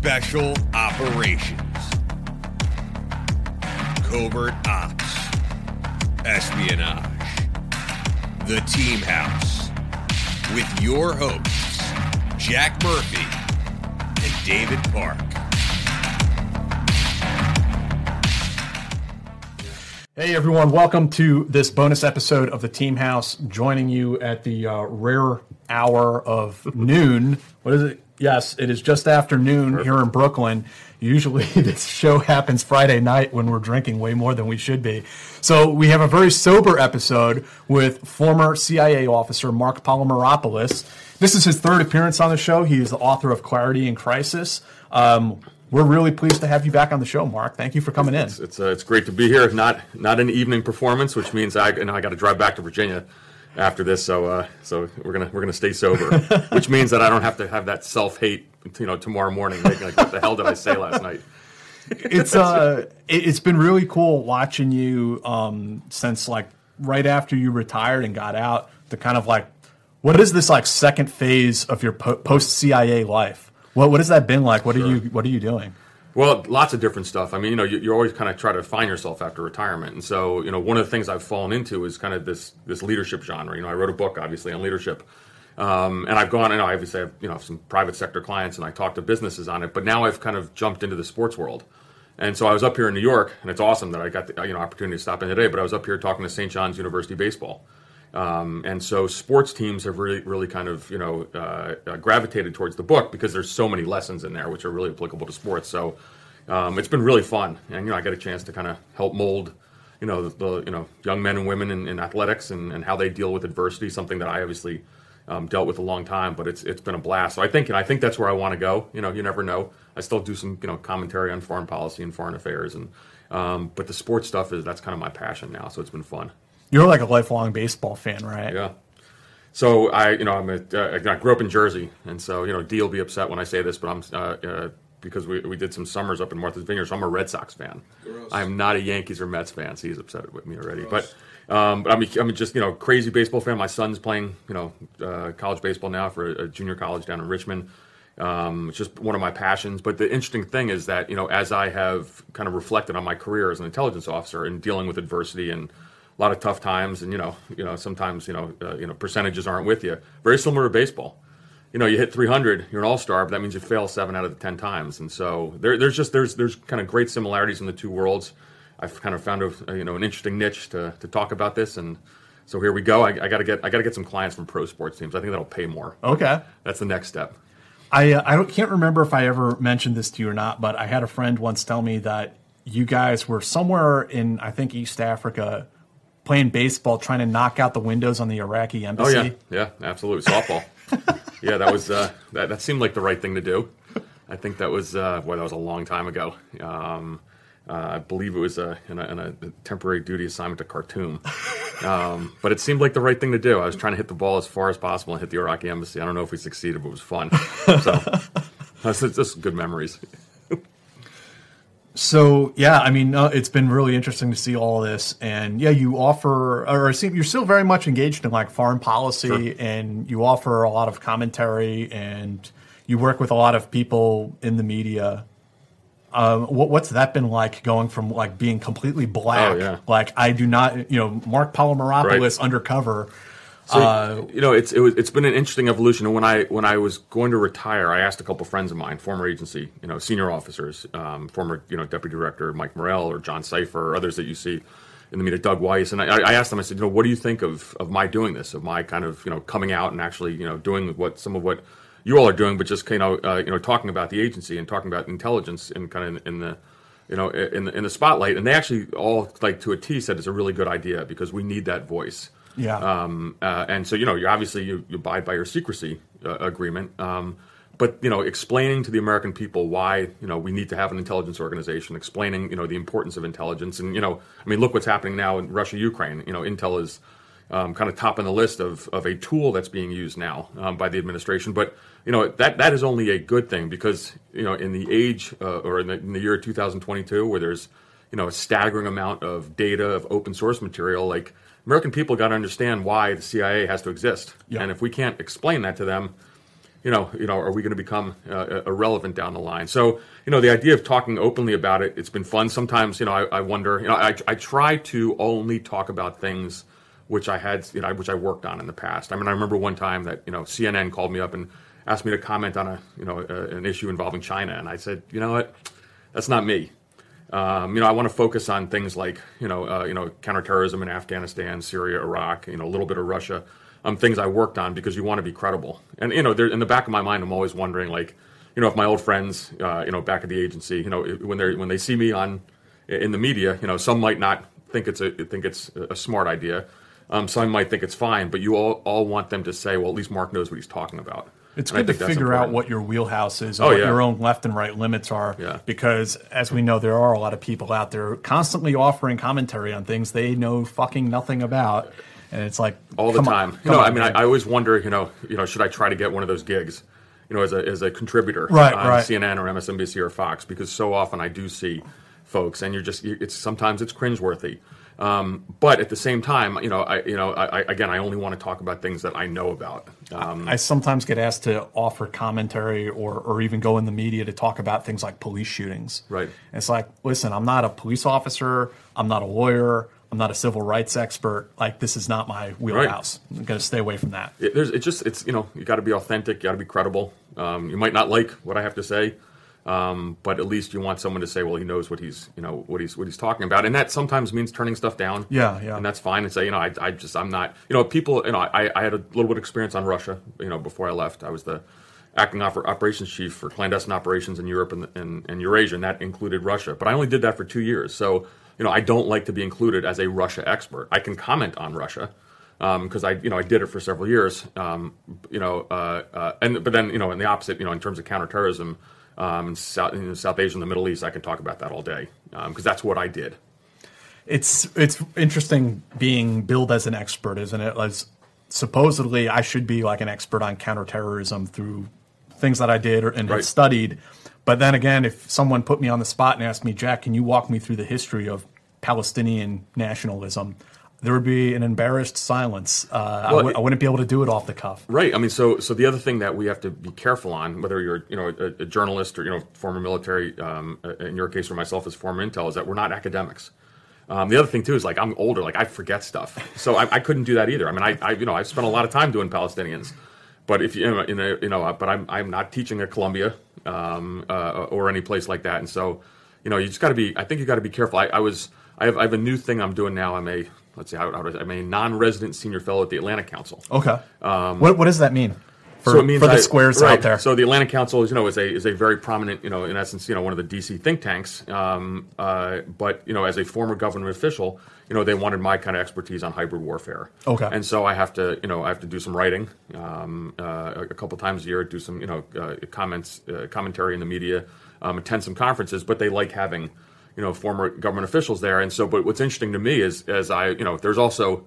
Special Operations, Covert Ops, Espionage, The Team House, with your hosts, Jack Murphy and David Park. Hey everyone, welcome to this bonus episode of the Team House. Joining you at the uh, rare hour of noon. What is it? Yes, it is just after noon here in Brooklyn. Usually, this show happens Friday night when we're drinking way more than we should be. So, we have a very sober episode with former CIA officer Mark Polymeropoulos. This is his third appearance on the show. He is the author of Clarity in Crisis. Um, we're really pleased to have you back on the show, Mark. Thank you for coming in. It's it's, uh, it's great to be here. Not not an evening performance, which means I know, I got to drive back to Virginia after this. So uh, so we're gonna we're gonna stay sober, which means that I don't have to have that self hate you know tomorrow morning. Like, like what the hell did I say last night? it's uh it, has been really cool watching you um since like right after you retired and got out to kind of like what is this like second phase of your po- post CIA life? What what has that been like? What sure. are you what are you doing? Well, lots of different stuff. I mean, you know, you, you always kind of try to find yourself after retirement, and so you know, one of the things I've fallen into is kind of this this leadership genre. You know, I wrote a book, obviously, on leadership, um, and I've gone and I obviously have you know some private sector clients, and I talk to businesses on it. But now I've kind of jumped into the sports world, and so I was up here in New York, and it's awesome that I got the you know opportunity to stop in today. But I was up here talking to St. John's University baseball. Um, and so sports teams have really, really kind of, you know, uh, uh, gravitated towards the book because there's so many lessons in there which are really applicable to sports. So um, it's been really fun, and you know, I get a chance to kind of help mold, you know, the, the, you know young men and women in, in athletics and, and, how they deal with adversity. Something that I obviously um, dealt with a long time, but it's it's been a blast. So I think, and I think that's where I want to go. You know, you never know. I still do some, you know, commentary on foreign policy and foreign affairs, and um, but the sports stuff is that's kind of my passion now. So it's been fun. You're like a lifelong baseball fan, right? Yeah. So I, you know, I'm a, uh, I grew up in Jersey, and so you know, Dee will be upset when I say this, but I'm uh, uh, because we, we did some summers up in Martha's Vineyard, so I'm a Red Sox fan. Gross. I'm not a Yankees or Mets fan, so he's upset with me already. Gross. But um, but I'm, I'm just you know crazy baseball fan. My son's playing you know uh, college baseball now for a, a, junior college down in Richmond. Um, it's just one of my passions. But the interesting thing is that you know as I have kind of reflected on my career as an intelligence officer and dealing with adversity and a lot of tough times, and you know, you know, sometimes you know, uh, you know, percentages aren't with you. Very similar to baseball. You know, you hit 300, you're an all-star, but that means you fail seven out of the ten times. And so there, there's just there's there's kind of great similarities in the two worlds. I've kind of found a you know an interesting niche to, to talk about this, and so here we go. I, I got to get I got to get some clients from pro sports teams. I think that'll pay more. Okay, that's the next step. I uh, I don't, can't remember if I ever mentioned this to you or not, but I had a friend once tell me that you guys were somewhere in I think East Africa playing baseball, trying to knock out the windows on the Iraqi embassy. Oh yeah, yeah, absolutely. Softball. yeah, that was uh, that. That seemed like the right thing to do. I think that was uh, well, that was a long time ago. Um, uh, I believe it was a, in, a, in, a, temporary duty assignment to Khartoum. Um, but it seemed like the right thing to do. I was trying to hit the ball as far as possible and hit the Iraqi embassy. I don't know if we succeeded, but it was fun. So that's just good memories. So yeah, I mean, uh, it's been really interesting to see all this, and yeah, you offer, or it seem- you're still very much engaged in like foreign policy, and you offer a lot of commentary, and you work with a lot of people in the media. Um, what, what's that been like going from like being completely black, Oh, yeah. like I do not, you know, Mark Polymeropoulos Right. undercover. So, uh, you know, it's it was, it's been an interesting evolution. And when I when I was going to retire, I asked a couple friends of mine, former agency, you know, senior officers, um, former you know deputy director Mike Morell or John Cipher or others that you see in the media, Doug Wise, and I, I asked them, I said, you know, what do you think of of my doing this, of my kind of you know coming out and actually you know doing what some of what you all are doing, but just you know uh, you know talking about the agency and talking about intelligence and kind of in, in the you know, in the, in the spotlight, and they actually all like to a T said it's a really good idea because we need that voice. Yeah. Um, uh, and so you know, you obviously you, you abide by your secrecy uh, agreement, um, but you know, explaining to the American people why you know we need to have an intelligence organization, explaining you know the importance of intelligence, and you know, I mean, look what's happening now in Russia, Ukraine. You know, Intel is um, kind of top on the list of, of a tool that's being used now um, by the administration. But you know that that is only a good thing because you know in the age uh, or in the, in the year 2022 where there's you know a staggering amount of data of open source material, like American people got to understand why the CIA has to exist, Yeah. and if we can't explain that to them, you know, you know, are we going to become uh, irrelevant down the line? So, you know, the idea of talking openly about it, it's been fun. Sometimes, you know, I, I wonder, you know, I, I try to only talk about things which I had, you know, which I worked on in the past. I mean, I remember one time that, you know, CNN called me up and asked me to comment on a, you know, a, an issue involving China. And I said, you know what, that's not me. Um, you know, I want to focus on things like, you know, uh, you know, counterterrorism in Afghanistan, Syria, Iraq, you know, a little bit of Russia, um, things I worked on because you want to be credible. And you know, there, in the back of my mind, I'm always wondering, like, you know, if my old friends, uh, you know, back at the agency, you know, when they when they see me on in the media, you know, some might not think it's a think it's a smart idea. Um, some might think it's fine, but you all, all want them to say, well, at least Mark knows what he's talking about. It's And good to figure out what your wheelhouse is and Oh, what yeah. your own left and right limits are. Yeah. Because as we know, there are a lot of people out there constantly offering commentary on things they know fucking nothing about. And it's like all the on, time. you know, on, I mean, I. I always wonder, you know, you know, should I try to get one of those gigs, you know, as a as a contributor Right, on right. CNN or MSNBC or Fox? Because so often I do see folks, and you're just, it's sometimes it's cringeworthy. Um, but at the same time, you know, I, you know, I, again, I only want to talk about things that I know about. Um, I sometimes get asked to offer commentary or, or even go in the media to talk about things like police shootings. Right. And it's like, listen, I'm not a police officer. I'm not a lawyer. I'm not a civil rights expert. Like, this is not my wheelhouse. I'm going to stay away from that. it, there's, it's just, it's, you know, you got to be authentic, you got to be credible. Um, you might not like what I have to say, um, but at least you want someone to say, well, he knows what he's, you know, what he's, what he's talking about, and that sometimes means turning stuff down. Yeah, yeah. and that's fine. And say, you know, I, I just, I'm not, you know, people, you know, I, I had a little bit of experience on Russia, you know, before I left. I was the acting oper- operations chief for clandestine operations in Europe and, and, and Eurasia, and that included Russia. But I only did that for two years, so you know, I don't like to be included as a Russia expert. I can comment on Russia because I, you know, I did it for several years. Um, you know, uh, uh, and but then you know, in the opposite, you know, in terms of counterterrorism um, in South, in South Asia and the Middle East, I can talk about that all day because that's what I did. It's it's interesting being billed as an expert, isn't it? As supposedly I should be like an expert on counterterrorism through things that I did or, and Right. studied. But then again, if someone put me on the spot and asked me, Jack, can you walk me through the history of Palestinian nationalism? There would be an embarrassed silence. Uh, I Well, w- it- I wouldn't be able to do it off the cuff. Right. I mean, so so the other thing that we have to be careful on, whether you're you know a, a journalist or you know former military, um, in your case or myself as former intel, is that we're not academics. Um, the other thing too is like I'm older, like I forget stuff, so I, I couldn't do that either. I mean, I, I you know I've spent a lot of time doing Palestinians, but if you you know, you know but I'm I'm not teaching at Columbia um, uh, or any place like that, and so you know you just got to be. I think you got to be careful. I, I was I have I have a new thing I'm doing now. I'm a let's see how, how does- I'm a non-resident senior fellow at the Atlantic Council. Okay. what, what does that mean for, Um, so it means for the I- squares right. out there? So the Atlantic Council is, you know, is a is a very prominent, you know, in essence, you know, one of the DC think tanks. Um, uh, but you know, as a former government official, you know, they wanted my kind of expertise on hybrid warfare. Okay. And so I have to, you know, I have to do some writing um, uh, a couple times a year, do some, you know, uh, comments, uh, commentary in the media, um, attend some conferences. But they like having, you know, former government officials there. And so, but what's interesting to me is, as I, you know, there's also,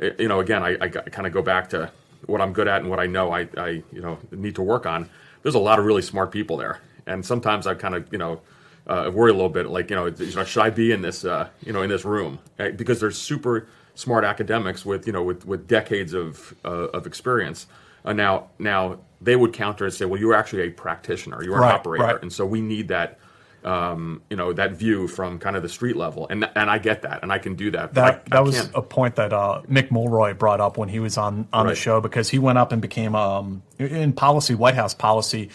eh, you know, again, I, I kind of go back to what I'm good at and what I know I, I, you know, need to work on. There's a lot of really smart people there, and sometimes I kind of, you know, uh, worry a little bit, like you know, you know, should I be in this uh, you know in this room? Right? Because there's super smart academics with you know with with decades of uh, of experience. Uh, now now they would counter and say, well, you're actually a practitioner, you're Right, an operator, right. and so we need that. Um, you know that view from kind of the street level, and and I get that, and I can do that. but That I- I that was can't- a point that uh, Mick Mulroy brought up when he was on on the show because he went up and became um, in policy, White House policy.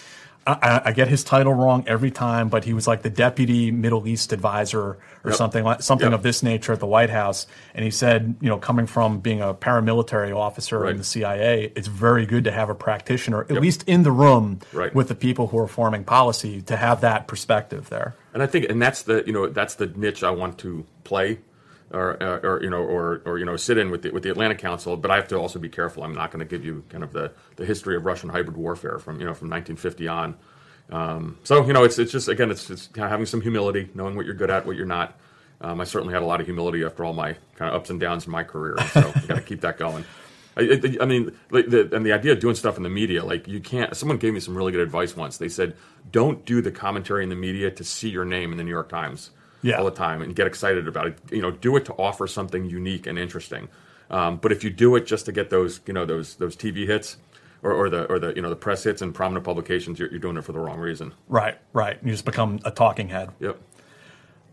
I, I- get his title wrong every time, but he was like the deputy Middle East advisor or Yep. something like something Yep. of this nature at the White House. And he said, you know, coming from being a paramilitary officer in the CIA, it's very good to have a practitioner, at Yep. least in the room Right. with the people who are forming policy, to have that perspective there. And I think, and that's the you know that's the niche I want to play, or uh, or you know or or you know sit in with the with the Atlantic Council. But I have to also be careful. I'm not going to give you kind of the the history of Russian hybrid warfare from you know from 1950 on. Um, so you know it's it's just again it's it's kind of having some humility, knowing what you're good at, what you're not. Um, I certainly had a lot of humility after all my kind of ups and downs in my career, so got to keep that going. I, I, I mean, like the, and the idea of doing stuff in the media, like you can't. Someone gave me some really good advice once. They said, "Don't do the commentary in the media to see your name in the New York Times Yeah. all the time and get excited about it. You know, do it to offer something unique and interesting. Um, but if you do it just to get those, you know, those those TV hits or, or the or the you know the press hits and prominent publications, you're, you're doing it for the wrong reason. Right, right. You just become a talking head. Yep.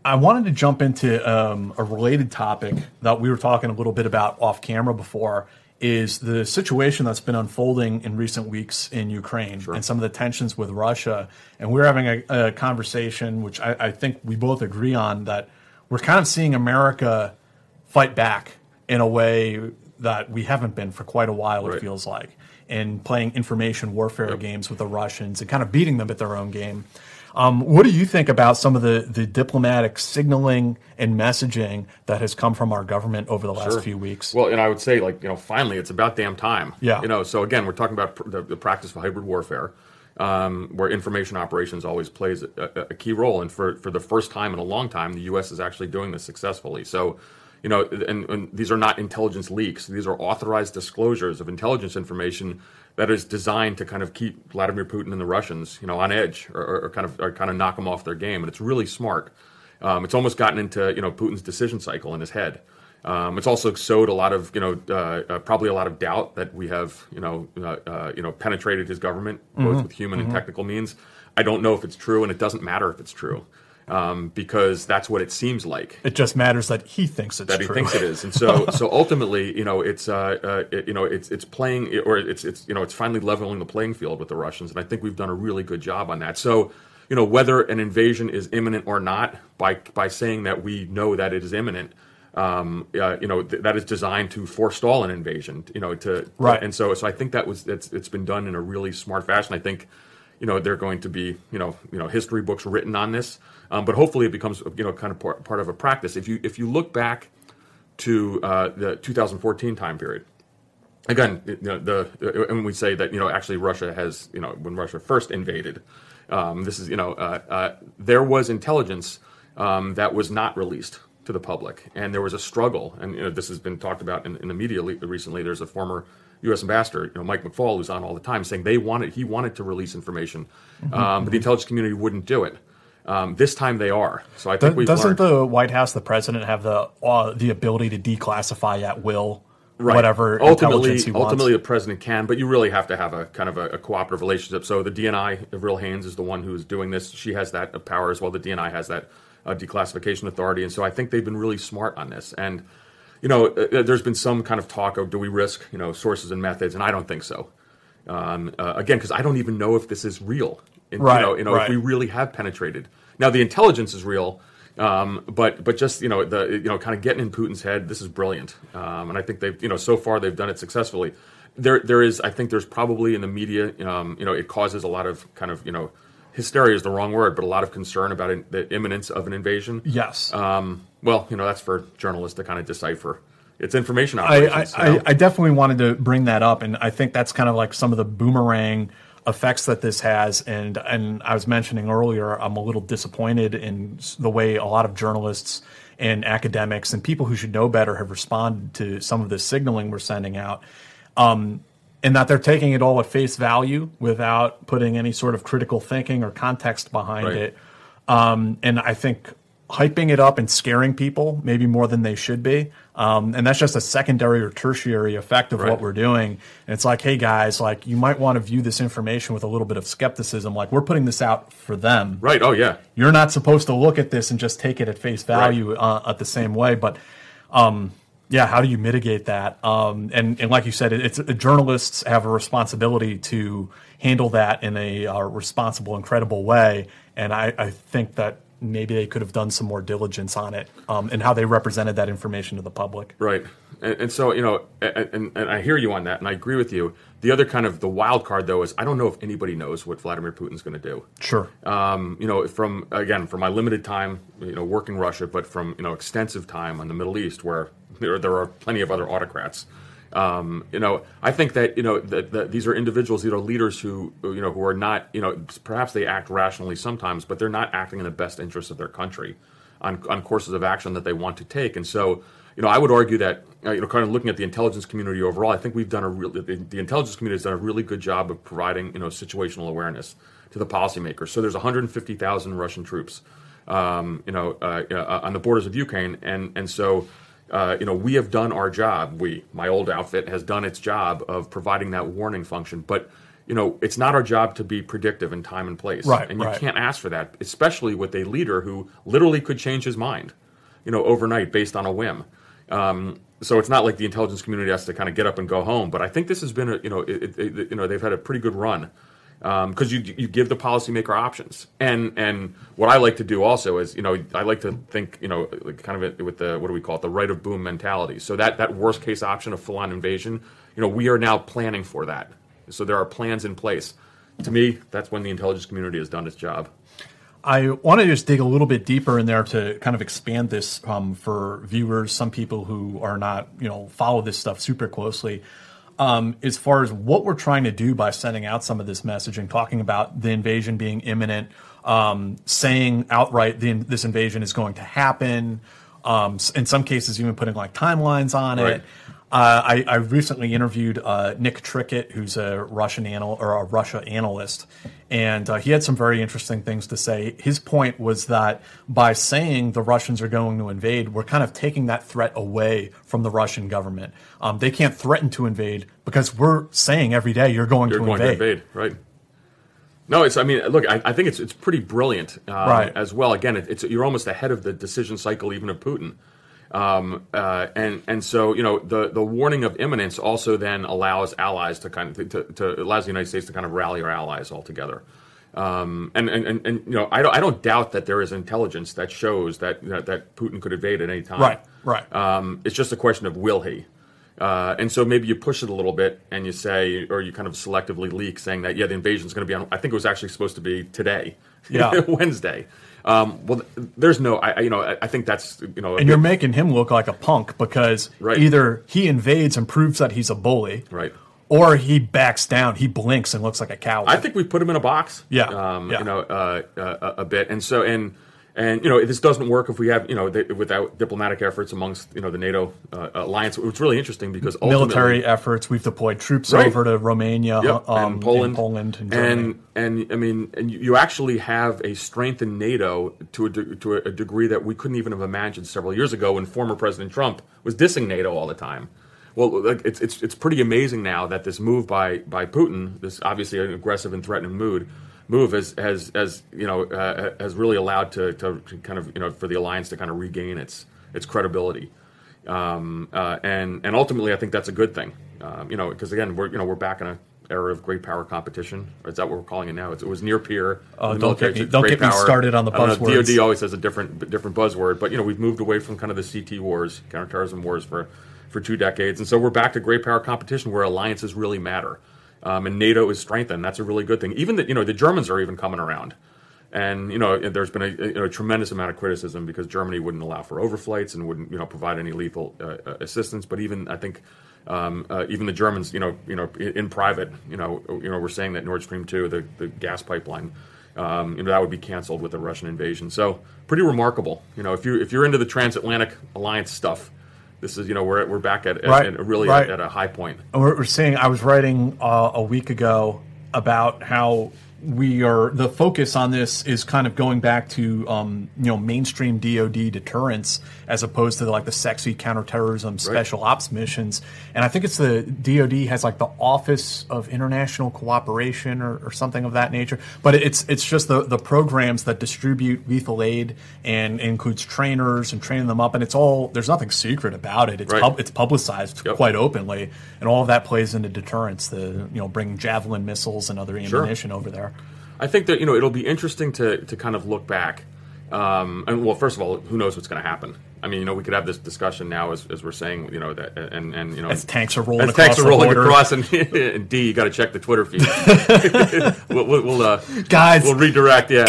I wanted to jump into um, a related topic that we were talking a little bit about off camera before is the situation that's been unfolding in recent weeks in Ukraine and some of the tensions with Russia. And we're having a, a conversation, which I, I think we both agree on, that we're kind of seeing America fight back in a way that we haven't been for quite a while, it feels like, in playing information warfare games with the Russians and kind of beating them at their own game. Um, what do you think about some of the, the diplomatic signaling and messaging that has come from our government over the last Sure. few weeks? Well, and I would say, like, you know, finally, it's about damn time. Yeah. You know, so again, we're talking about pr- the, the practice of hybrid warfare, um, where information operations always plays a, a, a key role. And for, for the first time in a long time, the U.S. is actually doing this successfully. So, you know, and, and these are not intelligence leaks. These are authorized disclosures of intelligence information that is designed to kind of keep Vladimir Putin and the Russians, you know, on edge or, or, or kind of or kind of knock them off their game. And it's really smart. Um, it's almost gotten into you know Putin's decision cycle in his head. Um, it's also sowed a lot of you know uh, uh, probably a lot of doubt that we have you know uh, uh, you know penetrated his government both with human and technical means. I don't know if it's true, and it doesn't matter if it's true um, because that's what it seems like it just matters that he thinks it's that he true. thinks it is, and so so ultimately, you know, it's uh, uh, it, you know it's it's playing or it's it's you know it's finally leveling the playing field with the Russians, and I think we've done a really good job on that. So you know whether an invasion is imminent or not, by by saying that we know that it is imminent. Um, uh, you know th- that is designed to forestall an invasion. You know to Right. and so so I think that was it's it's been done in a really smart fashion. I think you know they're going to be you know you know history books written on this, um, but hopefully it becomes you know kind of part, part of a practice. If you if you look back to uh, the 2014 time period. Again, you know, the and we say that you know actually Russia has you know when Russia first invaded, um, this is you know uh, uh, there was intelligence um, that was not released to the public, and there was a struggle, and you know this has been talked about in, in the media recently. There's a former U.S. ambassador, you know Mike McFaul, who's on all the time, saying they wanted he wanted to release information, um, but the intelligence community wouldn't do it. Um, this time they are. So I think we've Doesn't learned. the White House, the president, have the uh, the ability to declassify at will Right. whatever ultimately, intelligence he wants? ultimately the president can, but you really have to have a kind of a, a cooperative relationship. So the DNI, Avril Haines, is the one who's doing this. She has that power as well. The DNI has that uh, declassification authority, and so I think they've been really smart on this. And you know, uh, there's been some kind of talk of do we risk you know sources and methods, and I don't think so. Um, uh, again, because I don't even know if this is real. Right, You know, you know right. if we really have penetrated. Now the intelligence is real. Um, but but just you know the you know kind of getting in Putin's head. This is brilliant, um, and I think they've you know so far they've done it successfully. There there is I think there's probably in the media um, you know it causes a lot of kind of you know hysteria is the wrong word, but a lot of concern about in, the imminence of an invasion. yes. Um, well, you know that's for journalists to kind of decipher. It's information I, I, I. I definitely wanted to bring that up, and I think that's kind of like some of the boomerang effects that this has. And and I was mentioning earlier, I'm a little disappointed in the way a lot of journalists and academics and people who should know better have responded to some of the signaling we're sending out. Um, and that they're taking it all at face value without putting any sort of critical thinking or context behind Right. it. um, and I think hyping it up and scaring people maybe more than they should be. Um, and that's just a secondary or tertiary effect of Right. what we're doing. And it's like, hey guys, like you might want to view this information with a little bit of skepticism. Like we're putting this out for them. Right. Oh yeah. You're not supposed to look at this and just take it at face value uh, at the same way. But um, yeah, how do you mitigate that? Um, and, and like you said, it, it's journalists have a responsibility to handle that in a uh, responsible and credible way. And I, I think that maybe they could have done some more diligence on it um, and how they represented that information to the public. Right. And, and so, you know, and, and, I hear you on that, and I agree with you. The other kind of the wild card, though, is I don't know if anybody knows what Vladimir Putin's going to do. Sure. Um, you know, from again, from my limited time, you know, working Russia, but from you know extensive time on the Middle East, where there, there are plenty of other autocrats. Um, you know, I think that you know that, these are individuals, these are leaders who you know who are not you know perhaps they act rationally sometimes, but they're not acting in the best interest of their country on on courses of action that they want to take, and so. You know, I would argue that uh, you know, kind of looking at the intelligence community overall, I think we've done a real. The, the intelligence community has done a really good job of providing you know situational awareness to the policymakers. So there's 150,000 Russian troops, um, you know, uh, uh, on the borders of Ukraine, and and so. Uh, you know, we have done our job. We, my old outfit, has done its job of providing that warning function. But, you know, it's not our job to be predictive in time and place. Right, And you right. can't ask for that, especially with a leader who literally could change his mind, you know, overnight based on a whim. Um, so it's not like the intelligence community has to kind of get up and go home. But I think this has been, a, you know, it, it, you know, they've had a pretty good run because you you give the policymaker options. And and what I like to do also is, you know, I like to think, you know, like kind of with the what do we call it, the right of boom mentality. So that that worst case option of full on invasion, you know, we are now planning for that. So there are plans in place. To me, that's when the intelligence community has done its job. I want to just dig a little bit deeper in there to kind of expand this um, for viewers, some people who are not, you know, follow this stuff super closely. Um, as far as what we're trying to do by sending out some of this messaging, talking about the invasion being imminent, um, saying outright the, this invasion is going to happen, um, in some cases even putting like timelines on Right. it. Uh, I, I recently interviewed uh, Nick Trickett, who's a Russian anal or a Russia analyst, and uh, he had some very interesting things to say. His point was that by saying the Russians are going to invade, we're kind of taking that threat away from the Russian government. Um, they can't threaten to invade because we're saying every day you're going, to invade. You're going invade. to invade, right? No, it's. I mean, look, I, I think it's it's pretty brilliant, um, Right. As well, again, it, it's you're almost ahead of the decision cycle even of Putin, um, uh, and and so you know the the warning of imminence also then allows allies to kind of to, to allows the United States to kind of rally our allies all together. Um, and, and, and, you know I don't I don't doubt that there is intelligence that shows that that, that Putin could invade at any time. Right, right. Um, it's just a question of will he. Uh, and so maybe you push it a little bit and you say, or you kind of selectively leak saying that, yeah, the invasion is going to be on, I think it was actually supposed to be today, Yeah. Wednesday. Um, well, there's no, I, you know, I, I think that's, you know, And you're making him look like a punk because Right. either he invades and proves that he's a bully, right. or he backs down, he blinks and looks like a coward. I think we put him in a box. Yeah, Um, yeah. You know, uh, uh, a bit. And so, and, and, you know, this doesn't work if we have, you know, the, without diplomatic efforts amongst, you know, the NATO uh, alliance. It's really interesting because military efforts. We've deployed troops Right. over to Romania, Yep, um, and Poland, and Poland, and and and I mean, and you- actually have a strength in NATO to a de- to a degree that we couldn't even have imagined several years ago when former President Trump was dissing NATO all the time. Well, like, it's it's it's pretty amazing now that this move by by Putin, this obviously an aggressive and threatening mood, move has has has you know uh, has really allowed to, to to kind of you know for the alliance to kind of regain its its credibility um, uh, and and ultimately, I think that's a good thing. Um, you know, because again, we're you know we're back in a era of great power competition. Or is that what we're calling it now? It's, it was near peer. Oh, don't military, get me- don't get me started on the buzzwords. DoD always has a different different buzzword, but you know we've moved away from kind of the CT wars, counterterrorism wars for for two decades, and so we're back to great power competition where alliances really matter. Um, and NATO is strengthened. That's a really good thing. Even that, you know, the Germans are even coming around. And you know, there's been a, you know, tremendous amount of criticism because Germany wouldn't allow for overflights and wouldn't you know provide any lethal uh, uh, assistance. But even I think um, uh, even the Germans, you know, you know, in, in private, you know, you know, we're saying that Nord Stream two, the, the gas pipeline, um, you know, that would be canceled with the Russian invasion. So pretty remarkable. You know, if you if you're into the transatlantic alliance stuff, this is you know we're we're back at, at, Right, at really right. at, a high point. And we're, we're seeing. I was writing uh, a week ago about how we are the focus on this is kind of going back to um, you know mainstream DoD deterrence as opposed to like the sexy counterterrorism special ops missions. And I think it's the DoD has like the Office of International Cooperation or, or something of that nature. But it's it's just the the programs that distribute lethal aid and includes trainers and training them up. And it's all there's nothing secret about it. It's Right. pub, it's publicized Yep. quite openly, and all of that plays into deterrence. The you know bringing javelin missiles and other Sure. ammunition over there. I think that you know it'll be interesting to to kind of look back. Um, and well, first of all, who knows what's going to happen? I mean, you know, we could have this discussion now as, as we're saying, you know, that and and you know, As tanks are rolling as across tanks are rolling border. across, and, and D, you got to check the Twitter feed. we'll, we'll, we'll, uh, Guys. we'll redirect. Yeah,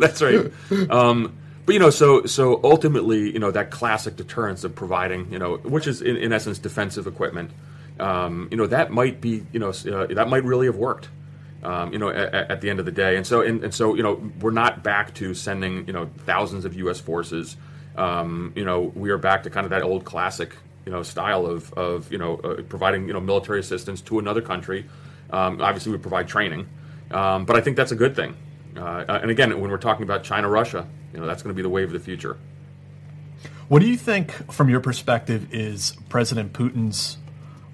that's right. Um, but you know, so so ultimately, you know, that classic deterrence of providing, you know, which is in, in essence defensive equipment. Um, you know, that might be, you know, uh, that might really have worked. Um, you know, at, at the end of the day, and so and, and so, you know, we're not back to sending, you know, thousands of U.S. forces. Um, you know, we are back to kind of that old classic, you know, style of, of you know, uh, providing, you know, military assistance to another country. Um, obviously, we provide training, um, but I think that's a good thing. Uh, and again, when we're talking about China, Russia, you know, that's going to be the wave of the future. What do you think, from your perspective, is President Putin's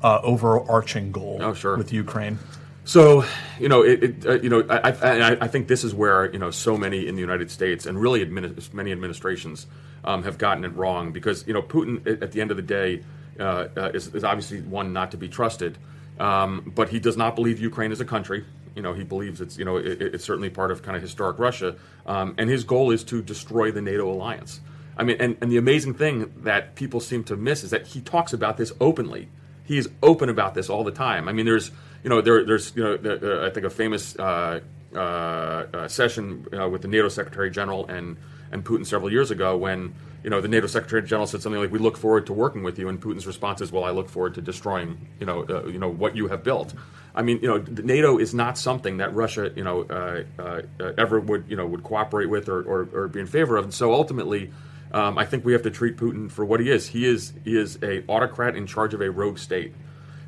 uh, overarching goal Oh, sure. with Ukraine? So, you know, it, it, uh, you know, I, I, I- think this is where you know so many in the United States and really admini- many administrations um, have gotten it wrong because you know Putin at, at the end of the day uh, uh, is, is obviously one not to be trusted, um, but he does not believe Ukraine is a country. You know, he believes it's you know it, it's certainly part of kind of historic Russia, um, and his goal is to destroy the NATO alliance. I mean, and, and the amazing thing that people seem to miss is that he talks about this openly he is open about this all the time. I mean, there's you know there, there's you know I think a famous uh, uh, uh, session uh, with the NATO Secretary General and and Putin several years ago when you know the NATO Secretary General said something like, "We look forward to working with you," and Putin's response is, "Well, I look forward to destroying you know uh, you know what you have built." I mean, you know, NATO is not something that Russia, you know, uh, uh, ever would, you know, would cooperate with or, or, or be in favor of. And so ultimately, um, I think we have to treat Putin for what he is. He is he is a autocrat in charge of a rogue state.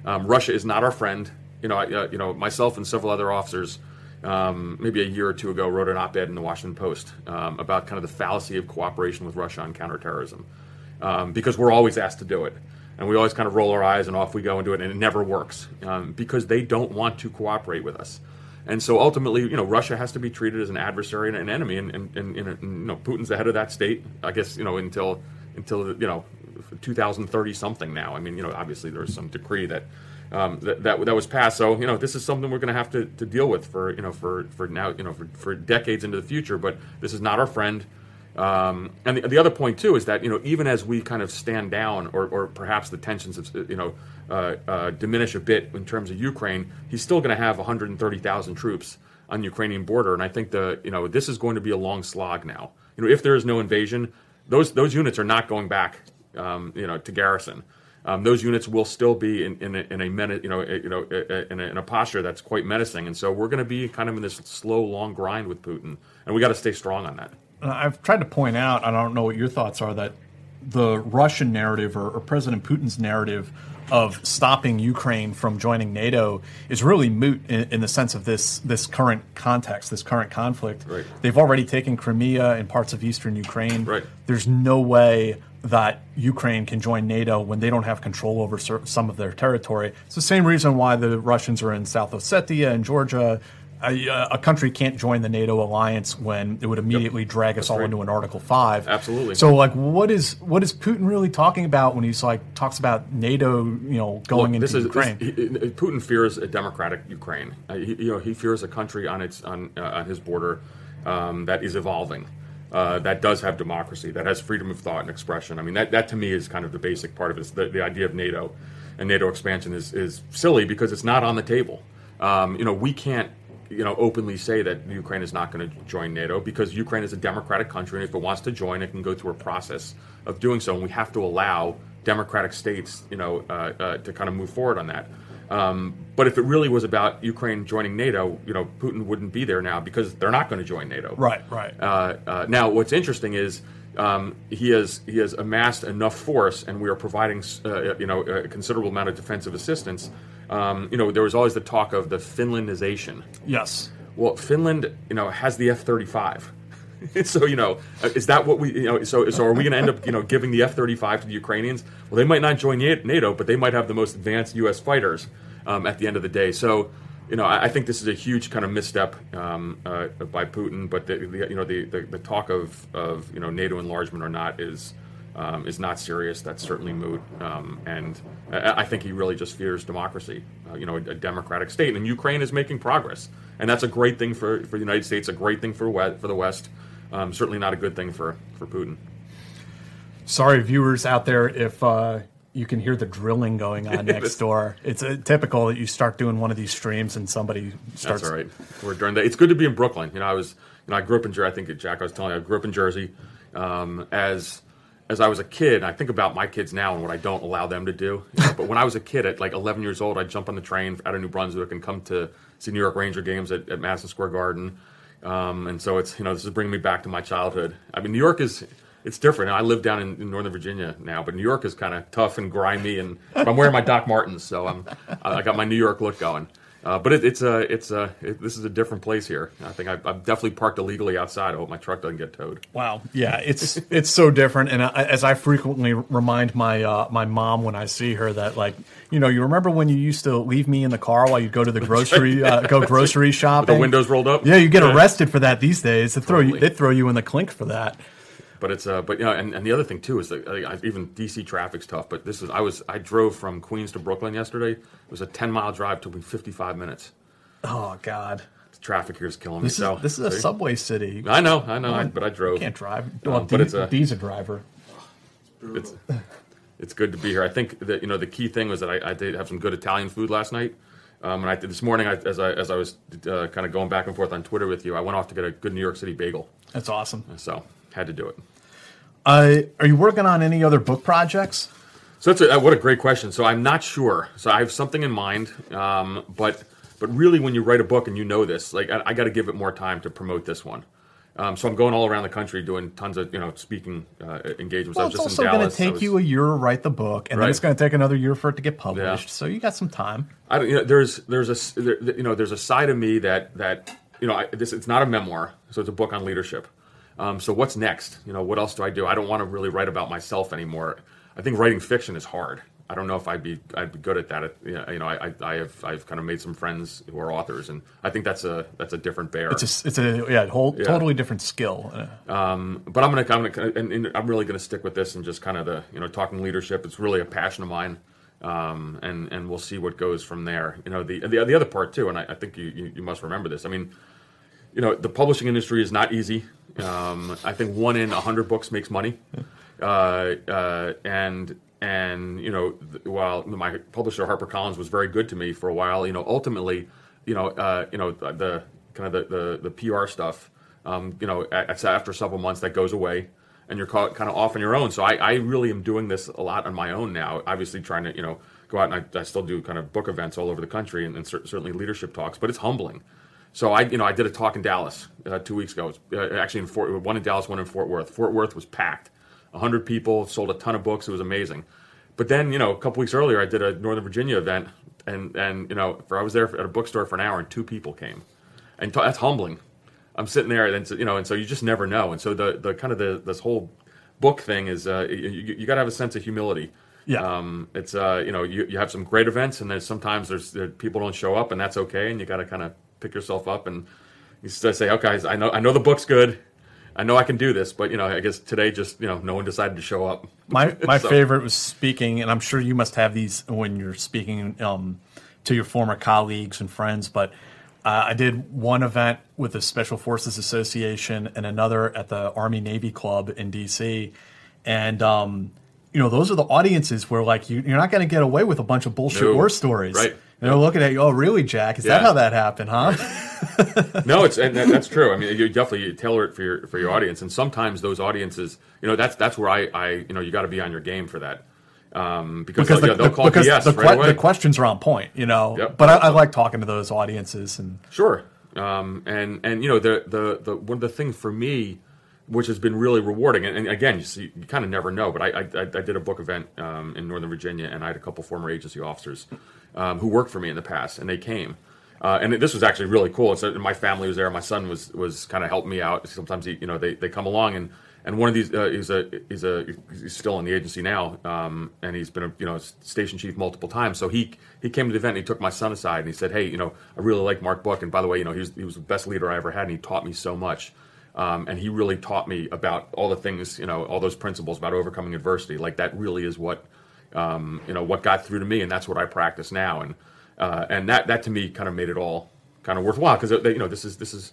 Um, Russia is not our friend. You know, I, uh, you know, myself and several other officers, um, maybe a year or two ago, wrote an op-ed in the Washington Post um, about kind of the fallacy of cooperation with Russia on counterterrorism, um, because we're always asked to do it, and we always kind of roll our eyes and off we go and do it, and it never works um, because they don't want to cooperate with us. And so ultimately, you know, Russia has to be treated as an adversary and an enemy, and, and, and, and you know, Putin's the head of that state. I guess you know until until you know 2030 something now. I mean, you know, obviously there's some decree that um, that, that that was passed. So you know, this is something we're going to have to, deal with for you know for for now you know for, for decades into the future. But this is not our friend. Um, and the, the other point too is that you know even as we kind of stand down, or, or perhaps the tensions you know uh, uh, diminish a bit in terms of Ukraine, he's still going to have 130,000 troops on the Ukrainian border, and I think the you know this is going to be a long slog now. You know if there is no invasion, those those units are not going back um, you know to garrison. Um, those units will still be in, in a, in a you know, a, you know, a- in a, in a posture that's quite menacing, and so we're going to be kind of in this slow, long grind with Putin, and we got to stay strong on that. I've tried to point out, and I don't know what your thoughts are, that the Russian narrative or, or President Putin's narrative of stopping Ukraine from joining NATO is really moot in, in the sense of this this current context, this current conflict. Right. They've already taken Crimea and parts of eastern Ukraine. Right. There's no way that Ukraine can join NATO when they don't have control over some of their territory. It's the same reason why the Russians are in South Ossetia and Georgia. A, a country can't join the NATO alliance when it would immediately drag us all right. into an Article Five. Absolutely. So, like, what is what is Putin really talking about when he's like talks about NATO, you know, going Look, into is, Ukraine? this- he- Putin fears a democratic Ukraine. Uh, he, you know, he fears a country on its on, uh, on his border um, that is evolving, uh, that does have democracy, that has freedom of thought and expression. I mean, that, that to me is kind of the basic part of it. The, the idea of NATO and NATO expansion is, is silly because it's not on the table. Um, you know, we can't you know openly say that Ukraine is not going to join NATO because Ukraine is a democratic country, and if it wants to join, it can go through a process of doing so, and we have to allow democratic states, you know, uh, uh, to kind of move forward on that. Um, but if it really was about Ukraine joining NATO, you know, Putin wouldn't be there now because they're not going to join NATO. Right, right. Uh, uh, now, what's interesting is um, he has he has amassed enough force, and we are providing uh, you know a considerable amount of defensive assistance. Um, you know, there was always the talk of the Finlandization. yes. Well, Finland, you know, has the F thirty five. So you know, uh, is that what we you know? So so are we going to end up you know giving the F thirty five to the Ukrainians? Well, they might not join NATO, but they might have the most advanced U.S. fighters um, at the end of the day. So you know, I, I think this is a huge kind of misstep um, uh, by Putin. But the, the you know the, the, the talk of of you know NATO enlargement or not is. Um, is not serious. That's certainly moot, um, and I, I think he really just fears democracy. Uh, you know, a, a, democratic state, and Ukraine is making progress, and that's a great thing for, for the United States, a great thing for for the West. Um, certainly not a good thing for for Putin. Sorry, viewers out there, if uh, you can hear the drilling going on next door. It's a, typical that you start doing one of these streams and somebody starts. That's all right. We're during that. It's good to be in Brooklyn. You know, I was, you know, I grew up in Jersey. I think Jack, I was telling you, I grew up in Jersey. Um, as as I was a kid, I think about my kids now and what I don't allow them to do. You know, but when I was a kid, at like 11 years old, I'd jump on the train out of New Brunswick and come to see New York Ranger games at, at Madison Square Garden. Um, and so it's you know this is bringing me back to my childhood. I mean, New York is it's different. I live down in, in Northern Virginia now, but New York is kind of tough and grimy. And I'm wearing my Doc Martens, so I'm I got my New York look going. Uh, but it, it's a it's a it, this is a different place here. I think I, I've definitely parked illegally outside. I hope my truck doesn't get towed. Wow, yeah, it's it's so different. And I, as I frequently remind my uh, my mom when I see her that like you know you remember when you used to leave me in the car while you'd go to the grocery uh, go grocery shopping, With the windows rolled up. Yeah, you get arrested for that these days. They throw you they throw you in the clink for that. But it's uh, but you know, and, and the other thing too is that uh, even DC traffic's tough. But this is I was I drove from Queens to Brooklyn yesterday. It was a ten mile drive. Took me fifty five minutes. Oh God. The traffic here is killing This me. is so this is a subway city. I know, I know, I, but I drove. Can't drive. Um, Well, but D- it's a D's a driver. it's it's good to be here. I think that you know the key thing was that I, I did have some good Italian food last night. Um, and I this morning, I, as I as I was uh, kind of going back and forth on Twitter with you, I went off to get a good New York City bagel. That's awesome. So had to do it. Uh, are you working on any other book projects? So that's a, what a great question. So I'm not sure. So I have something in mind, um, but but really, when you write a book and you know this, like I, I got to give it more time to promote this one. Um, so I'm going all around the country doing tons of you know speaking uh, engagements. Well, it's just also going to take was- you a year to write the book, and then it's going to take another year for it to get published. Yeah. So you got some time. I don't, you know, there's there's a there, you know there's a side of me that that you know I, this it's not a memoir, so it's a book on leadership. Um, so what's next? You know, what else do I do? I don't want to really write about myself anymore. I think writing fiction is hard. I don't know if I'd be I'd be good at that. You know, I, I have I've kind of made some friends who are authors, and I think that's a that's a different bear. It's a, it's a yeah, whole Yeah. totally different skill. Uh, Um, but I'm gonna, I'm gonna, and, and I'm really gonna stick with this and just kind of the, you know, talking leadership. It's really a passion of mine, um, and and we'll see what goes from there. You know, the the, the other part too, and I, I think you, you you must remember this. I mean, you know, the publishing industry is not easy. Um, I think one in a hundred books makes money, uh, uh, and and you know, while my publisher HarperCollins was very good to me for a while, you know, ultimately, you know, uh, you know, the kind of the the, the PR stuff, um, you know, after several months that goes away. And you're kind of off on your own. So I, I really am doing this a lot on my own now. Obviously, trying to you know go out and I, I still do kind of book events all over the country and, and cer- certainly leadership talks. But it's humbling. So I, you know, I did a talk in Dallas uh, two weeks ago. It was, uh, actually, in Fort, one in Dallas, one in Fort Worth. Fort Worth was packed, hundred people, sold a ton of books. It was amazing. But then, you know, a couple weeks earlier, I did a Northern Virginia event, and and you know, for I was there at a bookstore for an hour, and two people came, and t- that's humbling. I'm sitting there, and so, you know, and so you just never know. And so the the kind of the this whole book thing is uh, you, you got to have a sense of humility. Yeah. Um, it's uh, you know you, you have some great events, and then sometimes there's there, people don't show up, and that's okay, and you got to kind of pick yourself up and you say, okay, I know I know the book's good, I know I can do this, but you know I guess today just you know no one decided to show up. My my So- favorite was speaking, and I'm sure you must have these when you're speaking um, to your former colleagues and friends. But uh, I did one event with the Special Forces Association and another at the Army Navy Club in D.C. And um, you know those are the audiences where like you, you're not going to get away with a bunch of bullshit No. war stories. Right. And they're looking at you. Oh, really, Jack? Is that how that happened? Huh? no, it's and that, that's true. I mean, you definitely tailor it for your for your audience, and sometimes those audiences, you know, that's that's where I, I you know, you got to be on your game for that, um, because, because they'll, the, yeah, they'll the- call because BS the, right que- away. the questions are on point. You know. Yep. But I, I like talking to those audiences and. Sure. Um, and and you know the, the the one of the things for me, which has been really rewarding, and, and again, you see, you kind of never know. But I, I I I did a book event um, in Northern Virginia, and I had a couple former agency officers um, who worked for me in the past, and they came, uh, and this was actually really cool. So my family was there. My son was was kind of helping me out. Sometimes he, you know, they, they come along and and one of these uh, a he's a he's still in the agency now, um, and he's been a you know station chief multiple times. So he he came to the event. and He took my son aside and he said, "Hey, you know, I really like Mark Book, and by the way, you know, he was he was the best leader I ever had, and he taught me so much." Um, and he really taught me about all the things, you know, all those principles about overcoming adversity. Like that really is what, um, you know, what got through to me, and that's what I practice now. And uh, and that that to me kind of made it all kind of worthwhile because you know this is this is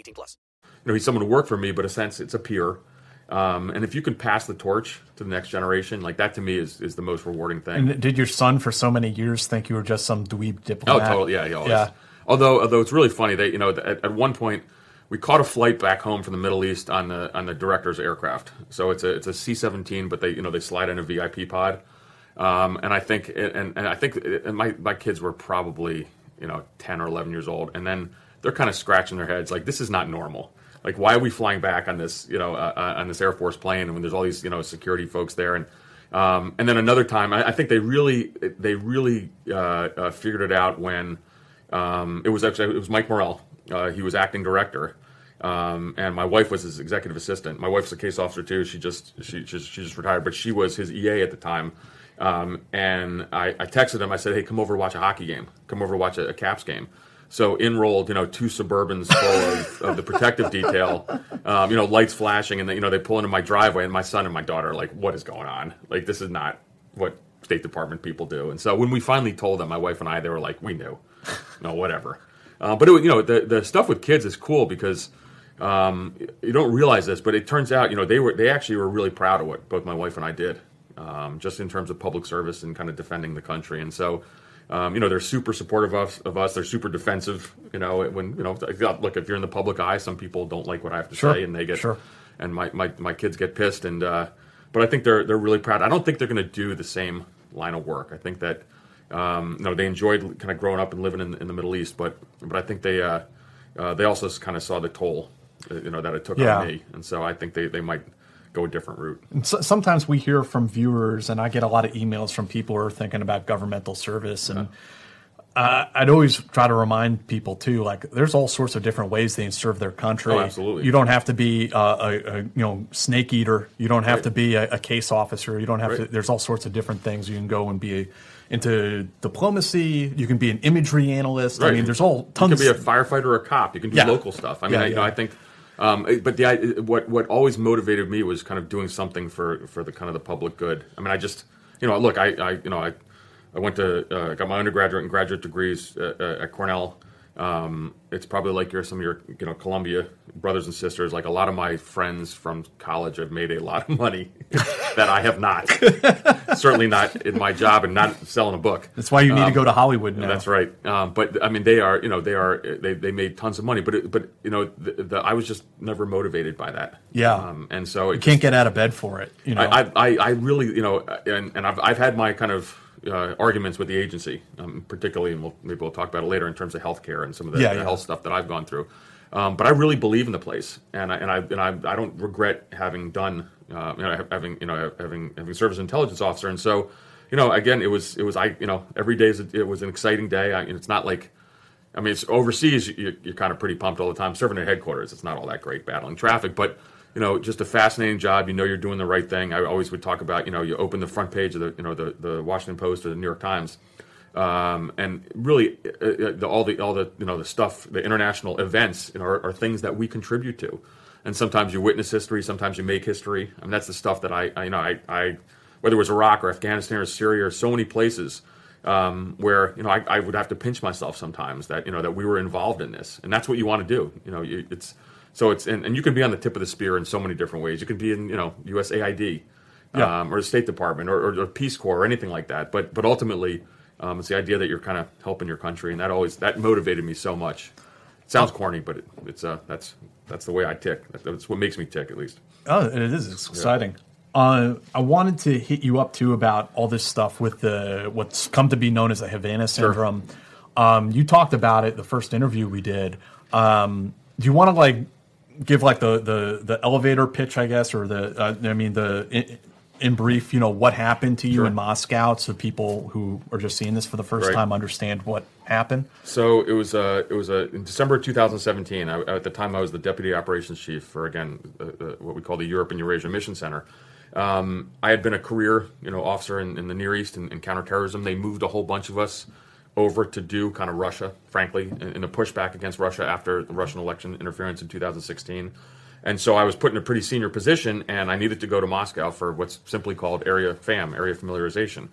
18 plus. You know, he's someone to work for me, but a sense it's a peer. Um, and if you can pass the torch to the next generation, like that to me is, is the most rewarding thing. And did your son for so many years think you were just some dweeb diplomat? oh, diplomat? totally. Yeah, he always. Yeah. Although, although it's really funny, that you know, at, at one point, we caught a flight back home from the Middle East on the on the director's aircraft. So it's a it's a C seventeen, but they you know they slide in a VIP pod, um, and I think and and I think and my my kids were probably you know ten or eleven years old, and then they're kind of scratching their heads like this is not normal. Like why are we flying back on this you know uh, uh on this Air Force plane when there's all these you know security folks there and. Um, and then another time, I, I, think they really, they really uh, uh, figured it out when um, it was actually it was Mike Morell. Uh, he was acting director, um, and my wife was his executive assistant. My wife's a case officer too. She just she just she just retired, but she was his EA at the time. Um, and I, I, texted him. I said, "Hey, come over watch a hockey game. Come over watch a, a Caps game." So enrolled, you know, two Suburbans full of, of the protective detail, um, you know, lights flashing, and then, you know they pull into my driveway, and my son and my daughter are like, "What is going on? Like this is not what State Department people do." And so when we finally told them, my wife and I, they were like, "We knew, no, whatever." Uh, but it, you know, the the stuff with kids is cool because um, you don't realize this, but it turns out, you know, they were they actually were really proud of what both my wife and I did, um, just in terms of public service and kind of defending the country. And so, um, you know, they're super supportive of us, of us. They're super defensive. You know, when you know, look, if you're in the public eye, some people don't like what I have to Sure. say, and they get, Sure. and my, my my kids get pissed. And uh, but I think they're they're really proud. I don't think they're going to do the same line of work. I think that. Um, you know, they enjoyed kind of growing up and living in, in the Middle East, but but I think they uh, uh, they also kind of saw the toll, uh, you know, that it took Yeah. on me, and so I think they, they might go a different route. And so, sometimes we hear from viewers, and I get a lot of emails from people who are thinking about governmental service. And uh, I'd always try to remind people too, like there's all sorts of different ways they can serve their country. Oh, absolutely. You don't have to be uh, a, a you know snake eater. You don't have Right. to be a, a case officer. You don't have to. There's all sorts of different things you can go and be. Into diplomacy, you can be an imagery analyst. I mean, there's all tons. You can be a firefighter or a cop. You can do Yeah. local stuff. I mean, Yeah, I, you know. I think. Um, but the what what always motivated me was kind of doing something for for the kind of the public good. I mean, I just you know look, I, I you know I I went to uh, got my undergraduate and graduate degrees uh, uh, at Cornell. Um, it's probably like your some of your you know Columbia brothers and sisters. Like a lot of my friends from college have made a lot of money that I have not. Certainly not in my job and not selling a book. That's why you need to Um, go to Hollywood now. That's right. Um, but I mean, they are, you know, they are, they, they made tons of money, but, it, but, you know, the, the, I was just never motivated by that. Yeah. Um, and so it you can't get out of bed for it. You know. I, I, I- I really, you know, and, and I've, I've had my kind of uh, arguments with the agency, um, particularly, and we'll, maybe we'll talk about it later in terms of healthcare and some of the, Yeah, the yeah. health stuff that I've gone through. Um, but I really believe in the place, and I and I and I, I don't regret having done, uh, you know, having you know having having served as an intelligence officer, and so, you know, again, it was it was I you know every day is a, it was an exciting day. I, it's not like I mean, it's overseas. You, you're kind of pretty pumped all the time. Serving at headquarters, it's not all that great battling traffic, but you know, just a fascinating job. You know, you're doing the right thing. I always would talk about, you know, you open the front page of the, you know, the, the Washington Post or the New York Times, um, and really, uh, uh, the, all the all the you know the stuff, the international events, you know, are, are things that we contribute to. And sometimes you witness history, sometimes you make history. I mean, that's the stuff that I, I you know, I, I whether it was Iraq or Afghanistan or Syria or so many places um, where you know I, I would have to pinch myself sometimes that you know that we were involved in this, and that's what you want to do. You know, you, it's so it's and, and you can be on the tip of the spear in so many different ways. You can be in you know USAID Yeah. um, or the State Department or, or, or Peace Corps or anything like that. But but ultimately, Um, it's the idea that you're kind of helping your country, and that always that motivated me so much. It sounds corny, but it, it's uh, that's that's the way I tick. That's what makes me tick, at least. Oh, it is. It's exciting. Uh, I wanted to hit you up too about all this stuff with the what's come to be known as the Havana syndrome. Um, you talked about it the first interview we did. Um, do you want to like give like the the the elevator pitch, I guess, or the uh, I mean the in, in brief, you know, what happened to you Sure. in Moscow, so people who are just seeing this for the first Right. time understand what happened. So it was uh, it was uh, in December 2017. I, at the time, I was the deputy operations chief for again uh, uh, what we call the Europe and Eurasia Mission Center. Um, I had been a career you know officer in, in the Near East and in, counterterrorism. They moved a whole bunch of us over to do kind of Russia, frankly, in, a pushback against Russia after the Russian election interference in 2016. And so I was put in a pretty senior position, and I needed to go to Moscow for what's simply called area FAM, area familiarization.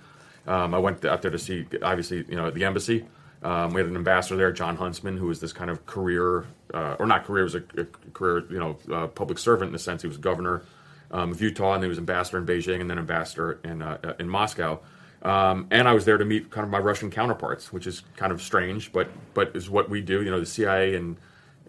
Um, I went out there to see, obviously, you know, the embassy. Um, we had an ambassador there, Jon Huntsman, who was this kind of career, uh, or not career, was a, a career, you know, uh, public servant in the sense he was governor um, of Utah, and he was ambassador in Beijing, and then ambassador in uh, in Moscow. Um, and I was there to meet kind of my Russian counterparts, which is kind of strange, but but is what we do. You know, the CIA and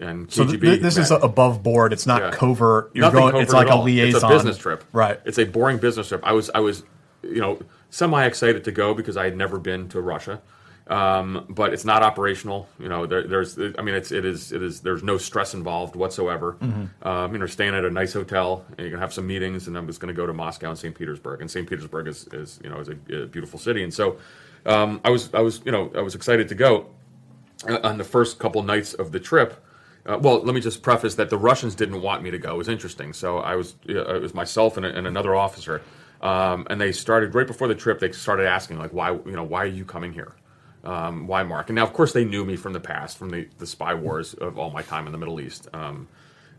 and So KGB. th- this is above board. It's not Yeah. covert. You're Nothing going. covert It's like at a liaison. It's a business trip. Right. It's a boring business trip. I was I was you know semi excited to go because I had never been to Russia. Um, but it's not operational. You know, there, there's, I mean, it's, it is, it is. There's no stress involved whatsoever. Mhm. Um, you know, staying at a nice hotel, and you're gonna have some meetings, and I'm just gonna go to Moscow and St. Petersburg. And St. Petersburg is, is you know, is a, a beautiful city. And so, um, I was, I was, you know, I was excited to go. Uh, on the first couple nights of the trip. Uh, well, let me just preface that the Russians didn't want me to go. It was interesting. So I was, uh, it was myself and, a, and another officer, um, and they started right before the trip. They started asking like, why, you know, why are you coming here? Um, why Mark? And now, of course, they knew me from the past, from the, the spy wars of all my time in the Middle East. Um,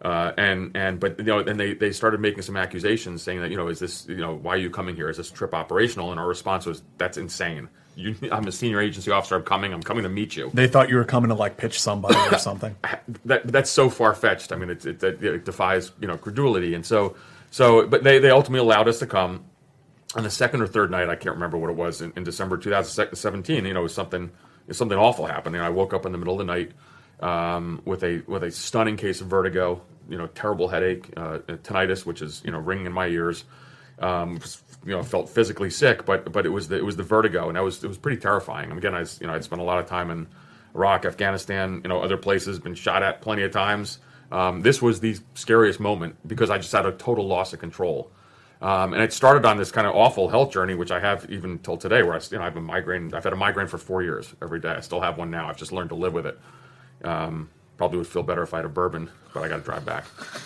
uh, and and but you know, and they, they started making some accusations saying that you know, is this you know, why are you coming here? Is this trip operational? And our response was, that's insane. You, I'm a senior agency officer. I'm coming. I'm coming to meet you They thought you were coming to like pitch somebody or something. that that's so far fetched. I mean, it, it, it, it defies you know credulity, and so so. But they they ultimately allowed us to come. On the second or third night, I can't remember what it was in, in December 2017. You know, something something awful happened. And I woke up in the middle of the night um, with a with a stunning case of vertigo. You know, terrible headache, uh, tinnitus, which is you know ringing in my ears. Um, you know, felt physically sick, but but it was the, it was the vertigo, and that was it was pretty terrifying. Again, I you know I'd spent a lot of time in Iraq, Afghanistan, you know, other places, been shot at plenty of times. Um, this was the scariest moment because I just had a total loss of control. Um, and it started on this kind of awful health journey, which I have even till today, where I, you know, I have a migraine. I've had a migraine for four years every day. I still have one now. I've just learned to live with it. Um, probably would feel better if I had a bourbon, but I got to drive back.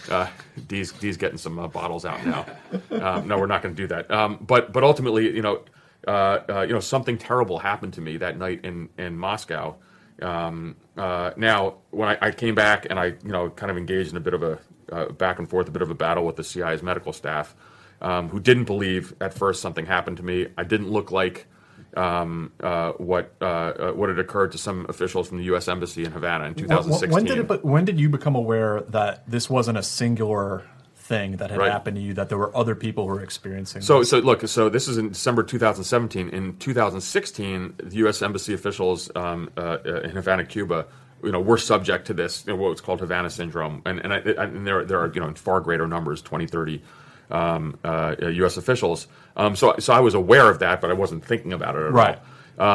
Uh, Dee's, Dee's getting some uh, bottles out now. Um, no, we're not going to do that. Um, but but ultimately, you know, uh, uh, you know, something terrible happened to me that night in in Moscow. Um, uh, now, when I, I came back and I, you know, kind of engaged in a bit of a uh, back and forth, a bit of a battle with the CIA's medical staff, um, who didn't believe at first something happened to me. I didn't look like um, uh, what uh, uh, what had occurred to some officials from the U.S. Embassy in Havana in When- 2016. When did it? But when did you become aware that this wasn't a singular thing that had Right. happened to you? That there were other people who were experiencing. So, this? so look, so this is in December 2017. In 2016, the U.S. embassy officials um, uh, uh, in Havana, Cuba, you know, were subject to this, you know, what's called Havana syndrome, and and, I, I, and there there are you know in far greater numbers, 20, 30 um, uh, U.S. officials. Um, so, so I was aware of that, but I wasn't thinking about it at Right. all.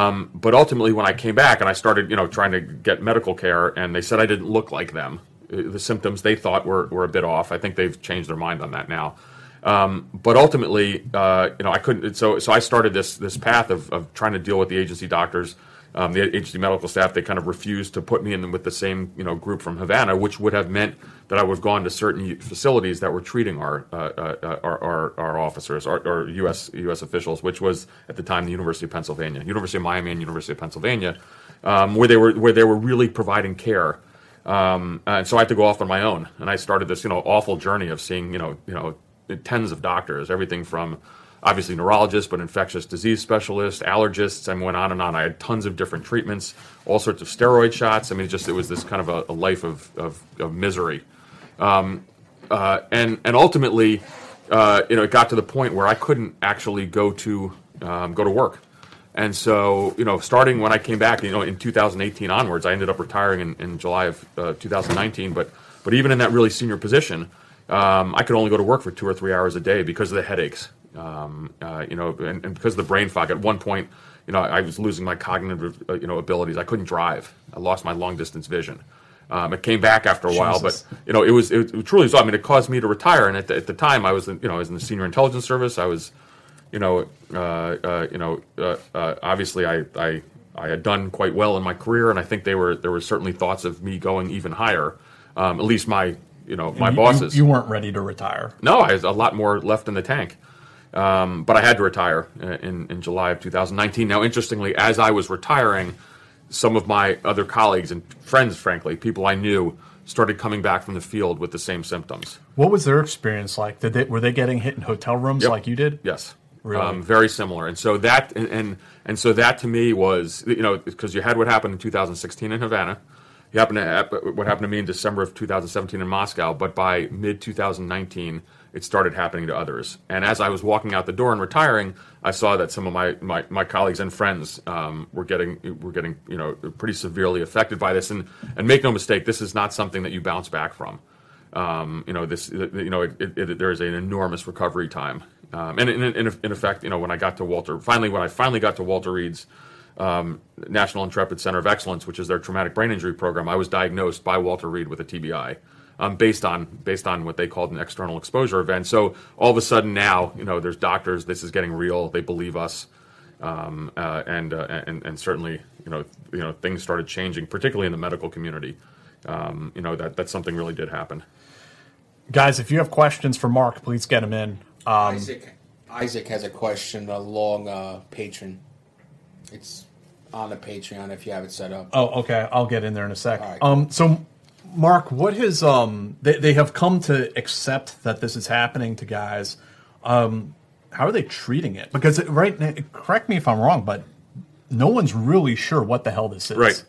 Um, but ultimately, when I came back and I started, you know, trying to get medical care, and they said I didn't look like them. Uh, The symptoms they thought were, were a bit off. I think they've changed their mind on that now. Um, but ultimately, uh, you know, I couldn't. So, so I started this this path of, of trying to deal with the agency doctors, um, the HD medical staff. They kind of refused to put me in with the same you know group from Havana, which would have meant that I would have gone to certain facilities that were treating our uh, uh, our, our, our officers, our, our U.S. U.S. officials, which was at the time the University of Pennsylvania, University of Miami, and University of Pennsylvania, um, where they were where they were really providing care. Um, and so I had to go off on my own, and I started this, you know, awful journey of seeing, you know, you know, tens of doctors, everything from obviously neurologists, but infectious disease specialists, allergists. I went on and on. I had tons of different treatments, all sorts of steroid shots. I mean, it just it was this kind of a, a life of, of, of misery, um, uh, and and ultimately, uh, you know, it got to the point where I couldn't actually go to um, go to work. And so, you know, starting when I came back, you know, in 2018 onwards, I ended up retiring in, in July of uh, 2019. But but even in that really senior position, um, I could only go to work for two or three hours a day because of the headaches. Um, uh, you know, and, and because of the brain fog. At one point, you know, I was losing my cognitive, uh, you know, abilities. I couldn't drive. I lost my long distance vision. Um, it came back after a while, but you know, it was it, it truly. So I mean, it caused me to retire. And at the, at the time, I was, you know, I was in the senior intelligence service. I was, you know, uh, uh, you know, uh, uh, obviously, I, I I had done quite well in my career, and I think they were there were certainly thoughts of me going even higher. Um, at least my, you know, my You- bosses. You, you weren't ready to retire. No, I had a lot more left in the tank. Um, but I had to retire in, in July of 2019. Now, interestingly, as I was retiring, some of my other colleagues and friends, frankly, people I knew, started coming back from the field with the same symptoms. What was their experience like? Did they were they getting hit in hotel rooms Yep. like you did? Yes. Really? Um, very similar. And so that and, and and so that to me was you know because you had what happened in 2016 in Havana, you happened to what happened to me in December of 2017 in Moscow, but by mid 2019 it started happening to others. And as I was walking out the door and retiring, I saw that some of my my, my colleagues and friends um, were getting were getting you know pretty severely affected by this. And and make no mistake, this is not something that you bounce back from um, you know this you know it, it, it, there is an enormous recovery time um, and in, in, in effect you know when i got to walter finally when i finally got to walter reed's um, national intrepid center of excellence which is their traumatic brain injury program i was diagnosed by walter reed with a tbi um, based on based on what they called an external exposure event so all of a sudden now you know there's doctors this is getting real they believe us um, uh, and, uh, and and certainly you know you know things started changing particularly in the medical community um, you know that that something really did happen Guys, if you have questions for Mark, please get them in. Um, Isaac Isaac has a question, a long uh, patron. It's on the Patreon if you have it set up. Oh, okay. I'll get in there in a sec. All right. Um, so, Mark, what has um they they have come to accept that this is happening to guys. Um, how are they treating it? Because it, right, now- correct me if I'm wrong, but no one's really sure what the hell this is. Right.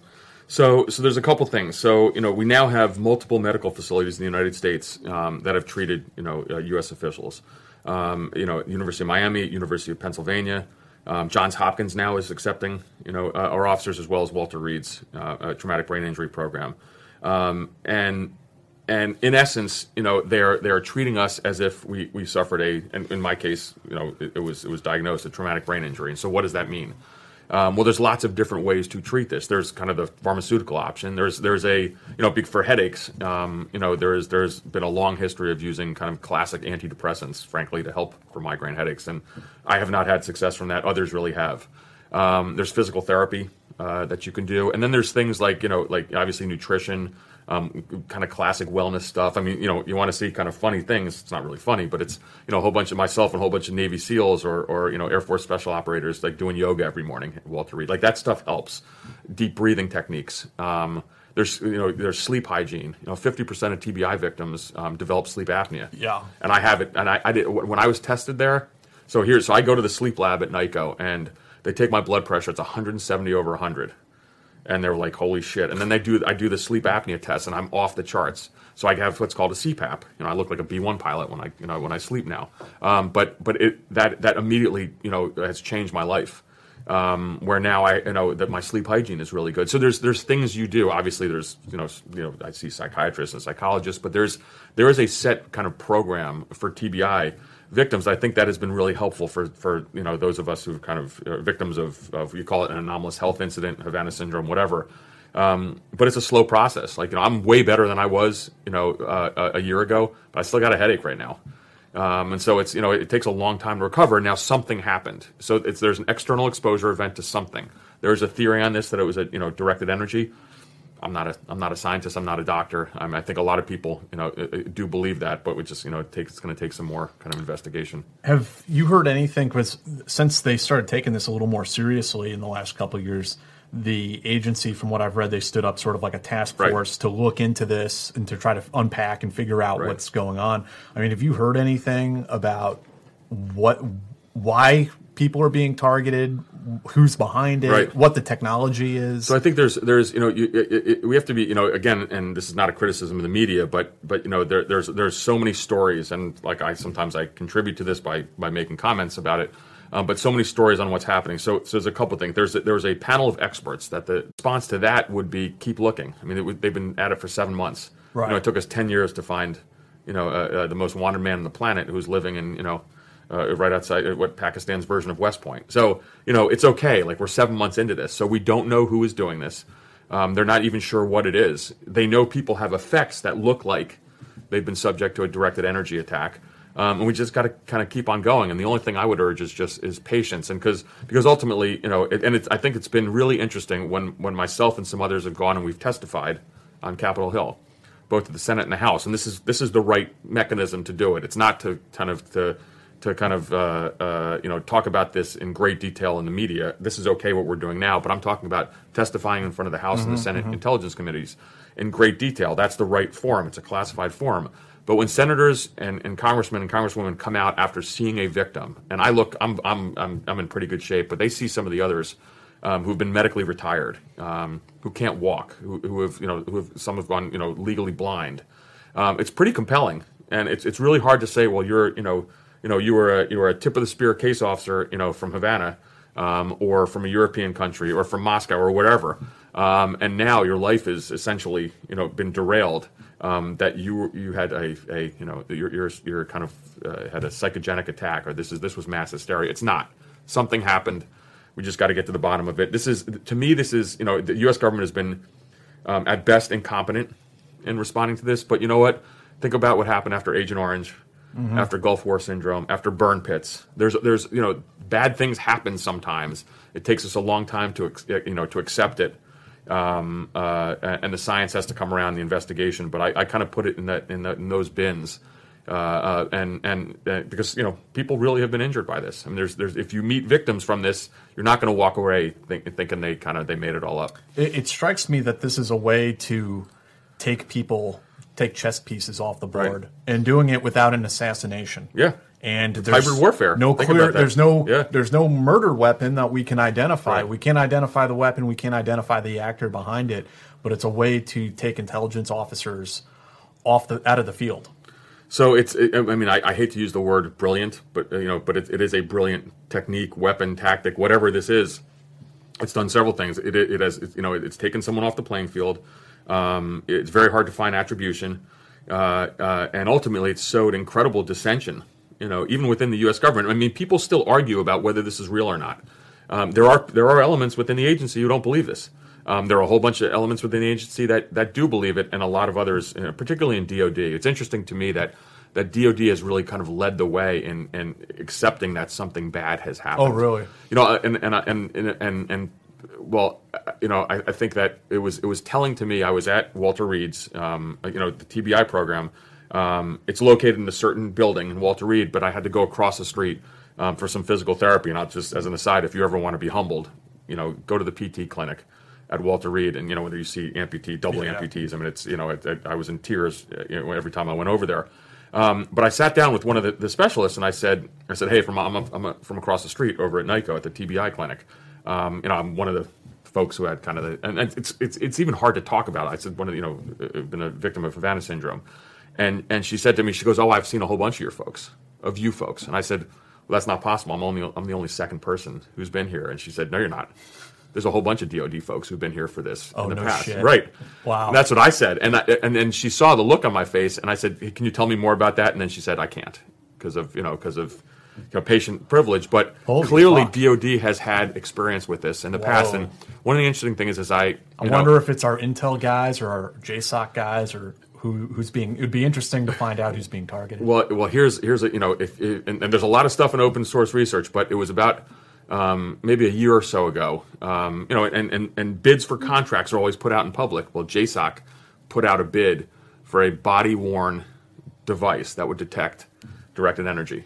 So, so there's a couple things. So, you know, we now have multiple medical facilities in the United States um, that have treated, you know, uh, U.S. officials. Um, you know, University of Miami, University of Pennsylvania, um, Johns Hopkins now is accepting, you know, uh, our officers as well as Walter Reed's uh, uh, traumatic brain injury program, um, and and in essence, you know, they're they're treating us as if we, we suffered a, and in my case, you know, it, it was it was diagnosed a traumatic brain injury. And so, what does that mean? Um, well, there's lots of different ways to treat this. There's kind of the pharmaceutical option. There's there's a you know for headaches. Um, you know there's there's been a long history of using kind of classic antidepressants, frankly, to help for migraine headaches, and I have not had success from that. Others really have. Um, there's physical therapy uh, that you can do, and then there's things like you know like obviously nutrition, um, kind of classic wellness stuff. I mean, you know, you want to see kind of funny things. It's not really funny, but it's you know a whole bunch of myself and a whole bunch of Navy SEALs or or you know Air Force special operators like doing yoga every morning. Walter Reed, like that stuff helps. Deep breathing techniques. Um, there's you know there's sleep hygiene. You know, 50% of TBI victims um, develop sleep apnea. Yeah. And I have it. And I, I did when I was tested there. So here, so I go to the sleep lab at NICoE and they take my blood pressure. It's 170 over 100 and they're like, "Holy shit!" And then they do I do the sleep apnea test, and I'm off the charts. So I have what's called a CPAP. You know, I look like a B1 pilot when I you know when I sleep now. Um, but but it that that immediately you know has changed my life. Um, where now I you know that my sleep hygiene is really good. So there's there's things you do. Obviously, there's you know you know I see psychiatrists and psychologists, but there's there is a set kind of program for TBI victims. I think that has been really helpful for, for you know those of us who kind of uh, victims of, of you call it an anomalous health incident, Havana syndrome, whatever. Um, but it's a slow process. Like you know, I'm way better than I was you know uh, a year ago, but I still got a headache right now. Um, and so it's you know it takes a long time to recover. Now something happened, so it's there's an external exposure event to something. There's a theory on this that it was a you know directed energy. I'm not a I'm not a scientist. I'm not a doctor. I, mean, I think a lot of people you know uh, uh, do believe that, but we just you know it takes it's going to take some more kind of investigation. Have you heard anything? Because since they started taking this a little more seriously in the last couple of years, the agency, from what I've read, they stood up sort of like a task Right. force to look into this and to try to unpack and figure out Right. what's going on. I mean, have you heard anything about what, why people are being targeted, who's behind it, Right. what the technology is? So I think there's there's you know you, it, it, we have to be you know again and this is not a criticism of the media but but you know there, there's there's so many stories and like I sometimes I contribute to this by by making comments about it Um, but so many stories on what's happening. So, so there's a couple of things. There's a, there was a panel of experts that the response to that would be keep looking. I mean, they've been at it for seven months. Right. You know, it took us ten years to find, you know, uh, uh, the most wanted man on the planet who's living in, you know, uh, right outside uh, what Pakistan's version of West Point. So, you know, it's okay. Like we're seven months into this, so we don't know who is doing this. Um, they're not even sure what it is. They know people have effects that look like they've been subject to a directed energy attack. Um, and we just got to kind of keep on going. And the only thing I would urge is just is patience, and because because ultimately, you know, it, and I think it's been really interesting when when myself and some others have gone and we've testified on Capitol Hill, both to the Senate and the House, and this is this is the right mechanism to do it. It's not to kind of to to kind of uh, uh, you know talk about this in great detail in the media. This is okay what we're doing now, but I'm talking about testifying in front of the House and the Mhm, Senate mhm. intelligence committees in great detail. That's the right forum. It's a classified forum. But when senators and, and congressmen and congresswomen come out after seeing a victim, and I look, I'm, I'm, I'm, I'm in pretty good shape, but they see some of the others um, who've been medically retired, um, who can't walk, who, who have, you know, who have, some have gone, you know, legally blind. Um, it's pretty compelling, and it's, it's really hard to say, well, you're, you know, you know, you were a, you were a tip of the spear case officer, you know, from Havana, um, or from a European country, or from Moscow, or whatever, um, and now your life is essentially, you know, been derailed. Um, that you you had a, a you know you're you're, you're kind of uh, had a psychogenic attack, or this is this was mass hysteria. It's not. Something happened. We just got to get to the bottom of it. This is to me. This is you know the U.S. government has been um, at best incompetent in responding to this. But you know what? Think about what happened after Agent Orange, Mhm. after Gulf War syndrome, after burn pits. There's there's you know bad things happen sometimes. It takes us a long time to you know to accept it. Um, uh, and the science has to come around the investigation, but I, I kind of put it in that in, the, in those bins, uh, uh, and and uh, because you know people really have been injured by this. I mean, there's there's if you meet victims from this, you're not going to walk away think, thinking they kind of they made it all up. It, it strikes me that this is a way to take people, take chess pieces off the board, and doing it without an assassination. Yeah. And It's there's hybrid warfare. No Think clear. There's no. Yeah. There's no murder weapon that we can identify. Right. We can't identify the weapon. We can't identify the actor behind it. But it's a way to take intelligence officers off the out of the field. So it's, it, I mean, I, I hate to use the word brilliant, but you know, but it, it is a brilliant technique, weapon, tactic, whatever this is. It's done several things. It, it, it has, you know, it's taken someone off the playing field. Um, it's very hard to find attribution, uh, uh, and ultimately, it's sowed incredible dissension. You know, even within the U.S. government. I mean, people still argue about whether this is real or not. Um, there are there are elements within the agency who don't believe this. Um, there are a whole bunch of elements within the agency that, that do believe it, and a lot of others, you know, particularly in DoD. It's interesting to me that that DoD has really kind of led the way in, in accepting that something bad has happened. Oh, really? You know, and and and and and, and well, uh, you know, I, I think that it was it was telling to me. I was at Walter Reed's, um, you know, the TBI program. Um, it's located in a certain building in Walter Reed, but I had to go across the street um, for some physical therapy. And I'll just as an aside, if you ever want to be humbled, you know, go to the PT clinic at Walter Reed, and you know, whether you see amputee, double Yeah. amputees. I mean, it's you know, it, it, I was in tears uh, you know, every time I went over there. Um, but I sat down with one of the, the specialists, and I said, I said, hey, from I'm, a, I'm a, from across the street over at NICoE at the TBI clinic. Um, you know, I'm one of the folks who had kind of the, and it's it's it's even hard to talk about. I said one of the, you know, uh, been a victim of Havana syndrome, and and she said to me, she goes, oh, I've seen a whole bunch of your folks, of you folks, and I said, well, that's not possible. I'm only I'm the only second person who's been here, and she said, no, you're not. There's a whole bunch of DoD folks who've been here for this Oh, in the no past, shit. right? Wow. And that's what I said, and I, and then she saw the look on my face, and I said, hey, "Can you tell me more about that?" And then she said, "I can't because of you know because of you know, patient privilege." But Holy clearly, fuck. DoD has had experience with this in the past, and one of the interesting things is I I know, wonder if it's our Intel guys or our JSOC guys or who who's being. It would be interesting to find out who's being targeted. Well, well, here's here's a you know if, if and, and there's a lot of stuff in open source research, but it was about um, maybe a year or so ago. Um, you know, and, and and bids for contracts are always put out in public. Well, JSOC put out a bid for a body worn device that would detect directed energy.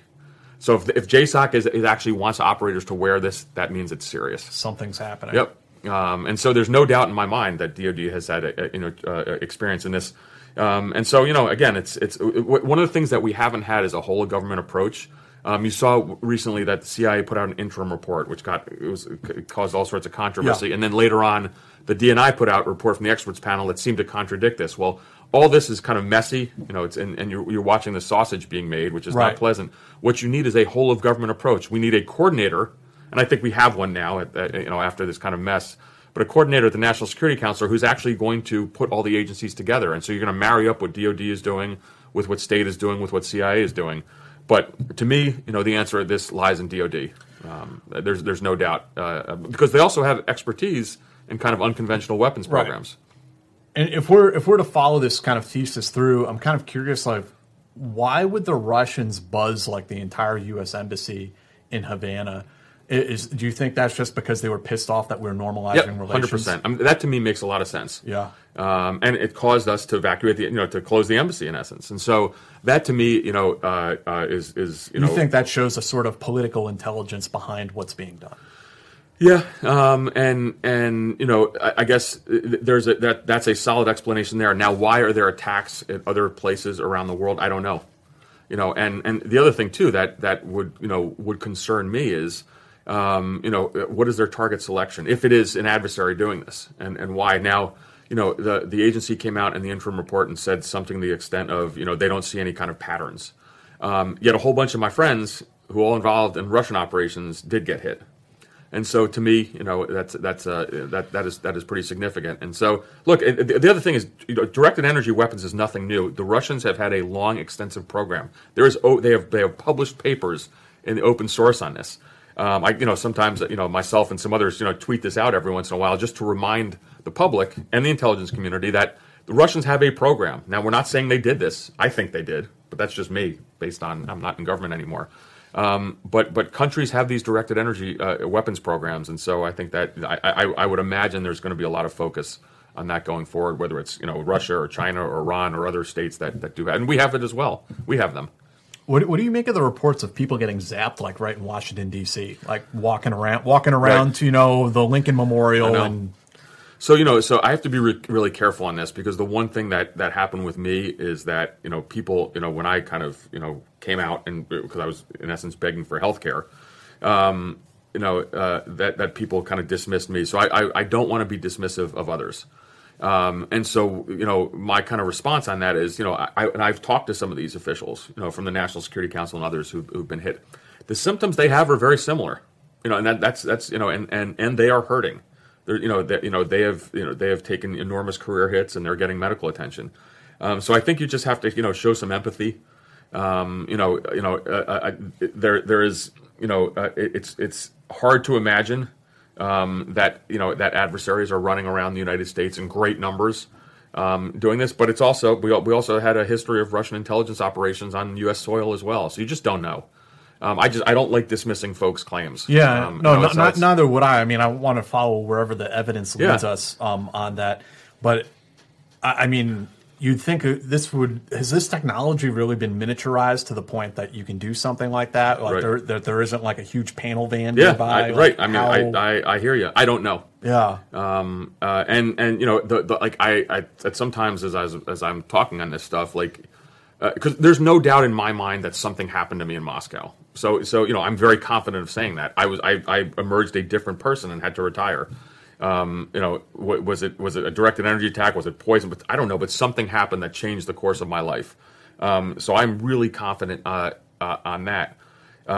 So if, if JSOC is, is actually wants operators to wear this, that means it's serious. Something's happening. Yep. Um, and so there's no doubt in my mind that DoD has had a, a, you know uh, experience in this. Um, and so you know again, it's it's w- one of the things that we haven't had is a whole government approach. Um, you saw recently that the CIA put out an interim report, which got it was it caused all sorts of controversy, Yeah. and then later on, the DNI put out a report from the experts panel that seemed to contradict this. Well, all this is kind of messy, you know. It's and, and you're, you're watching the sausage being made, which is Right. not pleasant. What you need is a whole of government approach. We need a coordinator, and I think we have one now. At, at, you know, after this kind of mess, but a coordinator at the National Security Council who's actually going to put all the agencies together. And so you're going to marry up what DoD is doing with what state is doing with what CIA is doing. But to me, you know, the answer to this lies in DoD. Um, there's there's no doubt uh, because they also have expertise in kind of unconventional weapons Right. And if we're if we're to follow this kind of thesis through, I'm kind of curious, like, why would the Russians buzz like the entire U.S. embassy in Havana? Is do you think that's just because they were pissed off that we're normalizing Yep, relations? hundred percent. I mean, that to me makes a lot of sense. Yeah. um, and it caused us to evacuate the, you know, to close the embassy in essence. And so that to me, you know, uh, uh, is is you You, know, think that shows a sort of political intelligence behind what's being done? Yeah, um, and and you know, I, I guess there's a that that's a solid explanation there. Now, why are there attacks at other places around the world? I don't know. You know, and and the other thing too that that would you know would concern me is, um, you know, what is their target selection if it is an adversary doing this, and and why now. You know, the the agency came out in the interim report and said something to the extent of, you know, they don't see any kind of patterns. Um, yet a whole bunch of my friends who all involved in Russian operations did get hit. And so, to me, you know, that's that's uh, that that is that is pretty significant. And so, look, the the other thing is, you know, directed energy weapons is nothing new. The Russians have had a long, extensive program. There is, oh, they have they have published papers in the open source on this. Um, I, you know, sometimes, you know, myself and some others, you know, tweet this out every once in a while just to remind the public and the intelligence community that the Russians have a program. Now, we're not saying they did this. I think they did, but that's just me, based on I'm not in government anymore. Um, but but countries have these directed energy uh, weapons programs, and so I think that I, I, I would imagine there's going to be a lot of focus on that going forward, whether it's you know Russia or China or Iran or other states that, that do that, and we have it as well. We have them. What, what do you make of the reports of people getting zapped, like right in Washington D.C., like walking around, walking around Right. to you know the Lincoln Memorial and So you know, so I have to be re- really careful on this because the one thing that that happened with me is that you know people you know when I kind of you know came out and because I was in essence begging for health care, um, you know uh, that that people kind of dismissed me. So I I, I don't want to be dismissive of others. Um, and so, you know, my kind of response on that is, you know, I, and I've talked to some of these officials, you know, from the National Security Council and others who've, who've been hit. The symptoms they have are very similar, you know, and that, that's that's you know, and and and they are hurting. They're, you know, that you know they have you know they have taken enormous career hits and they're getting medical attention. Um, so I think you just have to you know show some empathy. Um, you know, you know, uh, uh, there there is you know uh, it- it's it's hard to imagine um, that you know that adversaries are running around the United States in great numbers um, doing this, but it's also we we also had a history of Russian intelligence operations on U.S. soil as well. So you just don't know. Um, I just I don't like dismissing folks' claims. Yeah, Um, no, know, not, not, neither would I. I mean, I want to follow wherever the evidence Yeah. leads us um, on that. But I, I mean, you'd think uh, this would has this technology really been miniaturized to the point that you can do something like that? Like Right. there, that there isn't like a huge panel van Yeah, nearby. I, Like, right. I mean, how- I, I I hear you. I don't know. yeah, Um, uh, and and you know, the, the like I, I at sometimes as I, as I'm talking on this stuff, like because there's no doubt in my mind that something happened to me in Moscow. So so you know, I'm very confident of saying that. I was I, I emerged a different person and had to retire. Um, you know, wa- was it was it a directed energy attack? Was it poison? But I don't know. But something happened that changed the course of my life. Um, so I'm really confident uh, uh, on that. Uh,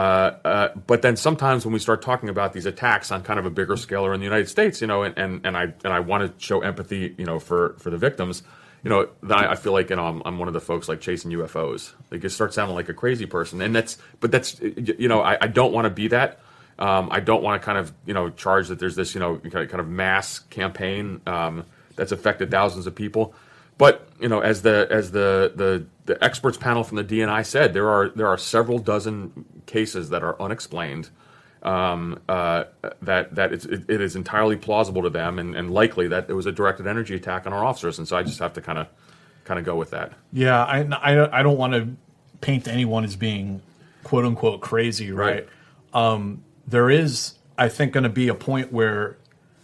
uh, but then sometimes when we start talking about these attacks on kind of a bigger scale or in the United States, you know, and, and, and I and I want to show empathy, you know, for, for the victims, you know, then I, I feel like you know I'm, I'm one of the folks like chasing UFOs. Like it starts sounding like a crazy person, and that's but that's you know I, I don't want to be that. Um, I don't want to kind of you know charge that there's this you know kind of, mass campaign um, that's affected thousands of people. But you know, as the as the, the the experts panel from the DNI said, there are there are several dozen cases that are unexplained. Um, uh, that that it's, it, it is entirely plausible to them, and, and likely that it was a directed energy attack on our officers. And so I just have to kind of kind of go with that. yeah. I, I, I don't want to paint anyone as being quote unquote crazy, right? Um, there is, I think, going to be a point where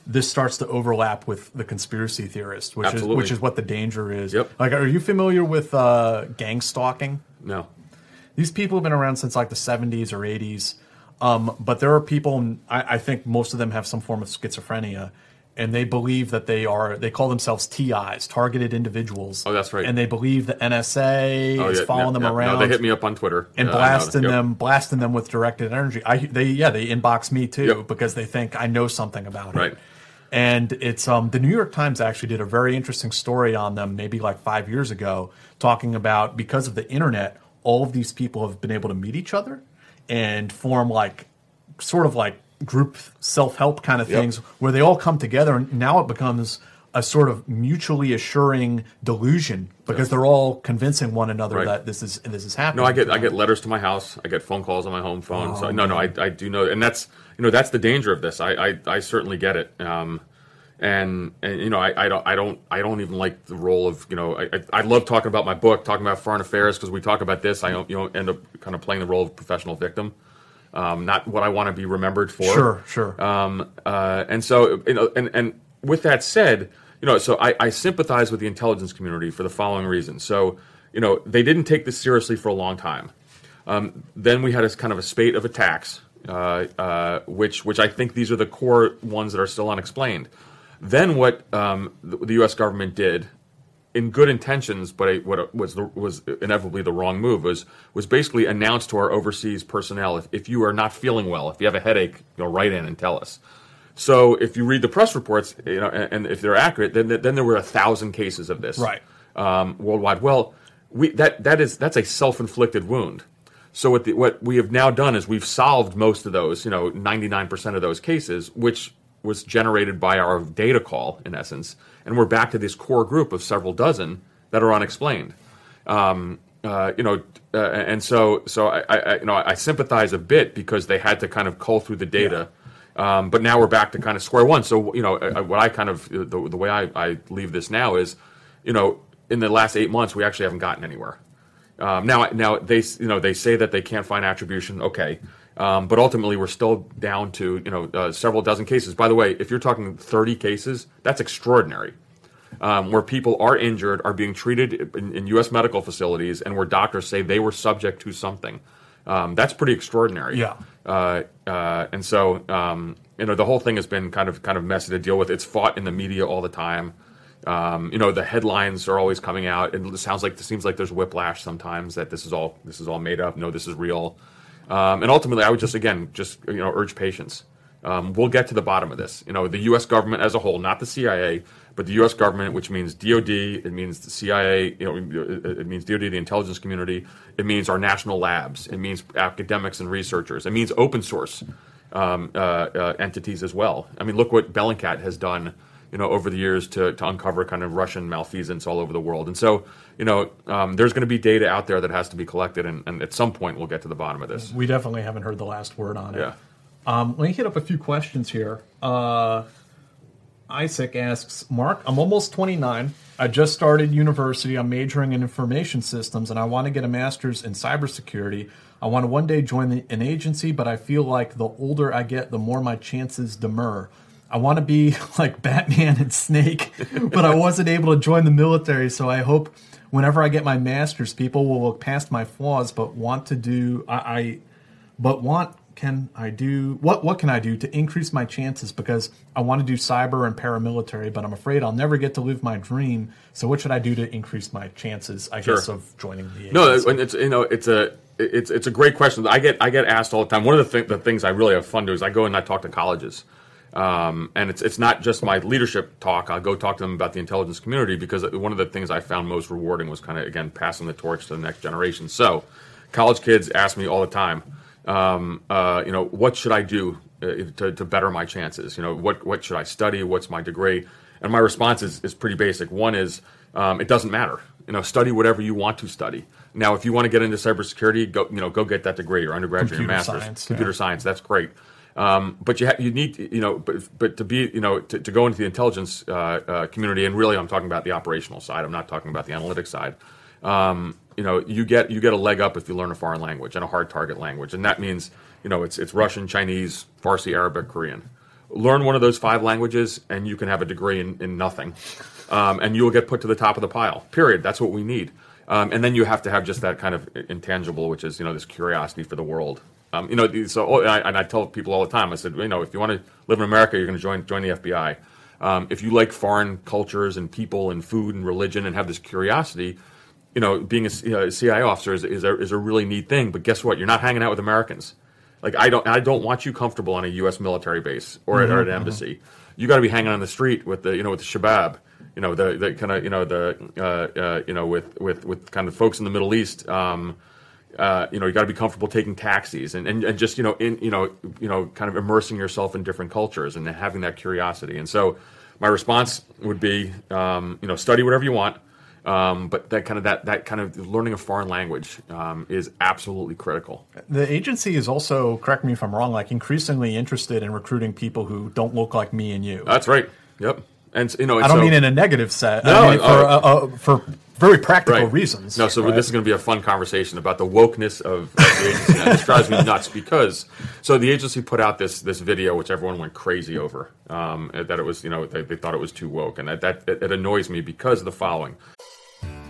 this starts to overlap with the conspiracy theorist, which Absolutely. is which is what the danger is. Yep. Like, are you familiar with uh, gang stalking? No. These people have been around since like the 70s or 80s. Um, but there are people, I, I think most of them have some form of schizophrenia, and they believe that they are they call themselves TIs, targeted individuals. Oh, that's right. And they believe the NSA Oh, is yeah, following yeah, them yeah. No, around. they hit me up on Twitter and know blasting. Yep. them, blasting them with directed energy. I they yeah they inbox me too Yep. because they think I know something about it. Right. it. And it's um the New York Times actually did a very interesting story on them maybe like five years ago, talking about because of the internet, all of these people have been able to meet each other and form like sort of like group self help kind of Yep. things where they all come together and now it becomes a sort of mutually assuring delusion because they're all convincing one another Right. that this is this is happening. No, I get I get letters to my house. I get phone calls on my home phone. Oh, so no, no, I, I do know, and that's you know that's the danger of this. I I, I certainly get it. Um, and and you know I, I don't I don't I don't even like the role of you know I I, I love talking about my book, talking about foreign affairs because we talk about this. I don't you know end up kind of playing the role of professional victim. Um, not what I want to be remembered for. Sure, sure. Um, uh, and so, you know, and, and with that said, you know, so I, I sympathize with the intelligence community for the following reasons. So, you know, they didn't take this seriously for a long time. Um, then we had a kind of a spate of attacks, uh, uh, which which I think these are the core ones that are still unexplained. Then what um, the, the U.S. government did, in good intentions, but it, what was the, was inevitably the wrong move was was basically announced to our overseas personnel if, if you are not feeling well, if you have a headache, you know, write in and tell us. So if you read the press reports, you know, and, and if they're accurate, then then there were a thousand cases of this Right. um, worldwide. Well, we that that is that's a self inflicted wound. So what the, what we have now done is we've solved most of those, you know, ninety nine percent of those cases, which was generated by our data call in essence, and we're back to this core group of several dozen that are unexplained. Um, uh, you know, uh, and so so I, I you know I sympathize a bit because they had to kind of cull through the data. Um, but now we're back to kind of square one. So you know, uh, what I kind of the, the way I, I leave this now is, you know, in the last eight months we actually haven't gotten anywhere. Um, now, now they you know they say that they can't find attribution. Okay, um, but ultimately we're still down to you know uh, several dozen cases. By the way, if you're talking 30 cases, that's extraordinary. Um, where people are injured, are being treated in, in U.S. medical facilities, and where doctors say they were subject to something. Um, that's pretty extraordinary. Yeah. Uh, uh, and so um, you know the whole thing has been kind of kind of messy to deal with. It's fought in the media all the time. Um, you know the headlines are always coming out. It sounds like it seems like there's whiplash sometimes that this is all this is all made up. No, this is real. Um, and ultimately, I would just again just you know urge patience. Um, we'll get to the bottom of this. You know the U.S. government as a whole, not the CIA, but the U.S. government, which means DoD, it means the CIA, you know, it means DoD, the intelligence community, it means our national labs, it means academics and researchers, it means open source um, uh, uh, entities as well. I mean, look what Bellingcat has done, you know, over the years to, to uncover kind of Russian malfeasance all over the world. And so, you know, um, there's going to be data out there that has to be collected, and, and at some point we'll get to the bottom of this. We definitely haven't heard the last word on it. Yeah. Um, let me hit up a few questions here. Uh, Isaac asks, Mark, I'm almost 29. I just started university. I'm majoring in information systems, and I want to get a master's in cybersecurity. I want to one day join the, an agency, but I feel like the older I get, the more my chances demur. I want to be like Batman and Snake, but I wasn't able to join the military, so I hope whenever I get my master's, people will look past my flaws, but want to do I, I but want can I do what what can I do to increase my chances because I want to do cyber and paramilitary, but I'm afraid I'll never get to live my dream. So what should I do to increase my chances, I Sure. guess, of joining the agency? No, and it's you know it's a it's it's a great question. I get I get asked all the time. One of the, th- the things I really have fun doing is I go and I talk to colleges, um, and it's it's not just my leadership talk. I go talk to them about the intelligence community because one of the things I found most rewarding was kind of again passing the torch to the next generation. So, college kids ask me all the time, um, uh, you know, what should I do uh, to, to better my chances? You know, what what should I study? What's my degree? And my response is, is pretty basic. One is um, it doesn't matter. You know, study whatever you want to study. Now, if you want to get into cybersecurity, go you know go get that degree, your undergraduate, your Computer master's, science, computer yeah. science. That's great. Um, but you ha- you need you know but but to be you know to, to go into the intelligence uh, uh, community and really I'm talking about the operational side. I'm not talking about the analytics side. Um, you know you get you get a leg up if you learn a foreign language and a hard target language, and that means you know it's it's Russian, Chinese, Farsi, Arabic, Korean. Learn one of those five languages, and you can have a degree in, in nothing, um, and you will get put to the top of the pile. Period. That's what we need. Um, and then you have to have just that kind of intangible, which is you know this curiosity for the world. Um, you know, so oh, and I, and I tell people all the time. I said, you know, if you want to live in America, you're going to join join the FBI. Um, if you like foreign cultures and people and food and religion and have this curiosity, you know, being a, C- uh, CIA officer is, is, a, is a really neat thing. But guess what? You're not hanging out with Americans. Like I don't, I don't want you comfortable on a U.S. military base or, at, or at an Mhm, embassy. You got to be hanging on the street with the, you know, with the shabab. You know, the, the kind of, you know, the, uh, uh, you know, with, with, with kind of folks in the Middle East. Um, uh, you know, you got to be comfortable taking taxis and, and, and just you know, in you know, you know, kind of immersing yourself in different cultures and having that curiosity. And so, my response would be, um, you know, study whatever you want, um, but that kind of that that kind of learning a foreign language um, is absolutely critical. The agency is also, correct me if I'm wrong, like increasingly interested in recruiting people who don't look like me and you. That's right. Yep. And you know, I don't so- mean in a negative set. No, I mean for, oh. uh, uh, for very practical Right. reasons. No, so right? this is going to be a fun conversation about the wokeness of, of the agency. And this drives me nuts because so the agency put out this this video which everyone went crazy over um, that it was you know they, they thought it was too woke and that, that it, it annoys me because of the following.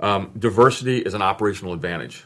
Um, diversity is an operational advantage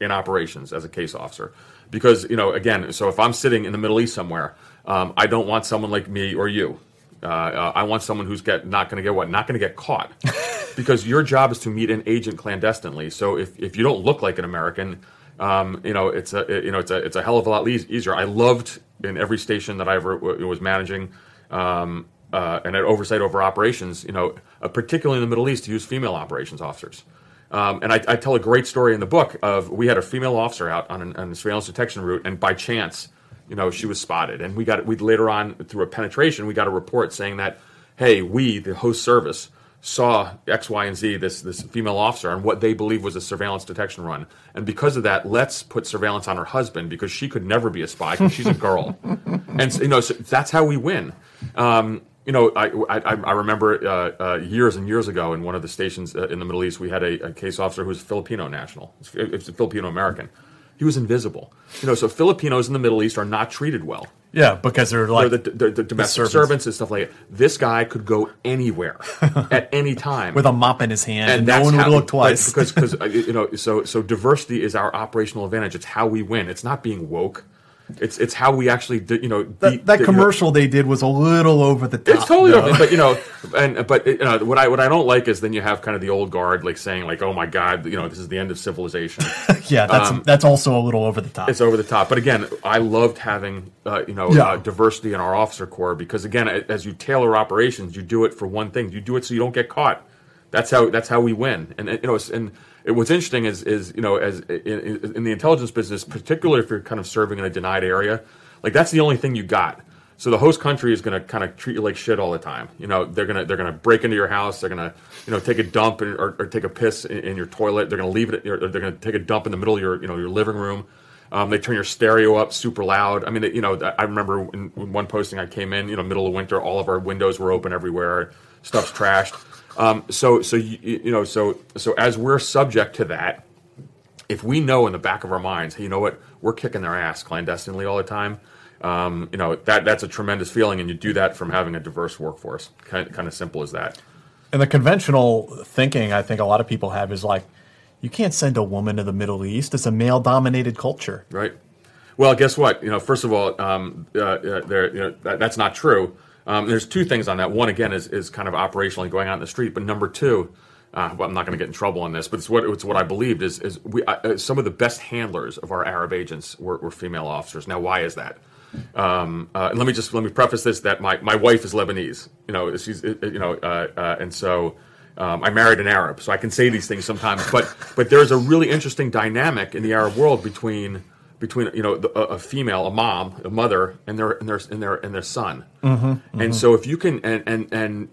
in operations as a case officer. Because you know again so if i'm sitting in the middle east somewhere um, i don't want someone like me or you. Uh, uh, i want someone who's get, not going to get what? Not going to get caught. Because your job is to meet an agent clandestinely. So if, if you don't look like an american um, you know it's a you know it's a it's a hell of a lot easier. I loved in every station that i ever w- was managing um, uh, and had oversight over operations, you know, uh, particularly in the Middle East, to use female operations officers. Um, and I, I tell a great story in the book of we had a female officer out on, an, on a surveillance detection route, and by chance, you know, she was spotted. And we got we later on through a penetration, we got a report saying that, hey, we, the host service, saw X, Y, and Z, this this female officer, and what they believe was a surveillance detection run. And because of that, let's put surveillance on her husband because she could never be a spy because she's a girl. and you know, so that's how we win. Um, you know, I, I, I remember uh, uh, years and years ago in one of the stations uh, in the Middle East, we had a, a case officer who was Filipino national. It's, a Filipino American. He was invisible. You know, so Filipinos in the Middle East are not treated well. Yeah, because they're like they're the, they're the domestic servants. servants. and stuff like that. This guy could go anywhere at any time with a mop in his hand, and, no that's one would look twice. because because uh, you know so so diversity is our operational advantage. It's how we win. It's not being woke. It's it's how we actually do, you know that, beat that the- you know- commercial they did was a little over the top. it's totally though. okay, but you know, and but you know, what I what I don't like is then you have kind of the old guard like saying like, oh my god, you know, this is the end of civilization. yeah, that's Um, that's also a little over the top. It's over the top. But again, I loved having uh, you know Yeah. uh, diversity in our officer corps because again, as you tailor operations, you do it for one thing. You do it so you don't get caught. That's how that's how we win. And, you know, it's- and what's interesting is is you know as in, in the intelligence business, particularly if you're kind of serving in a denied area, like that's the only thing you got. So the host country is going to kind of treat you like shit all the time. You know, they're gonna they're gonna break into your house. They're gonna you know take a dump in, or, or take a piss in, in your toilet. They're gonna leave it. Or they're gonna take a dump in the middle of your you know your living room. Um, they turn your stereo up super loud. I mean, you know, I remember in, in one posting I came in, you know, middle of winter, all of our windows were open everywhere, stuff's trashed. Um, so, so you, you know, so so as we're subject to that, if we know in the back of our minds, hey, you know what, we're kicking their ass clandestinely all the time. Um, you know that that's a tremendous feeling, and you do that from having a diverse workforce. Kind kind of simple as that. And the conventional thinking I think a lot of people have is like, you can't send a woman to the Middle East. It's a male dominated culture. Right. Well, guess what? You know, first of all, um, uh, uh, there, you know, that, that's not true. Um, there's two things on that. One, again, is, is kind of operationally going out in the street. But number two, uh, well, I'm not going to get in trouble on this, but it's what it's what I believed is is we uh, some of the best handlers of our Arab agents were, were female officers. Now, why is that? Um, uh, let me just let me preface this that my, my wife is Lebanese, you know, she's uh, you know, uh, uh, and so um, I married an Arab, so I can say these things sometimes. But but there's a really interesting dynamic in the Arab world between between you know the, a, female, a mom, a mother, and their and their and their and their son. Mhm, And mhm. so if you can and, and and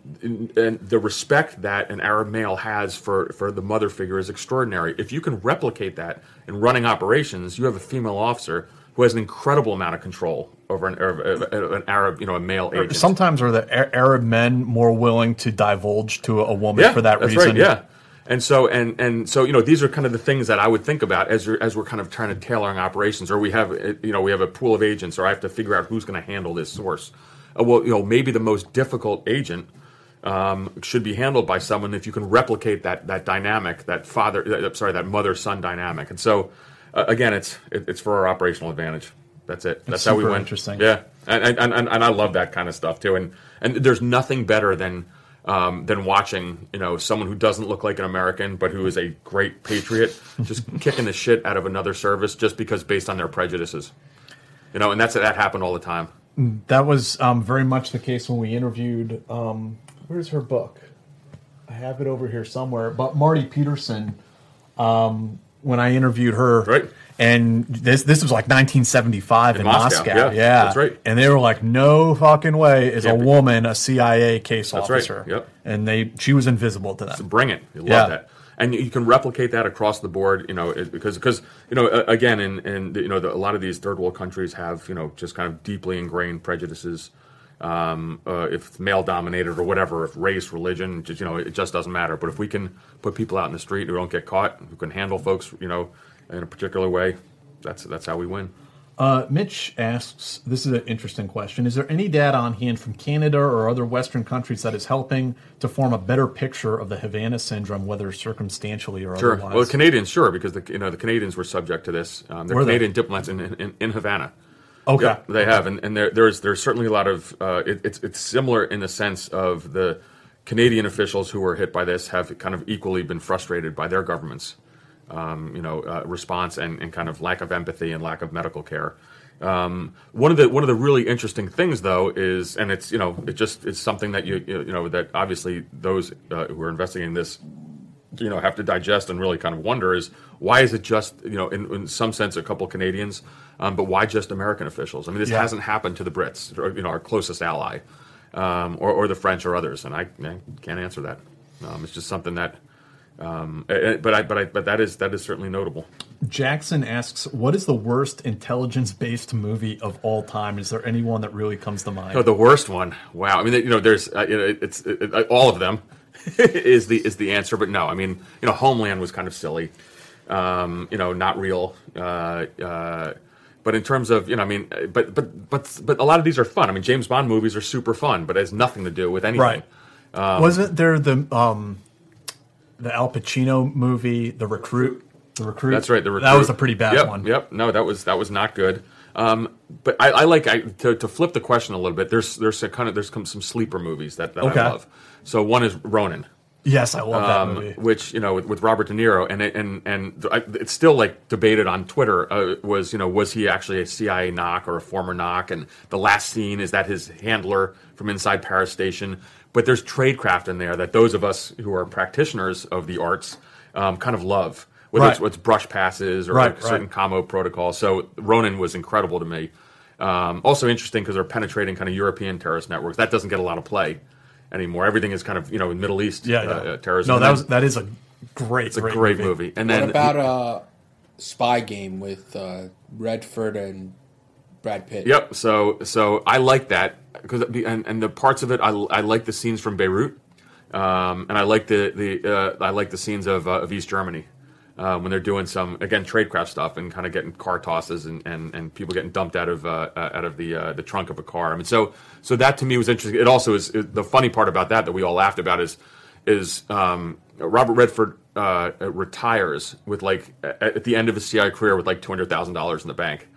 and the respect that an Arab male has for for the mother figure is extraordinary. If you can replicate that in running operations, you have a female officer who has an incredible amount of control over an, Arab- an Arab, you know, a male agent. Sometimes are the Arab men more willing to divulge to a woman yeah, for that reason? Right, yeah. And so and and so you know these are kind of the things that I would think about as you're, as we're kind of trying to tailoring operations, or we have uh, you know we have a pool of agents, or I have to figure out who's going to handle this source. Uh, well, you know maybe the most difficult agent um, should be handled by someone if you can replicate that that dynamic, that father, uh, sorry, that mother son dynamic. And so uh, again, it's it, it's for our operational advantage. That's it. That's how we win. interesting. Yeah, and, and and and I love that kind of stuff too. And and there's nothing better than um, than watching you know someone who doesn't look like an American but who is a great patriot just kicking the shit out of another service just because based on their prejudices. You know, and that's that happened all the time. That was um, very much the case when we interviewed. Um, where's her book? I have it over here somewhere. But Marti Peterson, um, when I interviewed her, right. And this this was like 1975 in, In Moscow, Moscow. yeah, that's right. And they were like, "No fucking way is Yeah, a but- woman a CIA case That's right, officer." yep. And they she was invisible to them. So bring it. You love Yeah. that. And you can replicate that across the board, you know, because because you know again, in in you know the, a lot of these third world countries have you know just kind of deeply ingrained prejudices. Um, uh, if it's male dominated or whatever, if race, religion, just you know, it just doesn't matter. But if we can put people out in the street who don't get caught, who can handle folks, you know, in a particular way, that's that's how we win. Uh, Mitch asks, this is an interesting question. Is there any data on hand from Canada or other Western countries that is helping to form a better picture of the Havana syndrome, whether circumstantially or Sure. otherwise? Well, Canadians, sure, because the you know the Canadians were subject to this. Um, they're Were they? Canadian diplomats in, in, in Havana. Okay. They have, and, and there, there's there's certainly a lot of uh, it, it's it's similar in the sense of the Canadian officials who were hit by this have kind of equally been frustrated by their governments, um, you know, uh, response and, and kind of lack of empathy and lack of medical care. Um, one of the one of the really interesting things, though, is and it's you know it just it's something that you you know that obviously those uh, who are investigating this you know have to digest and really kind of wonder is why is it just you know in, in some sense a couple Canadians, um, but why just American officials? I mean, this Yeah. hasn't happened to the Brits, or, you know, our closest ally, um, or, or the French or others, and I, I can't answer that. Um, it's just something that, um, eh, eh, but I, but I, but that is that is certainly notable. Jackson asks, what is the worst intelligence-based movie of all time? Is there anyone that really comes to mind? No, the worst one. Wow. I mean, you know, there's uh, you know, it's it, it, all of them is the is the answer, but no. I mean, you know, Homeland was kind of silly. Um, you know, not real. Uh, uh, but in terms of you know, I mean, uh, but but but but a lot of these are fun. I mean, James Bond movies are super fun, but it has nothing to do with anything. Right. Um, Wasn't there the um, the Al Pacino movie, The Recruit? The Recruit. That's right. The Recruit. That was a pretty bad Yep, one. Yep. No, that was that was not good. Um, but I, I like I, to, to flip the question a little bit. There's there's a kind of there's some some sleeper movies that, that Okay. I love. So one is Ronin. Yes, I love that um, movie. Which you know with, with Robert De Niro and it, and and I, it's still like debated on Twitter. Uh, was you know was he actually a CIA NOC or a former NOC? And the last scene is that his handler from inside Paris Station. But there's tradecraft in there that those of us who are practitioners of the arts um, kind of love. Whether Right. it's, it's brush passes or Right, like certain right. commo protocols. So Ronin was incredible to me. Um, also interesting because they're penetrating kind of European terrorist networks. That doesn't get a lot of play anymore. Everything is kind of you know in Middle East Yeah, uh, yeah. uh, terrorism. No, that then- was that is a great, it's a great, movie. And then what about uh, Spy Game with uh, Redford and Brad Pitt? Yep. So so I like that because and, and the parts of it I, I like the scenes from Beirut, um, and I like the the uh, I like the scenes of uh, of East Germany. Uh, when they're doing some again tradecraft stuff and kind of getting car tosses and, and, and people getting dumped out of uh, out of the uh, the trunk of a car. I mean, so so that to me was interesting. It also is it- the funny part about that that we all laughed about is is um, Robert Redford uh, retires with like at the end of his CIA career with like two hundred thousand dollars in the bank.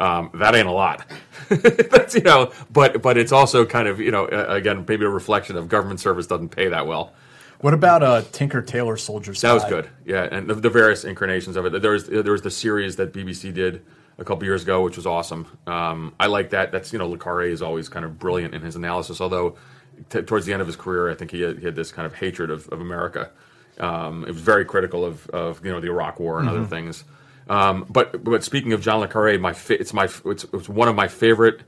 Um, that ain't a lot. That's you know, but but it's also kind of you know uh, again maybe a reflection of government service doesn't pay that well. What about uh, Tinker Tailor Soldier Spy? That was good, yeah, and the, the various incarnations of it. There was there was the series that BBC did a couple years ago, which was awesome. Um, I like that. That's you know, Le Carre is always kind of brilliant in his analysis. Although t- towards the end of his career, I think he had, he had this kind of hatred of, of America. Um, it was very critical of, of you know the Iraq War and other Mm-hmm. Mhm. things. Um, but but speaking of John Le Carre, my fa- it's my it's, it's one of my favorite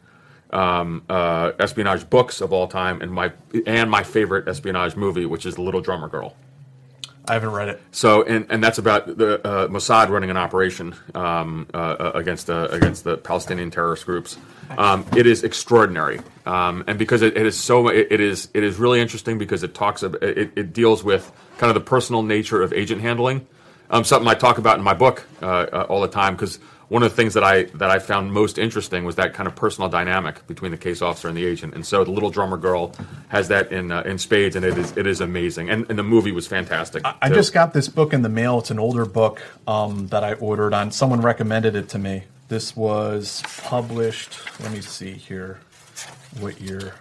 um, uh, espionage books of all time, and my and my favorite espionage movie, which is The Little Drummer Girl. I haven't read it. So, and, and that's about the uh, Mossad running an operation um, uh, uh, against uh, against the Palestinian terrorist groups. Um, it is extraordinary, um, and because it, it is so, it, it is it is really interesting because it talks about it, it deals with kind of the personal nature of agent handling. Um, something I talk about in my book uh, uh, all the time because one of the things that I that I found most interesting was that kind of personal dynamic between the case officer and the agent. And so the little drummer girl has that in uh, in spades, and it is it is amazing. And, and the movie was fantastic. I too. just got this book in the mail. It's an older book um, that I ordered on. Someone recommended it to me. This was published. Let me see here. What year?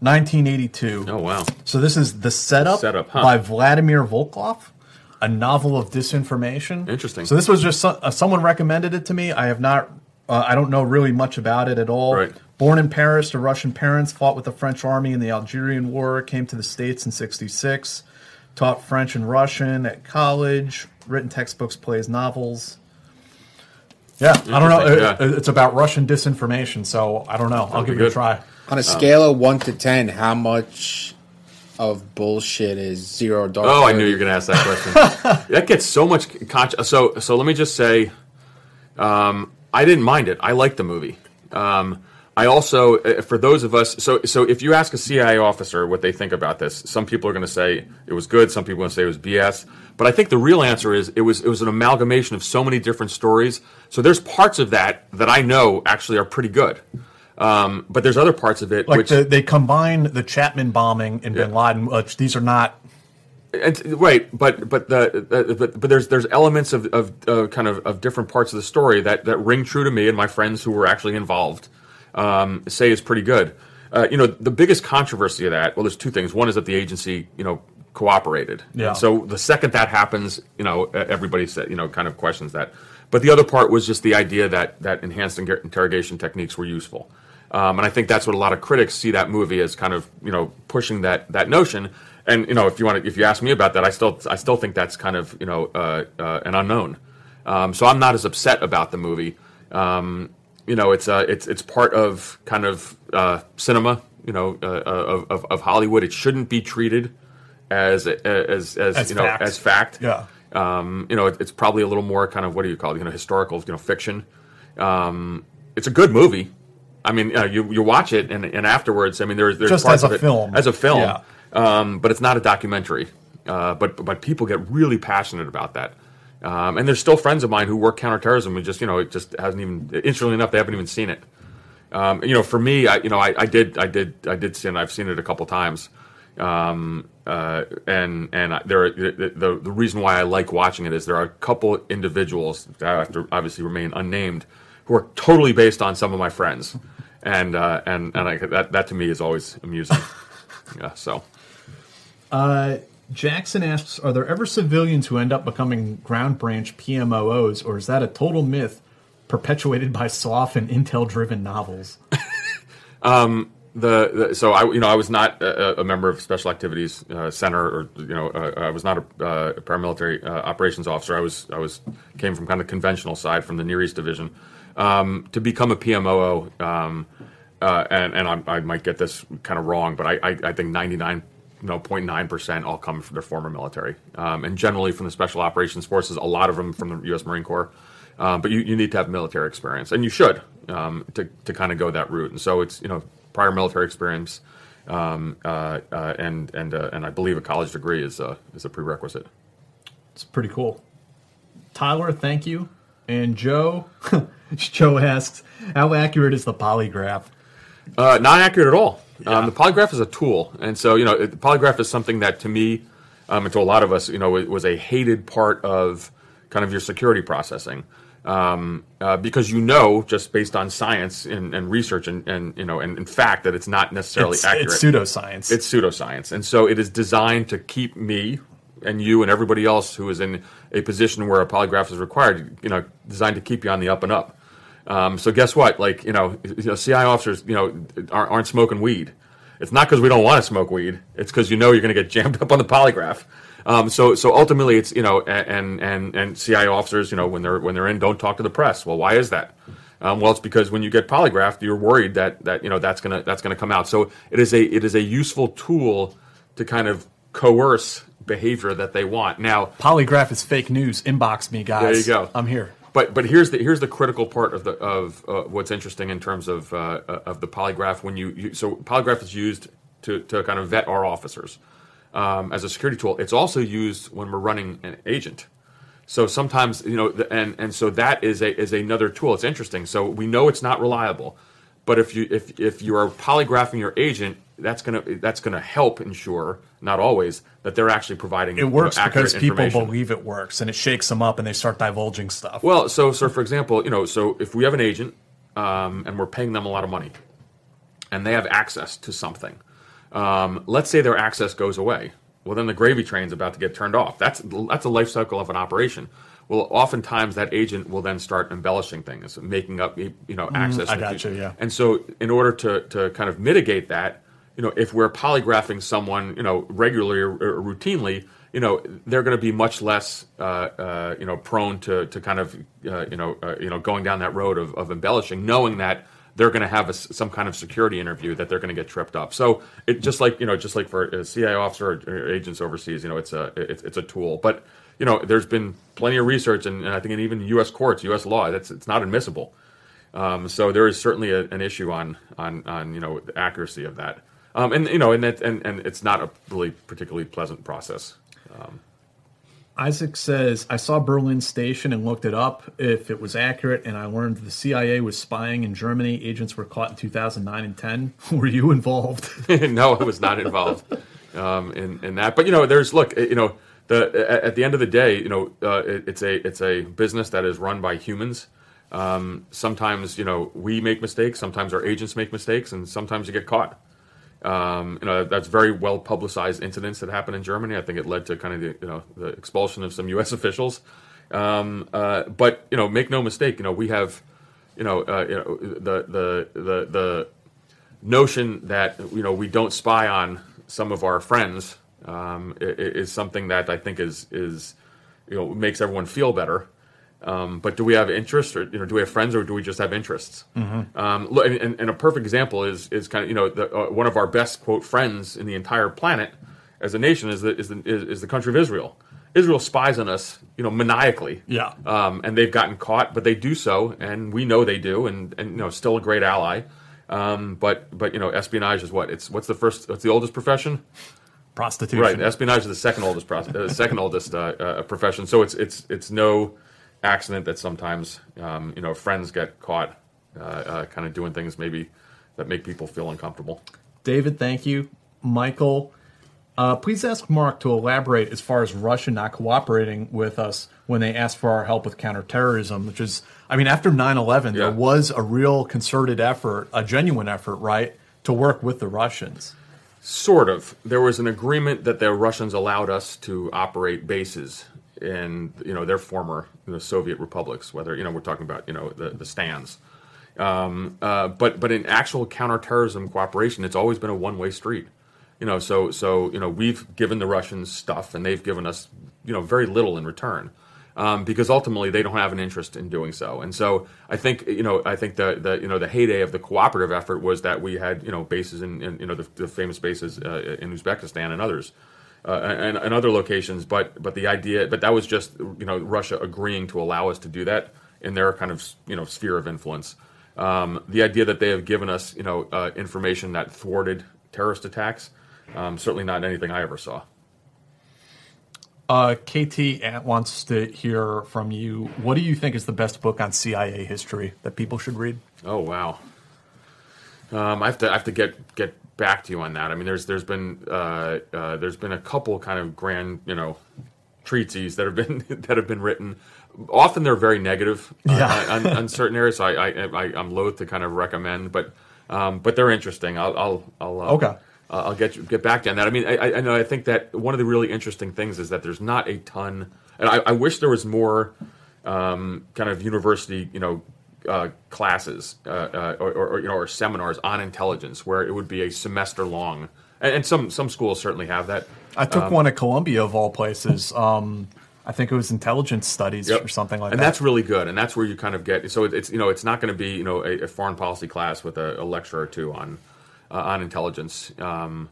1982. Oh wow! So this is the setup, Setup, huh. by Vladimir Volkoff, a novel of disinformation. Interesting. So this was just so, uh, someone recommended it to me. I have not. Uh, I don't know really much about it at all. Right. Born in Paris to Russian parents, fought with the French army in the Algerian War, came to the States in '66, taught French and Russian at college, written textbooks, plays, novels. Yeah, I don't know. Interesting, It- It's about Russian disinformation, so I don't know. I'll That'd give be it a try. On a scale of one to ten, how much of bullshit is zero dark? Oh, I knew you were going to ask that question. that gets so much con- so so. Let me just say, um, I didn't mind it. I liked the movie. Um, I also, uh, for those of us, so so if you ask a CIA officer what they think about this, some people are going to say it was good. Some people are going to say it was BS. But I think the real answer is it was it was an amalgamation of so many different stories. So there's parts of that that I know actually are pretty good. Um, but there's other parts of it Like which the, they combine the Chapman bombing and Bin Laden. Which these are not. And, right, but but the uh, but but there's there's elements of of uh, kind of of different parts of the story that that ring true to me and my friends who were actually involved um, say is pretty good. Uh, you know, the biggest controversy of that. Well, there's two things. One is that the agency, you know, cooperated. Yeah. And so the second that happens, you know, everybody said, you know, kind of questions that. But the other part was just the idea that that enhanced inter- interrogation techniques were useful. Um, and I think that's what a lot of critics see that movie as kind of you know pushing that that notion. And you know, if you want to, if you ask me about that, I still I still think that's kind of you know uh, uh, an unknown. Um, so I'm not as upset about the movie. Um, you know, it's uh, it's it's part of kind of uh, cinema. You know, uh, of, of of Hollywood. It shouldn't be treated as as as, As you know fact. as fact. Yeah. Um, you know, it, it's probably a little more kind of what do you call it? You know, historical, you know, fiction. Um, it's a good movie. I mean, uh, you you watch it and, and afterwards, I mean, there's there's Just parts as a of it, film. as a film, Yeah. um, but it's not a documentary. Uh, but but people get really passionate about that. Um, and there's still friends of mine who work counterterrorism and just you know it just hasn't even interestingly enough they haven't even seen it. Um, you know, for me, I, you know, I, I did, I did, I did see it. and I've seen it a couple times. Um, uh, and and I- there, are, the, the the reason why I like watching it is there are a couple individuals that have to obviously remain unnamed who are totally based on some of my friends, and uh, and and I, that that to me is always amusing. yeah, so Uh, Jackson asks, are there ever civilians who end up becoming ground branch PMOOs, or is that a total myth perpetuated by soft and intel-driven novels? Um, the, the so I you know I was not a, a member of Special Activities uh, Center or you know uh, I was not a, uh, a paramilitary uh, operations officer. I was I was came from kind of conventional side from the Near East Division. Um, to become a PMOO, um, uh, and and I, I might get this kind of wrong, but I I, I think ninety nine. No, 0.9 percent all come from their former military, um, and generally from the Special Operations Forces. A lot of them from the U.S. Marine Corps. Um, but you, you need to have military experience, and you should um, to to kind of go that route. And so it's you know prior military experience, um, uh, uh, and and uh, and I believe a college degree is a is a prerequisite. It's pretty cool. Tyler, thank you. And Joe, Joe asks, how accurate is the polygraph? Uh, not accurate at all. Um, the polygraph is a tool, and so you know it, the polygraph is something that to me, um, and to a lot of us, you know, it was a hated part of kind of your security processing. um, uh, because you know just based on science and, and research and, and you know and in fact that it's not necessarily It's, accurate. it's pseudoscience. It's pseudoscience, and so it is designed to keep me and you and everybody else who is in a position where a polygraph is required, you know, designed to keep you on the up and up. Um, so guess what? Like you know, you know, CI officers, you know, aren't, aren't smoking weed. It's not because we don't want to smoke weed. It's because you know you're going to get jammed up on the polygraph. Um, so so ultimately, it's you know, and and and CI officers, you know, when they're when they're in, don't talk to the press. Well, why is that? Um, well, it's because when you get polygraphed, you're worried that that you know that's gonna that's gonna come out. So it is a it is a useful tool to kind of coerce behavior that they want. Now, Polygraph is fake news. Inbox me, guys. there you go. I'm here. But but here's the here's the critical part of the of uh, what's interesting in terms of uh, uh, of the polygraph when you, you so polygraph is used to to kind of vet our officers um, as a security tool. It's also used when we're running an agent. So sometimes you know, the, and and so that is a is another tool. It's interesting. So we know it's not reliable, but if you if if you are polygraphing your agent, that's gonna that's gonna help ensure not always that they're actually providing It works you know, because people believe it works, and it shakes them up, and they start divulging stuff. Well, so so for example, you know, so if we have an agent um, and we're paying them a lot of money, and they have access to something, um, let's say their access goes away. Well, then the gravy train's about to get turned off. That's that's a life cycle of an operation. Well, oftentimes that agent will then start embellishing things, making up you know Mm, access. I to- gotcha, yeah. And so, in order to to kind of mitigate that, you know, if we're polygraphing someone, you know, regularly or, or routinely, you know, they're going to be much less, uh, uh, you know, prone to to kind of, uh, you know, uh, you know, going down that road of, of embellishing, knowing that they're going to have a some kind of security interview that they're going to get tripped up. So it just like you know, just like for a CIA officer or, or agents overseas, you know, it's a it's, it's a tool. But you know, there's been plenty of research, and, and I think in even U.S. courts, U.S. law, that's it's not admissible. Um, so there is certainly a, an issue on on on you know the accuracy of that, um, and you know, and that and, and it's not a really particularly pleasant process. Um, Isaac says, I saw Berlin Station and looked it up if it was accurate, and I learned the CIA was spying in Germany. Agents were caught in 2009 and 10. Were you involved? no, I was not involved um, in in that. But you know, there's look, you know, the at, the end of the day, you know, uh, it, it's a it's a business that is run by humans. Um, sometimes you know we make mistakes, sometimes our agents make mistakes, and sometimes you get caught. Um, you know, that's very well publicized incidents that happened in Germany. I think it led to kind of the you know the expulsion of some U.S. officials. Um, uh, but you know, make no mistake, you know, we have you know, uh, you know the the the the notion that you know we don't spy on some of our friends um, is something that I think is is you know makes everyone feel better. Um, but do we have interests, or you know, do we have friends, or do we just have interests? Mhm. Um, look, and, and- and a perfect example is is kind of you know the, uh, one of our best quote friends in the entire planet as a nation is the is the is, is the country of Israel. Israel spies on us, you know, maniacally. Yeah. Um, and they've gotten caught, but they do so, and we know they do, and and you know, still a great ally. Um, but but you know, espionage is what it's what's the first what's the oldest profession? Prostitution. Right. Espionage is the second oldest pro- uh, second oldest uh, uh, profession. So it's it's it's no accident that sometimes um, you know friends get caught uh, uh, kind of doing things maybe that make people feel uncomfortable. David, thank you. Michael, uh, please ask Mark to elaborate as far as Russia not cooperating with us when they asked for our help with counterterrorism, which is, I mean, after 9 11, Yeah. there was a real concerted effort, a genuine effort, right, to work with the Russians. Sort of. There was an agreement that the Russians allowed us to operate bases in you know their former you know, Soviet republics. Whether you know we're talking about you know the the stands, um, uh, but but in actual counterterrorism cooperation, it's always been a one way street. You know, so so you know we've given the Russians stuff, and they've given us you know very little in return. Um, because ultimately they don't have an interest in doing so, and so I think you know I think the, the you know the heyday of the cooperative effort was that we had you know bases in, in you know the, the famous bases uh, in Uzbekistan and others, uh, and, and other locations. But but the idea, but that was just you know Russia agreeing to allow us to do that in their kind of you know sphere of influence. Um, the idea that they have given us you know uh, information that thwarted terrorist attacks, um, certainly not anything I ever saw. Uh, KT wants to hear from you. What do you think is the best book on CIA history that people should read? Oh wow. Um, I have to I have to get get back to you on that. I mean, there's there's been uh, uh, there's been a couple kind of grand you know treatises that have been that have been written. Often they're very negative uh, Yeah. on, on certain areas. So I, I, I I'm loath to kind of recommend, but um, but they're interesting. I'll I'll, I'll uh, Okay. Uh, I'll get you, get back to that. I mean, I, I- know I think that one of the really interesting things is that there's not a ton, and I, I wish there was more um, kind of university, you know, uh, classes uh, uh, or, or, or, you know or seminars on intelligence where it would be a semester long, and, and some some schools certainly have that. I took Um, one at Columbia of all places. Um, I think it was intelligence studies Yep. or something like and that. And that's really good, and that's where you kind of get. So it's you know it's not going to be you know a, a foreign policy class with a, a lecture or two on uh, on intelligence. Um,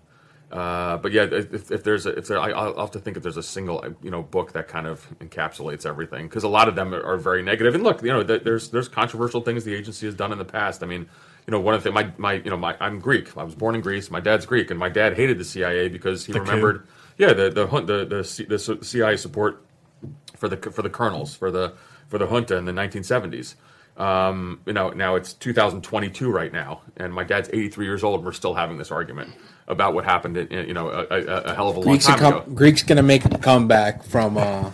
uh, but yeah, if, if there's a, if there, I, I'll have to think if there's a single you know book that kind of encapsulates everything because a lot of them are, are very negative. And look, you know, th- there's there's controversial things the agency has done in the past. I mean, you know, one of the my my you know my I'm Greek. I was born in Greece. My dad's Greek, and my dad hated the CIA because he The coup. remembered. Yeah, the the hunt- the the, C- the CIA support for the for the colonels for the for the junta in the 1970s. Um, you know, now it's 2022 right now, and my dad's 83 years old, and we're still having this argument about what happened. In, you know, a, a, a hell of a long Greeks, are time com- ago. Greeks gonna make a comeback from uh,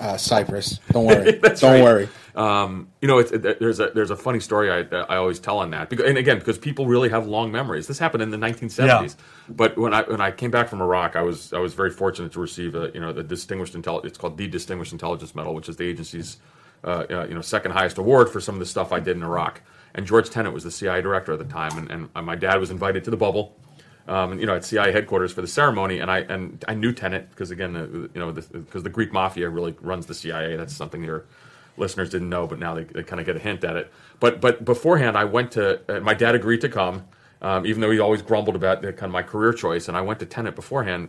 uh, Cyprus. Don't worry. That's Don't right. worry. Um, you know, it's, it, there's a there's a funny story I, I always tell on that, because, and again, because people really have long memories. This happened in the 1970s, Yeah. but when I when I came back from Iraq, I was I was very fortunate to receive a you know the distinguished intelligence. It's called the Distinguished Intelligence Medal, which is the agency's uh, uh, you know second highest award for some of the stuff I did in Iraq. And George Tenet was the CIA director at the time, and, and my dad was invited to the bubble. Um, you know, at CIA headquarters for the ceremony, and I and I knew Tenet because again, uh, you know, because the, Greek mafia really runs the CIA. That's something your listeners didn't know, but now they, they kind of get a hint at it. But but beforehand, I went to uh, my dad agreed to come, um, even though he always grumbled about the, kind of my career choice, and I went to Tenet beforehand.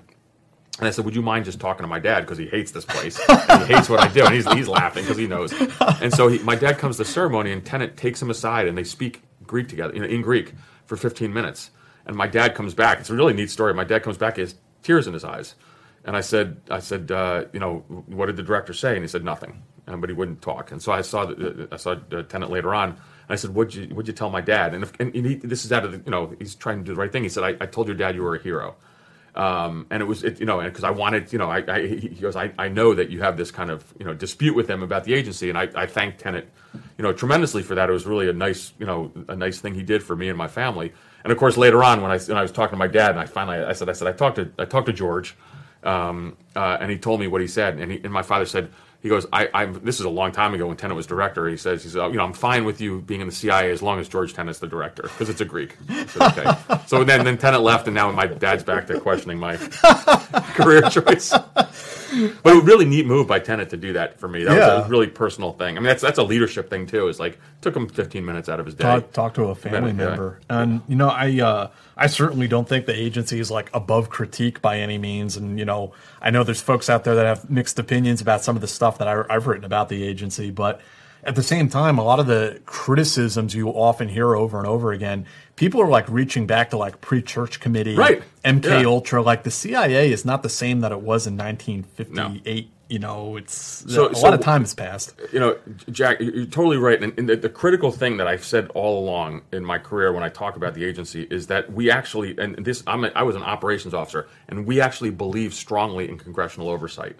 And I said, "Would you mind just talking to my dad because he hates this place and he hates what I do?" And he's, he's laughing because he knows. And so he, my dad comes to the ceremony, and Tenet takes him aside, and they speak Greek together, you know, in Greek for 15 minutes. And my dad comes back. It's a really neat story. My dad comes back, he has tears in his eyes. And I said, I said, uh, you know, what did the director say? And he said nothing, um, but he wouldn't talk. And so I saw, the, I saw uh, Tenet later on. And I said, what'd you, what'd you tell my dad? And, if, and he, this is out of the, you know, he's trying to do the right thing. He said, I, I told your dad you were a hero. Um, and it was, it, you know, because I wanted, you know, I, I he goes, I, I know that you have this kind of, you know, dispute with them about the agency, and I, I thank Tenet, you know, tremendously for that. It was really a nice, you know, a nice thing he did for me and my family. And of course, later on, when I, when I was talking to my dad, and I finally, I said, I said, I talked to, I talked to George, um, uh, and he told me what he said, and he, and my father said, he goes, I, I'm. This is a long time ago when Tenet was director. He says, he said, you know, I'm fine with you being in the CIA as long as George Tenet's the director because it's a Greek. Said, okay. so then, then Tenet left, and now my dad's back to questioning my career choice. But it was a really neat move by Tenet to do that for me. That was a really personal thing. I mean, that's that's a leadership thing too. Is like took him 15 minutes out of his day. talk, talk to a family member. And you know, I uh, I certainly don't think the agency is like above critique by any means. And you know, I know there's folks out there that have mixed opinions about some of the stuff that I, I've written about the agency, but at the same time, a lot of the criticisms you often hear over and over again, people are like reaching back to like pre-church committee, Right. MK Yeah. Ultra. Like the CIA is not the same that it was in 1958. You know, it's So- a so- lot of time has passed. you know, Jack, you're totally right. And, and the, the critical thing that I've said all along in my career when I talk about the agency is that we actually, and this, I'm a, I was an operations officer, and we actually believe strongly in congressional oversight.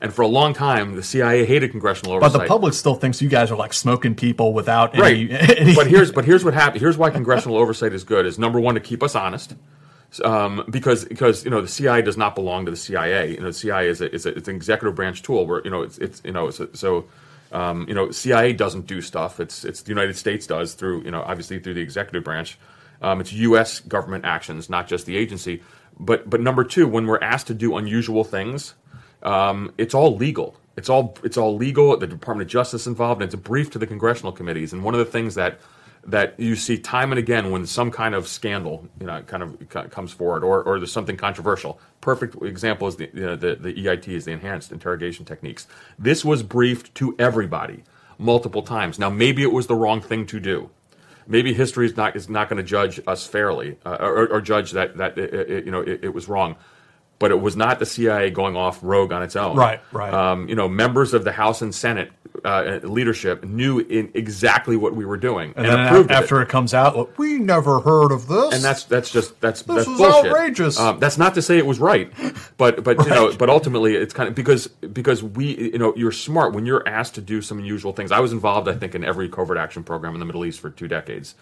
And for a long time, the CIA hated congressional oversight. But the public still thinks you guys are like smoking people without right. any. any but here's but here's what happened. Here's why congressional oversight is good. Is number one to keep us honest. Um, because because you know the CIA does not belong to the CIA. You know the CIA is a, is a, it's an executive branch tool where you know it's it's you know it's a, so um, you know CIA doesn't do stuff. It's it's the United States does through you know obviously through the executive branch. Um, it's U.S. government actions, not just the agency. But but number two, when we're asked to do unusual things, um, it's all legal. It's all it's all legal. The Department of Justice involved, and it's a brief to the congressional committees. And one of the things that that you see time and again when some kind of scandal, you know, kind of comes forward, or, or there's something controversial. Perfect example is the, you know, the the EIT is the enhanced interrogation techniques. This was briefed to everybody multiple times. Now maybe it was the wrong thing to do. Maybe history is not is not going to judge us fairly, uh, or, or judge that that it, it, you know it, it was wrong but it was not the CIA going off rogue on its own. Right, right. Um, you know, members of the House and Senate uh, leadership knew in exactly what we were doing And, and, then approved a- of it. after it comes out, "Look, we never heard of this. and that's that's just that's This that's is bullshit. outrageous. Um, that's not to say it was right, but but you know, but ultimately it's kind of because because we you know you're smart when you're asked to do some unusual things. I was involved, I think, in every covert action program in the Middle East for two decades.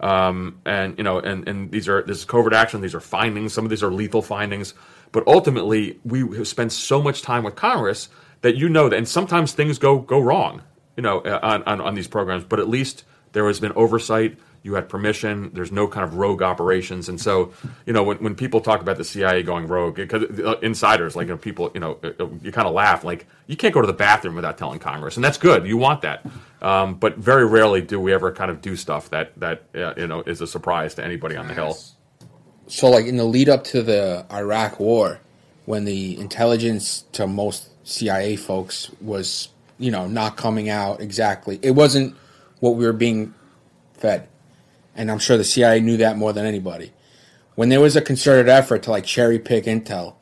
Um, and you know, and, and these are this is covert action. These are findings. Some of these are lethal findings. But ultimately, we have spent so much time with Congress that you know that, and sometimes things go go wrong. You know, uh, on, on on these programs. But at least there has been oversight. You had permission. There's no kind of rogue operations, and so you know when, when people talk about the CIA going rogue, because uh, insiders like you know, people, you know, uh, you kind of laugh like you can't go to the bathroom without telling Congress, and that's good. You want that, um, but very rarely do we ever kind of do stuff that that uh, you know is a surprise to anybody on the hill. So, like in the lead up to the Iraq War, when the intelligence to most CIA folks was, you know, not coming out exactly, it wasn't what we were being fed, and I'm sure the CIA knew that more than anybody. When there was a concerted effort to like cherry pick intel,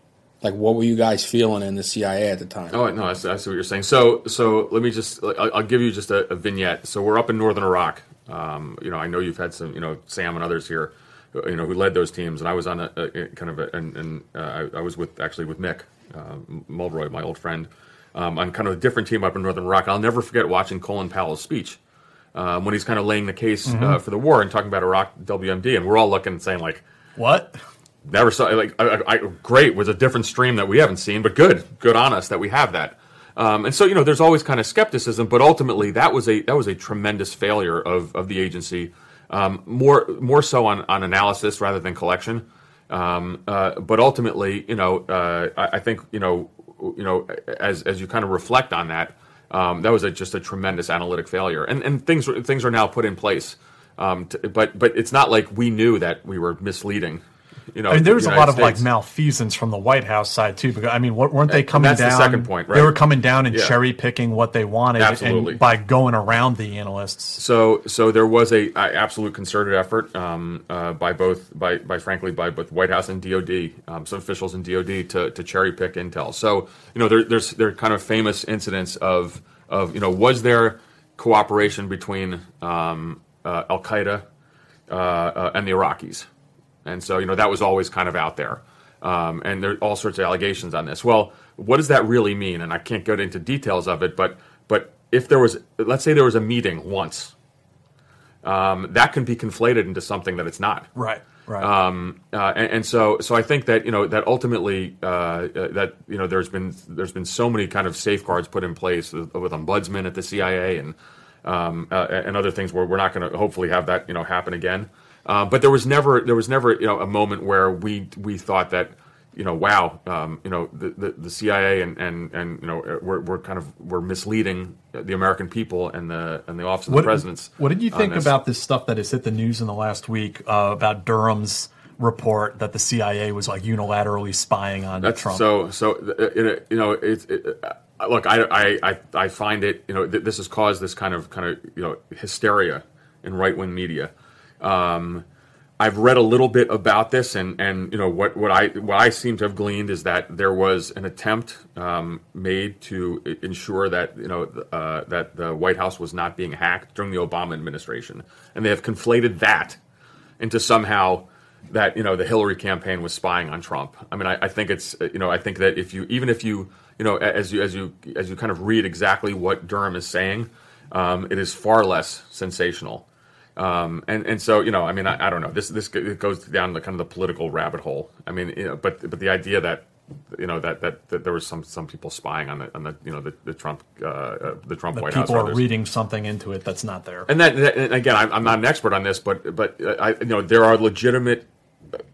like what were you guys feeling in the CIA at the time? Oh no, I see, I see what you're saying. So, so let me just, I'll, I'll give you just a, a vignette. So we're up in northern Iraq. Um, you know, I know you've had some, you know, Sam and others here, you know, who led those teams, and I was on a, a kind of a, and, and uh, I, I was with actually with Mick uh, Mulroy, my old friend, um, on kind of a different team up in northern Iraq. I'll never forget watching Colin Powell's speech. Um, when he's kind of laying the case uh, Mhm. for the war and talking about Iraq WMD, and we're all looking and saying like, what? never saw like I, I, great was a different stream that we haven't seen but good good on us that we have that um, and so you know there's always kind of skepticism but ultimately that was a that was a tremendous failure of, of the agency um, more more so on, on analysis rather than collection. Um, uh, but ultimately you know uh, I, I think you know you know as as you kind of reflect on that um, that was a, just a tremendous analytic failure. And and things things are now put in place. Um, to, but but it's not like we knew that we were misleading you know, I mean, there was the a lot United of like malfeasance from the White House side too. Because I mean, what, weren't they coming that's the second point, right? They were coming down and Yeah. cherry picking what they wanted, Absolutely. and by going around the analysts. So, so there was a, a absolute concerted effort um, uh, by both, by, by frankly, by both White House and DoD, um, some officials in DoD to, to cherry pick intel. So, you know, there, there's there are kind of famous incidents of of you know, was there cooperation between um, uh, Al Qaeda uh, uh, and the Iraqis? And so, you know, that was always kind of out there. Um, and there are all sorts of allegations on this. Well, what does that really mean? And I can't go into details of it, but but if there was, let's say there was a meeting once, um, that can be conflated into something that it's not. Right. Right. Um, uh, and, and so, so I think that you know that ultimately uh, uh, that you know there's been there's been so many kind of safeguards put in place with, with ombudsman at the CIA and um, uh, and other things where we're not going to hopefully have that you know happen again. Uh, but there was never there was never you know a moment where we we thought that you know wow um, you know the, the, the CIA and, and and you know we're, we're kind of we're misleading the American people and the and the office of the presidents. What did you think this. about this stuff that has hit the news in the last week uh, about Durham's report that the CIA was like unilaterally spying on That's Trump? so so. uh, it- You know, it's it, uh, look. I, I I I find it. You know, th- this has caused this kind of kind of you know hysteria in right wing media. Um, I've read a little bit about this, and and you know what what I what I seem to have gleaned is that there was an attempt um, made to ensure that you know uh, that the White House was not being hacked during the Obama administration, and they have conflated that into somehow that you know the Hillary campaign was spying on Trump. I mean, I, I think it's uh, you know I think that if you even if you you know as you as you as you kind of read exactly what Durham is saying, um, it is far less sensational. Um, and and so you know I mean I, I don't know this this goes down the kind of the political rabbit hole. I mean you know, but but the idea that you know that, that, that there was some some people spying on the on the you know the, the Trump uh, uh, the Trump that White House people or are others. reading something into it that's not there. And that, that- and again, I'm, I'm not an expert on this, but but uh, I, you know, there are legitimate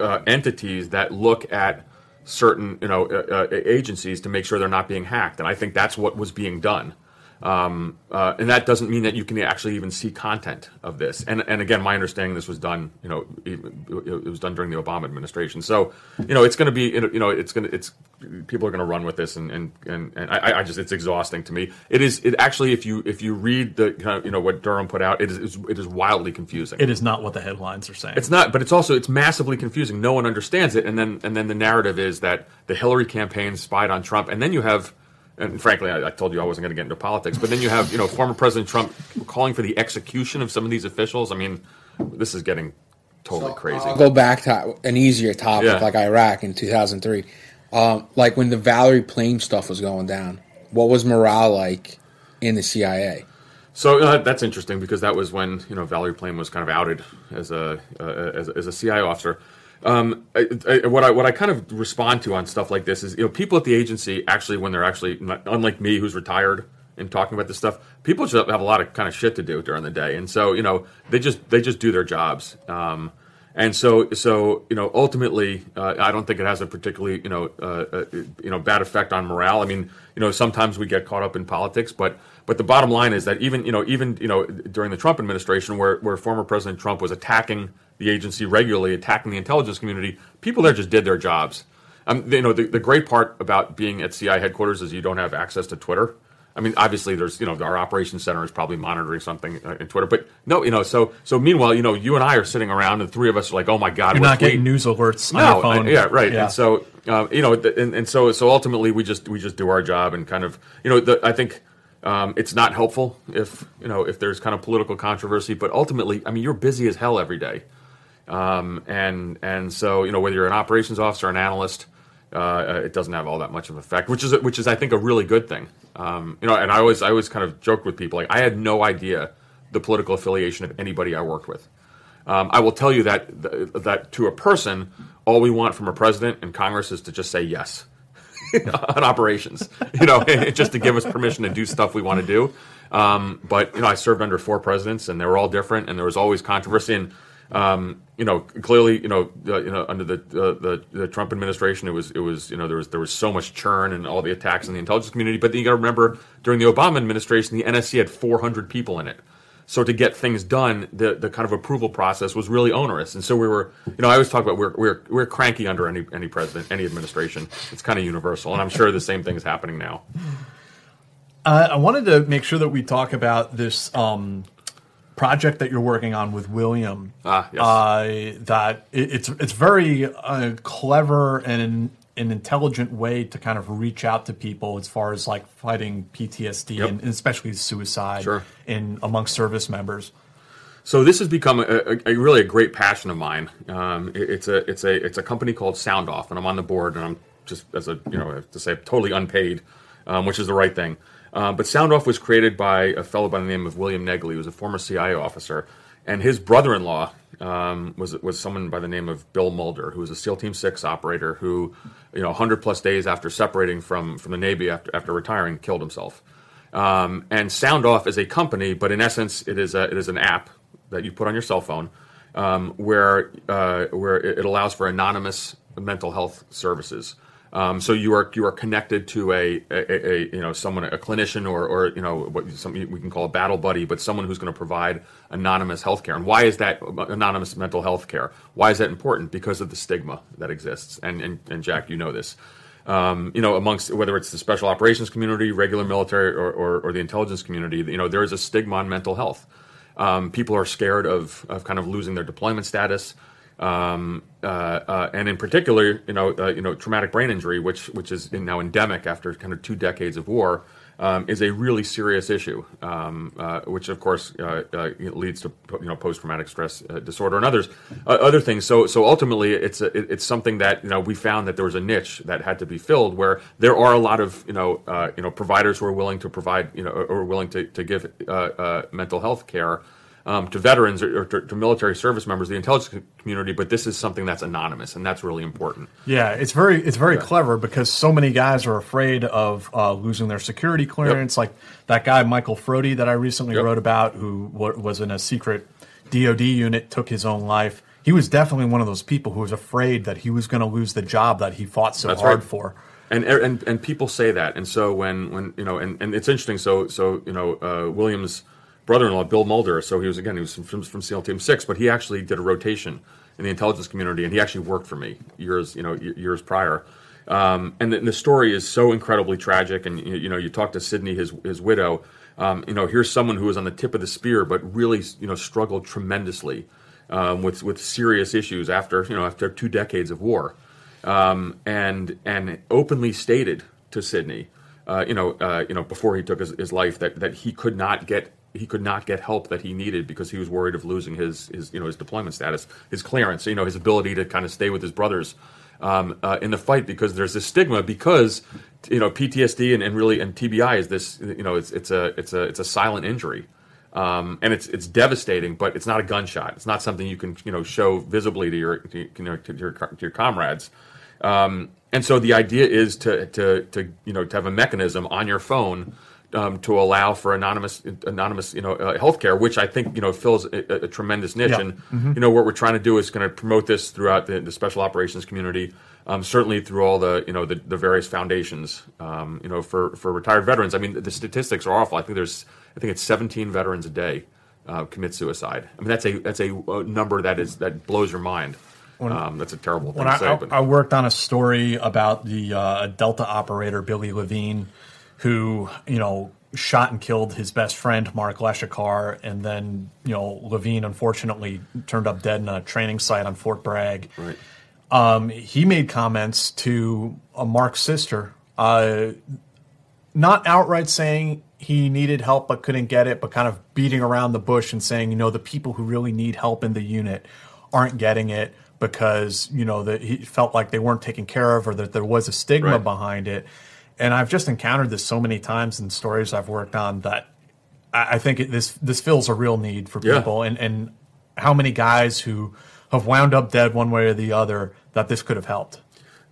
uh, entities that look at certain you know uh, uh, agencies to make sure they're not being hacked, and I think that's what was being done. Um, uh, and that doesn't mean that you can actually even see content of this. And and again, my understanding this was done, you know, even- it was done during the Obama administration. So, you know, it's going to be, you know, it's going to, it's people are going to run with this, and and and, and I, I just, it's exhausting to me. It is, it actually, if you if you read the, kind of, you know, what Durham put out, it is it is wildly confusing. It is not what the headlines are saying. It's not, but it's also it's massively confusing. No one understands it, and then and then the narrative is that the Hillary campaign spied on Trump, and then you have and frankly, I, I told you I wasn't going to get into politics. But then you have, you know, former President Trump calling for the execution of some of these officials. I mean, this is getting totally crazy. I'll go back to an easier topic Yeah. like Iraq in 2003. Um, like when the Valerie Plame stuff was going down, what was morale like in the CIA? So uh, that's interesting because that was when you know Valerie Plame was kind of outed as a uh, as, as a CIA officer. Um, I, I, what I what I kind of respond to on stuff like this is you know people at the agency actually when they're actually unlike me who's retired and talking about this stuff, people just have a lot of kind of shit to do during the day, and so you know they just they just do their jobs. Um, and so, so you know, ultimately, uh, I don't think it has a particularly you know, uh, uh, you know, bad effect on morale. I mean, you know, sometimes we get caught up in politics, but but the bottom line is that even you know, even you know, during the Trump administration, where where former President Trump was attacking the agency regularly, attacking the intelligence community, people there just did their jobs. Um, you know, the, the great part about being at CI headquarters is you don't have access to Twitter. I mean, obviously, there's you know our operations center is probably monitoring something uh, in Twitter, but no, you know, so so meanwhile, you know, you and I are sitting around, and three of us are like, oh my god, You're we're not getting news alerts on No, uh, yeah, right. Yeah. And so uh, you know, and, and so so ultimately, we just we just do our job and kind of you know, the, I think. Um, it's not helpful if you know if there's kind of political controversy, but ultimately, I mean, you're busy as hell every day, um, and and so you know whether you're an operations officer, or an analyst, uh, it doesn't have all that much of effect, which is which is I think a really good thing. Um, you know, and I always I always kind of joke with people like I had no idea the political affiliation of anybody I worked with. Um, I will tell you that that to a person, all we want from a president and Congress is to just say yes on operations. You know, just to give us permission to do stuff we want to do. Um, but you know, I served under four presidents, and they were all different, and there was always controversy. And um, you know, clearly, you know, uh, you know, under the, uh, the the Trump administration, it was it was you know there was there was so much churn and all the attacks in the intelligence community. But then you got to remember, during the Obama administration, the NSC had 400 people in it. So to get things done, the, the kind of approval process was really onerous, and so we were, you know, I always talk about we're we're, we're cranky under any any president, any administration. It's kind of universal, and I'm sure the same thing is happening now. Uh, I wanted to make sure that we talk about this um, project that you're working on with William. Ah, yes. Uh, that it, it's it's very uh, clever and an, an intelligent way to kind of reach out to people as far as like fighting PTSD Yep. and, and especially suicide Sure. in amongst service members. So this has become a, a, a really a great passion of mine. Um, it- it's a it's a it's a company called Sound Off, and I'm on the board, and I'm just as a you know to say totally unpaid, um, which is the right thing. Um, but Sound Off was created by a fellow by the name of William Negley, who was a former CIA officer, and his brother-in-law um, was was someone by the name of Bill Mulder, who was a SEAL Team Six operator, who you know 100 plus days after separating from from the Navy after after retiring, killed himself. Um, and Sound Off is a company, but in essence, it is a, it is an app that you put on your cell phone, um, where uh, where it allows for anonymous mental health services. Um, so you are you are connected to a, a, a you know someone a clinician or, or you know what some we can call a battle buddy, but someone who's going to provide anonymous health care. And why is that anonymous mental health care? Why is that important? Because of the stigma that exists. And and, and Jack, you know this. Um, you know, amongst whether it's the special operations community, regular military, or, or, or the intelligence community, you know, there is a stigma on mental health. Um, people are scared of, of kind of losing their deployment status, um, uh, uh, and in particular, you know, uh, you know, traumatic brain injury, which which is now endemic after kind of two decades of war, um, is a really serious issue. Um, uh, which of course uh, uh, leads to you know post traumatic stress disorder and others other things. So so ultimately, it's a, it- it's something that you know we found that there was a niche that had to be filled where there are a lot of you know you know providers who are willing to provide you know or willing to to give mental health care um, to veterans or, or to, to military service members, the intelligence community. But this is something that's anonymous, and that's really important. Yeah, it's very it's very clever because so many guys are afraid of uh, losing their security clearance. Like that guy Michael Frody that I recently Yep. wrote about, who wa- was in a secret DoD unit, took his own life. He was definitely one of those people who was afraid that he was going to lose the job that he fought so That's hard right. for. And, and and people say that, and so when when you know, and, and it's interesting. So so you know, uh, Williams' brother-in-law, Bill Mulder. So he was again, he was from, from SEAL Team Six, but he actually did a rotation in the intelligence community, and he actually worked for me years you know years prior. Um, and the, the story is so incredibly tragic. And you, you know, you talk to Sydney, his his widow. Um, you know, here's someone who was on the tip of the spear, but really you know struggled tremendously um, with with serious issues after you know after two decades of war um, and and openly stated to Sydney uh, you know, uh, you know, before he took his, his life, that that he could not get he could not get help that he needed because he was worried of losing his his you know his deployment status, his clearance, you know, his ability to kind of stay with his brothers um, uh, in the fight because there's this stigma because you know PTSD and, and really and TBI is this you know it's it's a it's a it's a silent injury. Um, and it's it's devastating, but it's not a gunshot. It's not something you can you know show visibly to your to, you know to your to your comrades. Um, and so the idea is to to to you know to have a mechanism on your phone um, to allow for anonymous anonymous you know uh, healthcare, which I think you know fills a, a tremendous niche. Yeah. And Mhm. you know what we're trying to do is going to promote this throughout the, the special operations community. Um, certainly through all the you know the, the various foundations. Um, you know for for retired veterans. I mean the statistics are awful. I think there's I think it's 17 veterans a day uh, commit suicide. I mean that's a that's a, number that is that blows your mind. When- um, that's a terrible thing say. I, but I, I worked on a story about the uh, Delta operator Billy Lavigne, who you know shot and killed his best friend Mark Leshikar, and then you know Lavigne unfortunately turned up dead in a training site on Fort Bragg. Right. Um, he made comments to uh, Mark's sister, uh, not outright saying he needed help but couldn't get it, but kind of beating around the bush and saying, you know, the people who really need help in the unit aren't getting it because you know that he felt like they weren't taken care of or that there was a stigma Right. behind it. And I've just encountered this so many times in stories I've worked on that I, I think it, this this fills a real need for Yeah. people. And and how many guys who have wound up dead one way or the other that this could have helped.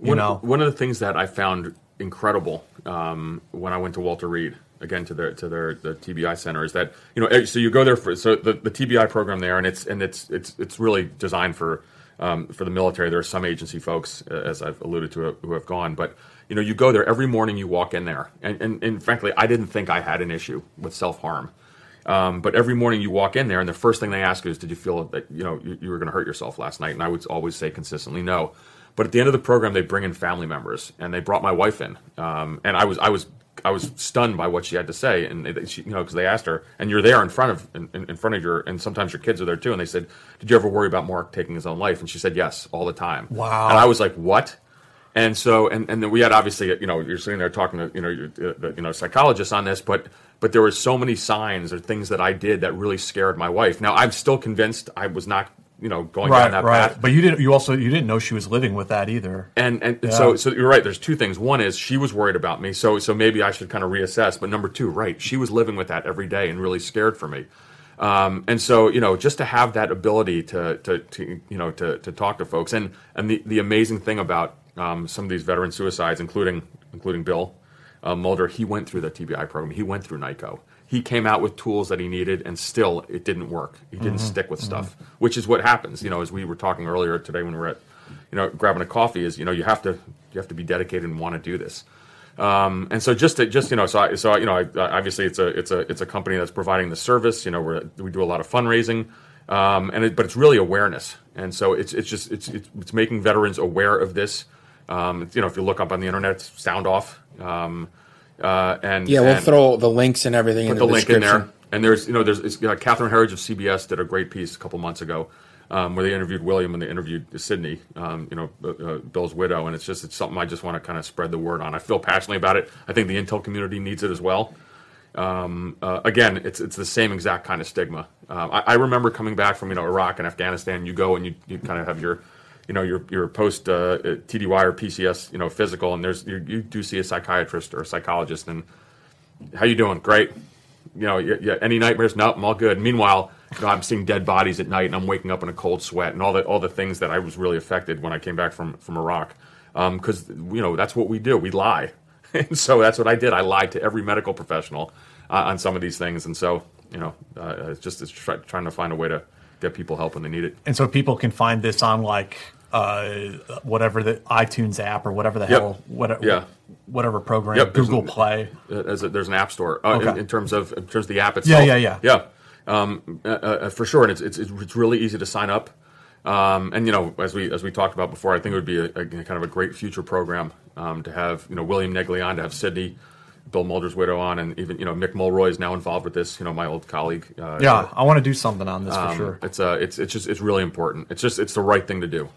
You one, know, one of the things that I found incredible um, when I went to Walter Reed again to their to their the TBI center is that you know eh, so you go there for so the, the TBI program there and it's and it's it's it's really designed for um, for the military. There are some agency folks uh, as I've alluded to who have gone, but you know you go there every morning. You walk in there, and and, and frankly, I didn't think I had an issue with self harm. Um, but every morning you walk in there, and the first thing they ask you is, "Did you feel that you know you, you were going to hurt yourself last night?" And I would always say consistently, "No." But at the end of the program, they bring in family members, and they brought my wife in, um, and I was I was I was stunned by what she had to say, and she, you know because they asked her, and you're there in front of in, in front of your, and sometimes your kids are there too, and they said, "Did you ever worry about Mark taking his own life?" And she said, "Yes, all the time." Wow. And I was like, "What?" And so, and, and then we had obviously, you know, you're sitting there talking to, you know, your- uh, you know, psychologists on this, but but there were so many signs or things that I did that really scared my wife. Now I'm still convinced I was not, you know, going right, down that right. path. But you didn't. You also you didn't know she was living with that either. And and Yeah. so so you're right. There's two things. One is she was worried about me, so so maybe I should kind of reassess. But number two, right, she was living with that every day and really scared for me. Um, and so you know, just to have that ability to to, to you know to, to talk to folks, and and the, the amazing thing about um, some of these veteran suicides, including including Bill uh, Mulder, he went through the TBI program. He went through NICoE. He came out with tools that he needed, and still it didn't work. He didn't Mhm, stick with stuff, which is what happens. You know, as we were talking earlier today when we were at, you know, grabbing a coffee, is you know you have to you have to be dedicated and want to do this. Um, and so just to, just you know, so I, so you know, I, obviously it's a it's a it's a company that's providing the service. You know, we we do a lot of fundraising, um, and it, but it's really awareness. And so it's it's just it's it's, it's making veterans aware of this. Um, you know, if you look up on the internet, it's sound off. Um, uh, and Yeah, we'll and- throw the links and everything put in the, the, link in there. And there's, you know, there's uh, Catherine Herridge of CBS did a great piece a couple months ago um, where they interviewed William and they interviewed Sydney, um, you know, uh, uh, Bill's widow, and it's just it's something I just want to kind of spread the word on. I feel passionately about it. I think the Intel community needs it as well. Um, uh, again, it's it's the same exact kind of stigma. Um, I, I remember coming back from you know Iraq and Afghanistan. You go and you, you kind of have your you know your your post uh, TDY or PCS you know physical, and there's you, you do see a psychiatrist or a psychologist, and how you doing? Great. You know, yeah, any nightmares? Nope, I'm all good. Meanwhile, you know, I'm seeing dead bodies at night, and I'm waking up in a cold sweat, and all the all the things that I was really affected when I came back from from Iraq, because you know that's what we do. We lie, and so that's what I did. I lied to every medical professional uh, on some of these things, and so you know, uh, it's just it's try, trying to find a way to get people help when they need it. And so people can find this on like uh, whatever the iTunes app or whatever the Yep. hell, whatever, Yeah. whatever program, Yep, Google an- Play. Uh, There's, a, there's an app store uh, in, Okay. in terms of in terms of the app itself. Yeah, yeah, yeah, yeah, um, uh, uh, for sure. And it's, it's it's really easy to sign up. Um, and you know, as we as we talked about before, I think it would be a, a kind of a great future program um, to have you know William Negley on, to have Sydney, Bill Mulder's widow on, and even you know Mick Mulroy is now involved with this. You know, my old colleague. Uh, Yeah, I want to do something on this for um, sure. It's uh, it's it's just it's really important. It's just it's the right thing to do.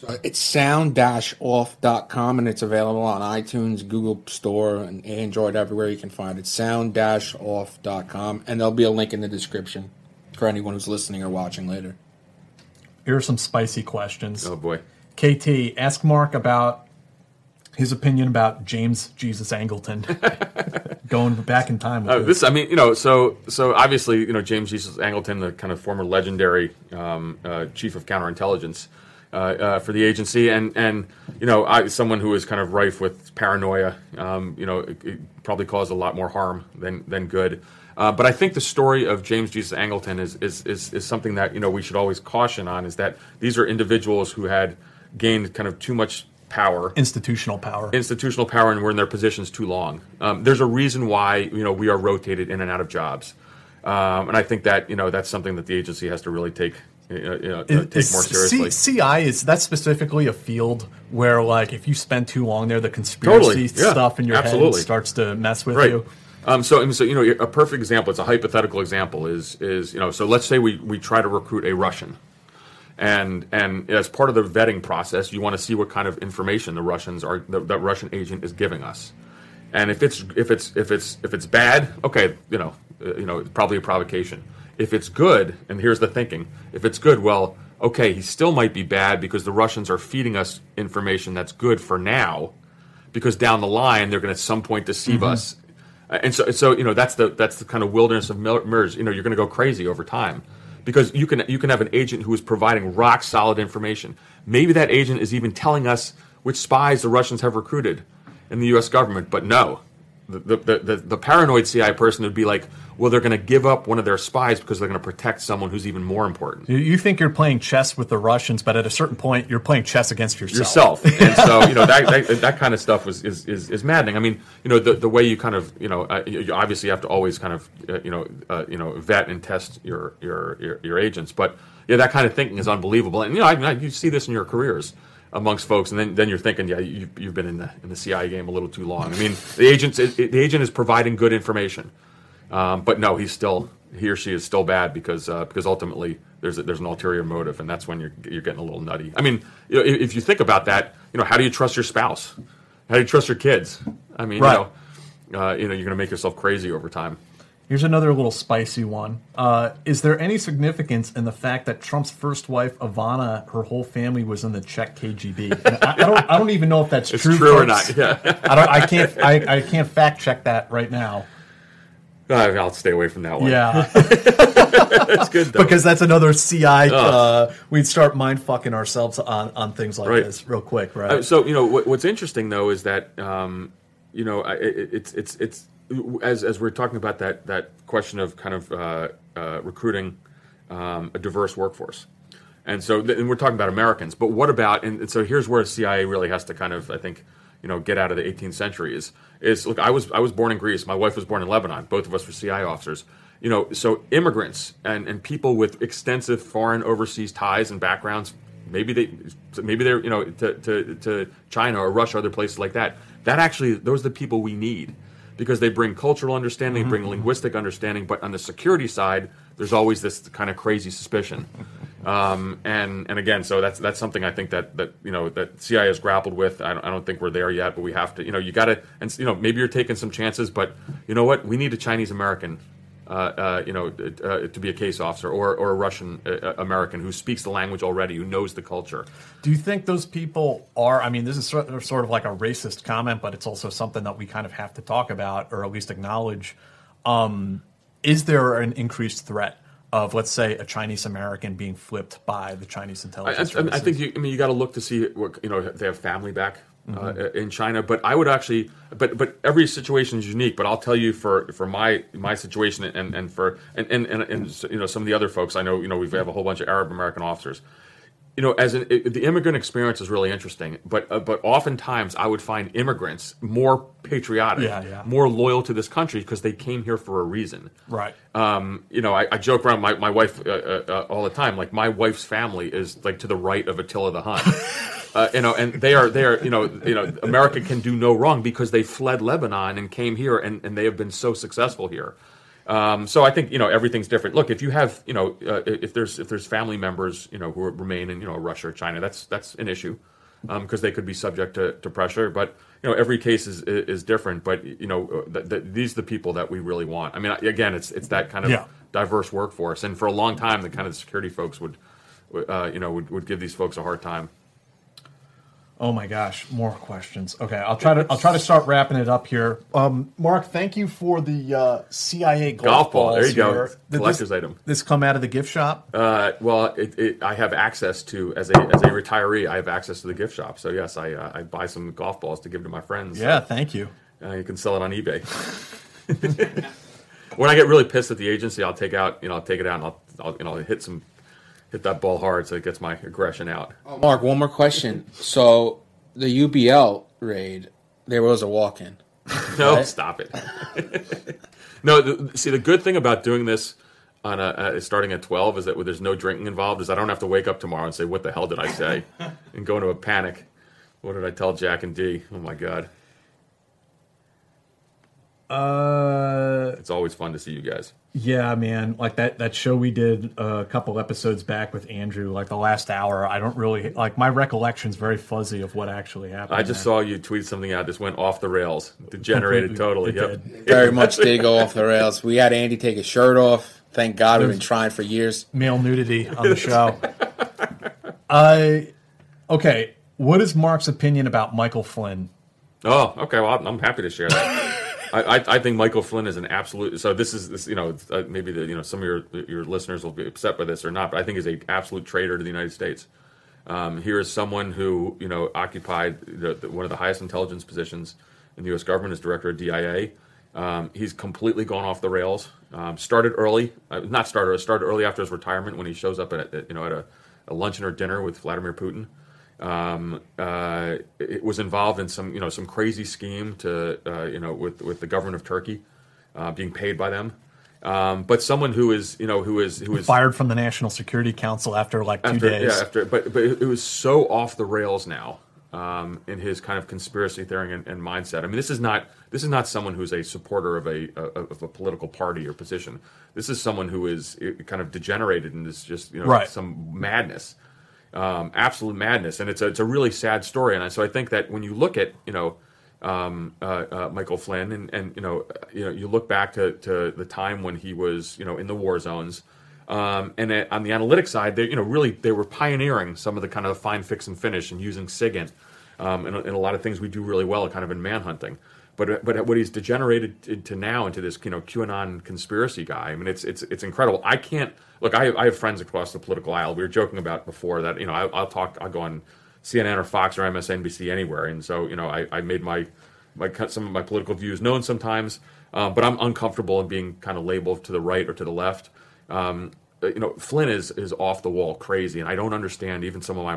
So it's sound-off.com and it's available on iTunes, Google Store, and Android everywhere you can find it. Sound-off.com and there'll be a link in the description for anyone who's listening or watching later. Here are some spicy questions. Oh boy. KT, ask Mark about his opinion about James Jesus Angleton going back in time. With Uh, this, I mean, you know, so so obviously, you know, James Jesus Angleton, the kind of former legendary um, uh, chief of counterintelligence uh, uh, for the agency, and and you know, I, someone who is kind of rife with paranoia. Um, you know, it, it probably caused a lot more harm than than good. Uh, but I think the story of James Jesus Angleton is, is is is something that you know we should always caution on. Is that these are individuals who had gained kind of too much power institutional power institutional power and were in their positions too long. Um, there's a reason why you know we are rotated in and out of jobs, um, and I think that you know that's something that the agency has to really take you know, you know, take is more seriously. C- CI is that specifically a field where, like, if you spend too long there, the conspiracy Totally, yeah, stuff in your absolutely. head starts to mess with right. you. Um, so, so you know, a perfect example. It's a hypothetical example. Is is you know, so let's say we we try to recruit a Russian, and and as part of the vetting process, you want to see what kind of information the Russians are the, that Russian agent is giving us, and if it's if it's if it's if it's bad, okay, you know, uh, you know, it's probably a provocation. If it's good, and here's the thinking: if it's good, well, okay, he still might be bad because the Russians are feeding us information that's good for now, because down the line they're going to at some point deceive Mhm. us and so, so you know that's the that's the kind of wilderness of mir- mirrors. You know, you're going to go crazy over time because you can you can have an agent who is providing rock solid information. Maybe that agent is even telling us which spies the Russians have recruited in the U.S. government. But no, the the the, paranoid CI person would be like, well, they're going to give up one of their spies because they're going to protect someone who's even more important. You- think you're playing chess with the Russians, but at a certain point, you're playing chess against yourself. yourself. and so you know that, that that kind of stuff was is, is, is maddening. I mean, you know, the, the way you kind of you know uh, you you obviously have to always kind of uh, you know uh, you know vet and test your your your, your agents, but yeah, that kind of thinking is unbelievable. And you know, I, I, you see this in your careers amongst folks, and then, then you're thinking, yeah, you, you've been in the in the CIA game a little too long. I mean, the agent the agent is providing good information, um, but no, he's still he or she is still bad because uh, because ultimately there's a, there's an ulterior motive, and that's when you're you're getting a little nutty. I mean, you know, if, if you think about that, you know, how do you trust your spouse? How do you trust your kids? I mean, Right. you know, uh, you know, you're going to make yourself crazy over time. Here's another little spicy one. Uh, is there any significance in the fact that Trump's first wife, Ivana, her whole family was in the Czech KGB? I, I don't. I don't even know if that's It's true. true or not, yeah. I don't. I can't. I, I can't fact check that right now. I'll stay away from that one. Yeah. that's good though. because that's another CI. Uh, we'd start mind fucking ourselves on on things like Right. this real quick, right? Uh, so you know what, what's interesting though is that um, you know I- it, it's it's it's as as we're talking about that that question of kind of uh, uh, recruiting um, a diverse workforce, and so th- and we're talking about Americans, but what about and, and so here's where CIA really has to kind of I think you know get out of the 18th century is is look I was I was born in Greece, my wife was born in Lebanon, both of us were CIA officers. You know, so immigrants and, and people with extensive foreign overseas ties and backgrounds maybe they maybe they're you know to, to, to China or Russia or other places like that that actually those are the people we need because they bring cultural understanding they bring linguistic understanding but on the security side there's always this kind of crazy suspicion. Um, and and again so that's that's something I think that that you know that CIA has grappled with. I don't, I don't think we're there yet but we have to you know you got to and you know maybe you're taking some chances but you know what? We need a Chinese American you know, uh, to be a case officer, or, or a Russian uh, American who speaks the language already, who knows the culture. Do you think those people are? I mean, this is sort sort of like a racist comment, but it's also something that we kind of have to talk about or at least acknowledge. Um, is there an increased threat of, let's say, a Chinese American being flipped by the Chinese I, I, intelligence? I I think you, I mean you got to look to see what you know they have family back uh, Mhm. in China, but I would actually, but but every situation is unique. But I'll tell you for for my my situation and and for and and, and, and you know some of the other folks I know you know we have a whole bunch of Arab American officers. You know, as an, it, the immigrant experience is really interesting, but uh, but oftentimes I would find immigrants more patriotic, Yeah, yeah. more loyal to this country because they came here for a reason. Right. Um, you know, I, I joke around my, my wife uh, uh, uh, all the time. Like my wife's family is like to the right of Attila the Hun. uh, you know, and they are they are you know you know America can do no wrong because they fled Lebanon and came here and, and they have been so successful here. Um, so I think you know everything's different. Look, if you have you know uh, if there's if there's family members you know who remain in you know Russia or China, that's that's an issue because they could be subject to, to pressure. But you know every case is is different. But you know th- th- these are the people that we really want. I mean, again, it's it's that kind of Yeah. diverse workforce, and for a long time, the kind of security folks would uh, you know would, would give these folks a hard time. Oh my gosh, more questions. Okay, I'll try to I'll try to start wrapping it up here. Um, Mark, thank you for the uh, CIA golf, Golf ball, there you go. here. It's a Did collector's this, item. This come out of the gift shop. Uh, well, it, it, I have access to as a as a retiree. I have access to the gift shop. So yes, I uh, I buy some golf balls to give to my friends. Yeah, thank you. Uh, you can sell it on eBay. when I get really pissed at the agency, I'll take out you know I'll take it out and I'll, I'll you know hit some hit that ball hard so it gets my aggression out. Mark, one more question. So the UBL raid, there was a walk-in. No, right? stop it. no, the, see the good thing about doing this on a uh, starting at twelve is that there's no drinking involved. Is I don't have to wake up tomorrow and say what the hell did I say, and go into a panic. What did I tell Jack and D? Oh my god, Uh, it's always fun to see you guys. yeah, man. Like that that show we did a couple episodes back with Andrew. Like the last hour, I don't really like my recollection's very fuzzy of what actually happened. I just there. saw you tweet something out. This went off the rails, degenerated totally. Completely. Yep. It Very much did go off the rails. We had Andy take his shirt off. Thank God we've been trying for years. male nudity on the show. I okay. What is Mark's opinion about Michael Flynn? Oh, okay. Well, I'm- I'm happy to share that. I, I, think Michael Flynn is an absolute. So this is this. You know, uh, maybe the you know some of your your listeners will be upset by this or not, but I think he's a absolute traitor to the United States. Um, here is someone who you know occupied the, the, one of the highest intelligence positions in the U.S. government as director of DIA. Um, he's completely gone off the rails. Um, started early, uh, not started. Started early after his retirement when he shows up at, at you know at a, a luncheon or dinner with Vladimir Putin. Um, uh, it was involved in some you know some crazy scheme to uh, you know with with the government of Turkey uh, being paid by them. Um, but someone who is you know who is who is Fired from the National Security Council after like two after, days. Yeah, after, but but it was so off the rails now um, in his kind of conspiracy theory and, and mindset. I mean, this is not this is not someone who's a supporter of a of a political party or position. This is someone who is uh, kind of degenerated and is just you know Right. some madness, um, absolute madness, and it's a it's a really sad story. And so I think that when you look at you know. Um, uh, uh, Michael Flynn, and, and you know, you know, you look back to, to the time when he was, you know, in the war zones, um, and uh, on the analytics side, they you know really they were pioneering some of the kind of find fix and finish and using SIGINT um, and, and a lot of things we do really well, kind of in manhunting. But but what he's degenerated into now into this you know QAnon conspiracy guy. I mean, it's it's it's incredible. I can't look. I I have friends across the political aisle. We were joking about before that you know I, I'll talk. I'll go on CNN or Fox or MSNBC anywhere, and so you know I, I made my my some of my political views known sometimes, um, but I'm uncomfortable in being kind of labeled to the right or to the left. Um, uh, you know, Flynn is is off the wall crazy, and I don't understand even some of my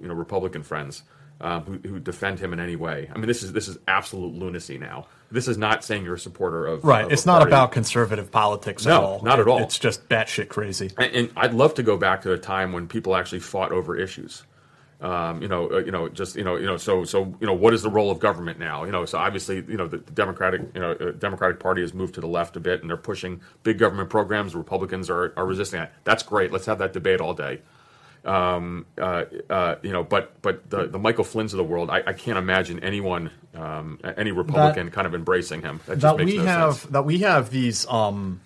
you know Republican friends um, who, who defend him in any way. I mean, this is this is absolute lunacy now. This is not saying you're a supporter of Right. of It's not party. about conservative politics at No, all. not at all. It's just batshit crazy. And, and I'd love to go back to a time when people actually fought over issues. Um, you know, uh, you know, just you know, you know, so so you know, what is the role of government now? You know, so obviously, you know, the, the Democratic, you know, uh, Democratic Party has moved to the left a bit, and they're pushing big government programs. Republicans are are resisting that. That's great. Let's have that debate all day. Um, uh, uh, you know, but but the the Michael Flynn's of the world, I, I can't imagine anyone, um, any Republican, kind of embracing him. That just that makes we no have sense. that we have these um,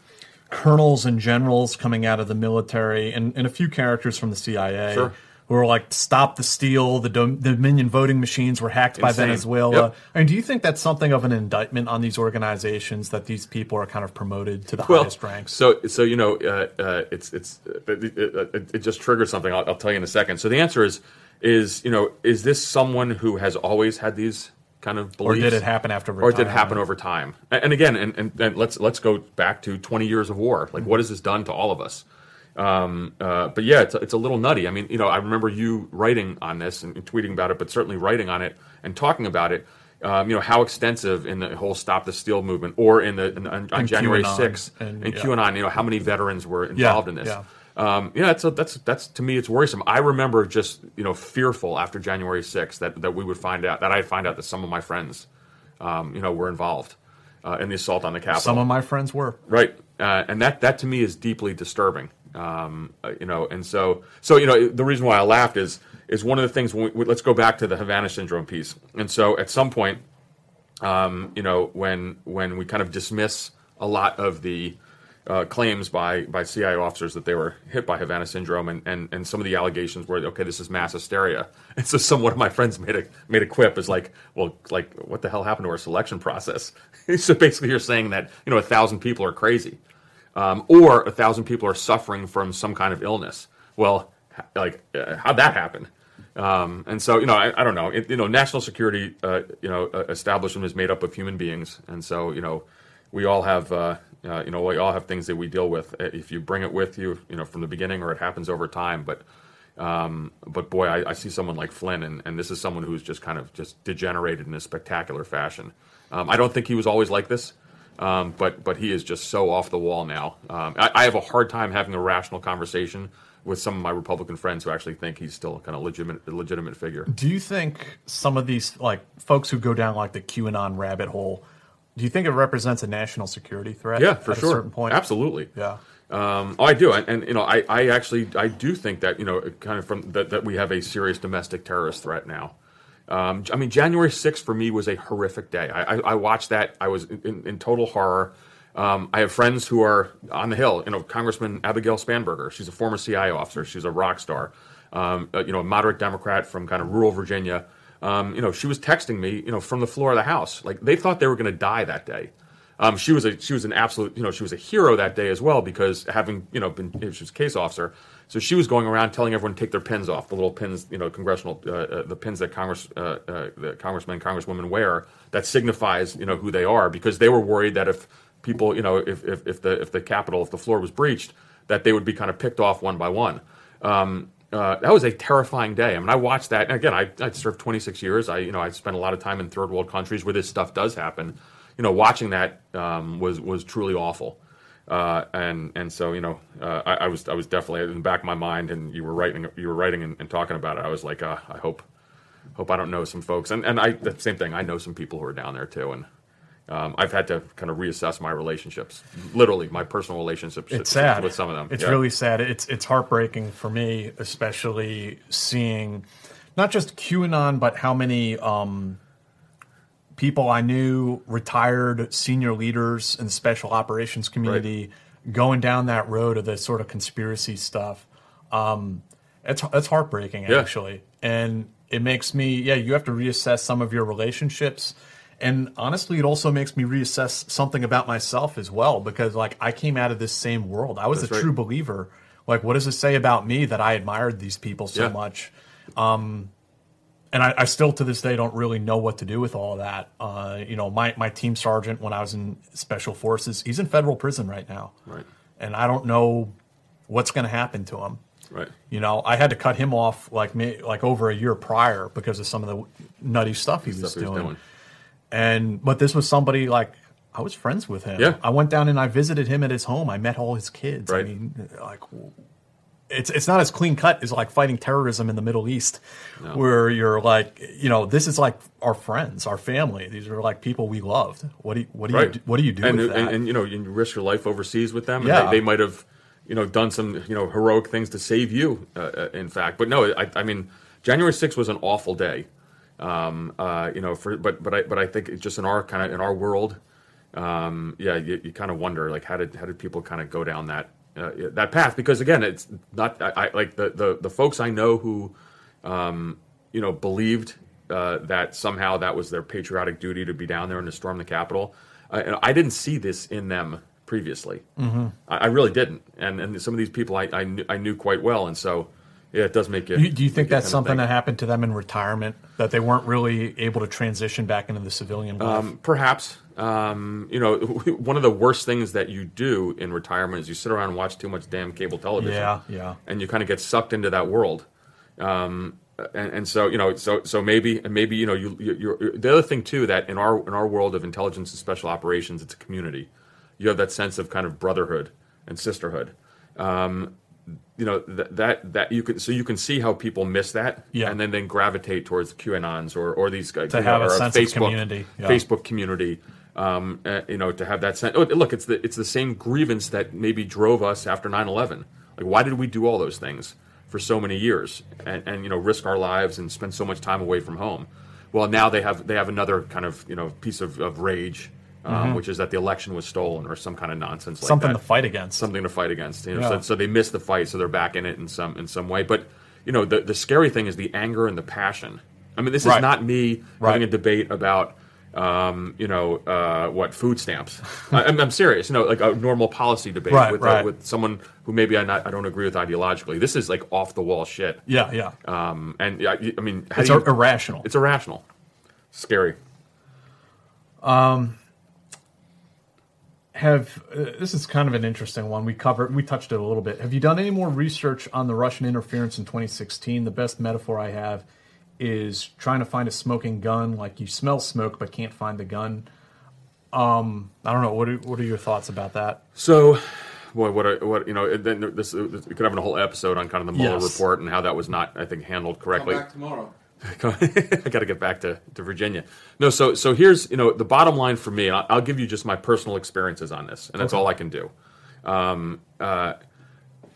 colonels and generals coming out of the military and, and a few characters from the CIA Sure. Who are like stop the steal the Dom- Dominion voting machines were hacked by Insane. Venezuela. Yep. I mean, do you think that's something of an indictment on these organizations that these people are kind of promoted to the well, highest ranks? So, so you know, uh, uh, it's it's uh, it, it, it just triggered something. I'll, I'll tell you in a second. So the answer is is you know is this someone who has always had these kind of beliefs, Or did it happen after or did it happen over time? And, and again, and, and, and let's let's go back to twenty years of war. Like, what has this done to all of us? Um, uh, but yeah, it's, it's a little nutty. I mean, you know, I remember you writing on this and, and tweeting about it, but certainly writing on it and talking about it. Um, you know how extensive in the whole "Stop the Steal" movement, or in the in, on, on January sixth and- and yeah. QAnon. You know how many veterans were involved in this. yeah. Um, yeah, that's, that's that's to me it's worrisome. I remember just you know fearful after January sixth that that we would find out that I'd find out that some of my friends, um, you know, were involved uh, in the assault on the Capitol. Some of my friends were. Right. uh, and that that to me is deeply disturbing. Um, uh, you know, and so so you know the reason why I laughed is is one of the things. We, let's go back to the Havana syndrome piece. And so at some point, um, you know, when when we kind of dismiss a lot of the uh, claims by by CIA officers that they were hit by Havana syndrome, and, and, and some of the allegations were okay, this is mass hysteria. And so some one of my friends made a made a quip is like, well, like what the hell happened to our selection process? so basically, you're saying that you know a thousand people are crazy, um, or a thousand people are suffering from some kind of illness. Well, like uh, how'd that happen? Um, and so, you know, I, I don't know. It, you know, national security, uh, you know, uh, establishment is made up of human beings, and so, you know, we all have, uh, uh, you know, we all have things that we deal with. Uh, If you bring it with you, you know, from the beginning, or it happens over time. But, um, but boy, I, I see someone like Flynn, and, and this is someone who's just kind of just degenerated in a spectacular fashion. Um, I don't think he was always like this. Um, but but he is just so off the wall now. Um, I, I have a hard time having a rational conversation with some of my Republican friends who actually think he's still kind of legitimate legitimate figure. Do you think some of these like folks who go down like the QAnon rabbit hole? Do you think it represents a national security threat? Yeah, for at sure. A certain point, absolutely. Yeah. Um, oh, I do, and, and you know, I, I actually I do think that you know, kind of from that, that we have a serious domestic terrorist threat now. Um, I mean, January 6th for me was a horrific day. I, I, I watched that. I was in, in total horror. Um, I have friends who are on the Hill. You know, Congressman Abigail Spanberger. She's a former CIA officer. She's a rock star. Um, uh, you know, a moderate Democrat from kind of rural Virginia. Um, you know, she was texting me. You know, from the floor of the House. Like they thought they were going to die that day. Um, she was a she was an absolute you know she was a hero that day as well because having you know been she was a case officer, so she was going around telling everyone to take their pins off the little pins you know congressional uh, uh, the pins that Congress uh, uh, the congressmen congresswomen wear that signifies you know who they are because they were worried that if people you know if, if, if the if the Capitol if the floor was breached that they would be kind of picked off one by one. Um, uh, that was a terrifying day. I mean, I watched that. And again, I, I served 26 years. I, you know, I spent a lot of time in third world countries where this stuff does happen you know, watching that um, was was truly awful. Uh, and and so you know, uh, I, I, was I was definitely in the back of my mind, and you were writing you were writing and, and talking about it. I was like, uh, I hope hope I don't know some folks, and and I the same thing. I know some people who are down there too, and um, I've had to kind of reassess my relationships, literally my personal relationships. It's sad with some of them. It's Yeah. really sad. It's it's heartbreaking for me, especially seeing not just QAnon, but how many um, people I knew, retired senior leaders in the special operations community, going down that road of this sort of conspiracy stuff. Um, it's it's heartbreaking Yeah. actually, and it makes me yeah. You have to reassess some of your relationships. And honestly, it also makes me reassess something about myself as well because, like, I came out of this same world. I was That's a right. true believer. Like, what does it say about me that I admired these people so Yeah. much? Um, and I, I still to this day don't really know what to do with all of that. Uh, you know, my, my team sergeant when I was in special forces, he's in federal prison right now. Right. And I don't know what's going to happen to him. Right. You know, I had to cut him off like me like over a year prior because of some of the nutty stuff he, was, Stuff he was doing. doing. And but this was somebody like I was friends with him. Yeah. I went down and I visited him at his home. I met all his kids. I Right. mean, like it's it's not as clean cut as like fighting terrorism in the Middle East, where you're like, you know, this is like our friends, our family. These are like people we loved. What do you, what do you right. do, what do you do and, with and, that? and, you know, you risk your life overseas with them. and Yeah. they, they might have, you know, done some you know heroic things to save you. Uh, uh, in fact, but no, I, I mean, January 6th was an awful day. Um, uh, you know, for but but I but I think it's just in our kind of in our world, um, yeah, you, you kind of wonder like how did how did people kind of go down that uh, that path? Because again, it's not I, I like the, the the folks I know who, um, you know, believed uh, that somehow that was their patriotic duty to be down there and to storm the Capitol. Uh, I didn't see this in them previously. Mhm. I, I really didn't, and and some of these people I I knew, I knew quite well, and so yeah, it does make you. Do you, do you think that's something that happened to them in retirement that they weren't really able to transition back into the civilian life? Um, perhaps. Um, you know, one of the worst things that you do in retirement is you sit around and watch too much damn cable television. Yeah, yeah. And you kind of get sucked into that world. Um, and, and so you know, so so maybe maybe you know you, you you're, the other thing too that in our in our world of intelligence and special operations, it's a community. You have that sense of kind of brotherhood and sisterhood. Um, you know that that that you can so you can see how people miss that, Yeah. and then then gravitate towards QAnons or or these guys To you know, have a sense of Facebook community, yeah. Facebook community. Um, uh, you know, to have that sense. Oh, look, it's the it's the same grievance that maybe drove us after 9/11. Like, why did we do all those things for so many years and, and you know risk our lives and spend so much time away from home? Well, now they have they have another kind of you know piece of, of rage, um, Mhm. which is that the election was stolen or some kind of nonsense like Something that. to fight against. Something to fight against. You know, Yeah. so, so they missed the fight, so they're back in it in some in some way. But you know, the the scary thing is the anger and the passion. I mean, this is not me Right. having a debate about um, you know uh, what food stamps. I, I'm, I'm serious. You know, like a normal policy debate Right, with uh, with someone who maybe I not I don't agree with ideologically. This is like off the wall shit. Yeah, yeah. Um, and yeah, I mean, It's you- ir- irrational. It's irrational. Scary. Um, have uh, this is kind of an interesting one. We covered, we touched it a little bit. Have you done any more research on the Russian interference in 2016? The best metaphor I have is trying to find a smoking gun. Like you smell smoke but can't find the gun. Um, I don't know. What are, what are your thoughts about that? So, boy, what a, what you know? Then this we could have a whole episode on kind of the Mueller Yes. report and how that was not, I think, handled correctly. tomorrow. I got to get back to, to Virginia. No, so so here's you know the bottom line for me. I'll, I'll give you just my personal experiences on this, and that's Okay. all I can do. Um, uh,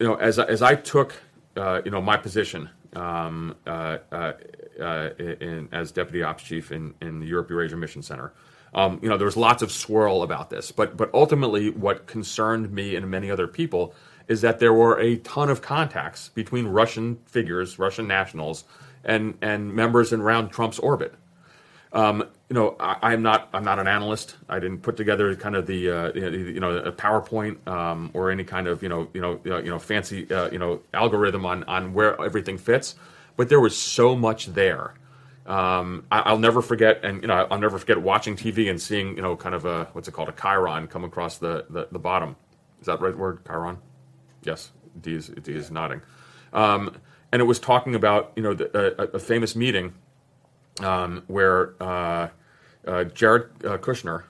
you know, as I- as I took uh, you know my position um, uh, uh, uh, in, as deputy ops chief in, in the Europe Eurasia Mission Center, um, you know there was lots of swirl about this, but but ultimately what concerned me and many other people is that there were a ton of contacts between Russian figures, Russian nationals, and and members in round Trump's orbit. Um, you know, I, I'm not I'm not an analyst. I didn't put together kind of the uh, you know, a PowerPoint um, or any kind of you know you know you know, fancy uh, you know algorithm on on where everything fits. But there was so much there. Um, I, I'll never forget, and you know, I'll never forget watching TV and seeing you know kind of a what's it called a chyron come across the the, the bottom. Is that the right word? chyron. Yes, D is D is nodding. Um, and it was talking about you know the, a, a famous meeting um, where uh, uh, Jared uh, Kushner,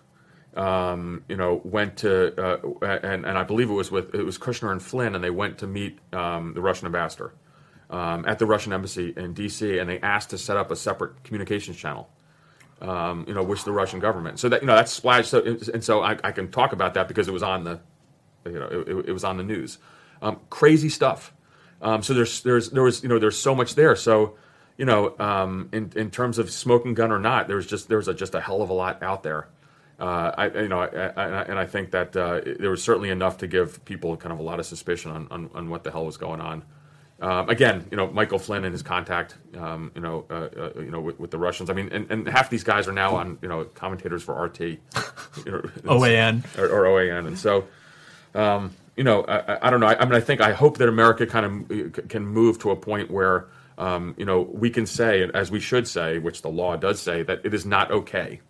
um, you know, went to uh, and and I believe it was with it was Kushner and Flynn, and they went to meet um, the Russian ambassador um, at the Russian embassy in D.C. and they asked to set up a separate communications channel. Um, you know, which the Russian government. So that you know that's splashed. So, and so I, I can talk about that because it was on the, you know, it, it was on the news. Um, crazy stuff. Um, so there's there's there was you know there's so much there. So you know um, in in terms of smoking gun or not, there's just there's a, just a hell of a lot out there. Uh, I you know I, I, and I think that uh, there was certainly enough to give people kind of a lot of suspicion on, on, on what the hell was going on. Um, again, you know Michael Flynn and his contact, um, you know, uh, uh, you know, with, with the Russians. I mean, and, and half these guys are now on, you know, commentators for RT, you know, OAN. or, or OAN, and so, um, you know, I, I- don't know. I, I mean, I think I hope that America kind of can move to a point where, um, you know, we can say, as we should say, which the law does say, that it is not okay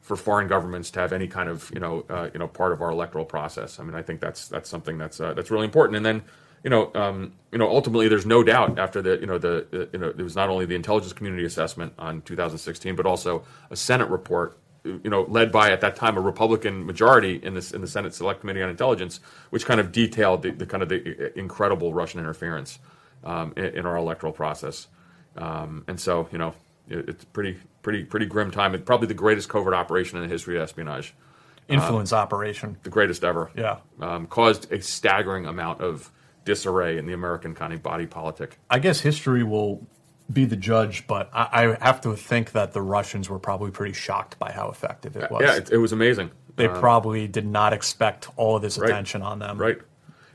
for foreign governments to have any kind of, you know, uh, you know, part of our electoral process. I mean, I think that's that's something that's uh, that's really important. And then, you know, um, you know, ultimately, there's no doubt after the, you know, the, the you know, it was not only the intelligence community assessment on 2016, but also a Senate report you know, led by at that time a Republican majority in this in the Senate Select Committee on Intelligence, which kind of detailed the, the kind of the incredible Russian interference um, in, in our electoral process. Um, and so, you know, it, it's pretty pretty pretty grim time. It's probably the greatest covert operation in the history of espionage. Influence Uh, operation. the greatest ever. Yeah. um, caused a staggering amount of disarray in the American kind of body politic. I guess history will be the judge, but I, I have to think that the Russians were probably pretty shocked by how effective it was. Yeah, it, it was amazing. they Um, probably did not expect all of this Right. attention on them. Right.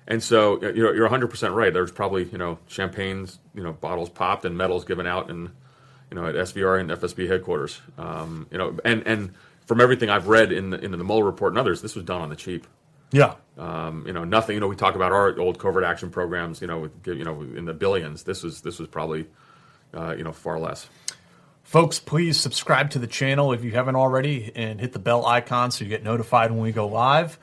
And so uh, you're you're 100 percent right. There's probably you know champagnes, you know bottles popped and medals given out, and you know at SVR and FSB headquarters. Um, you know, and and from everything I've read in the, in the Mueller report and others, this was done on the cheap. Yeah. Um, you know, nothing. You know, we talk about our old covert action programs. You know, with you know in the billions. This was this was probably uh, you know far less. Folks, please subscribe to the channel if you haven't already and hit the bell icon so you get notified when we go live.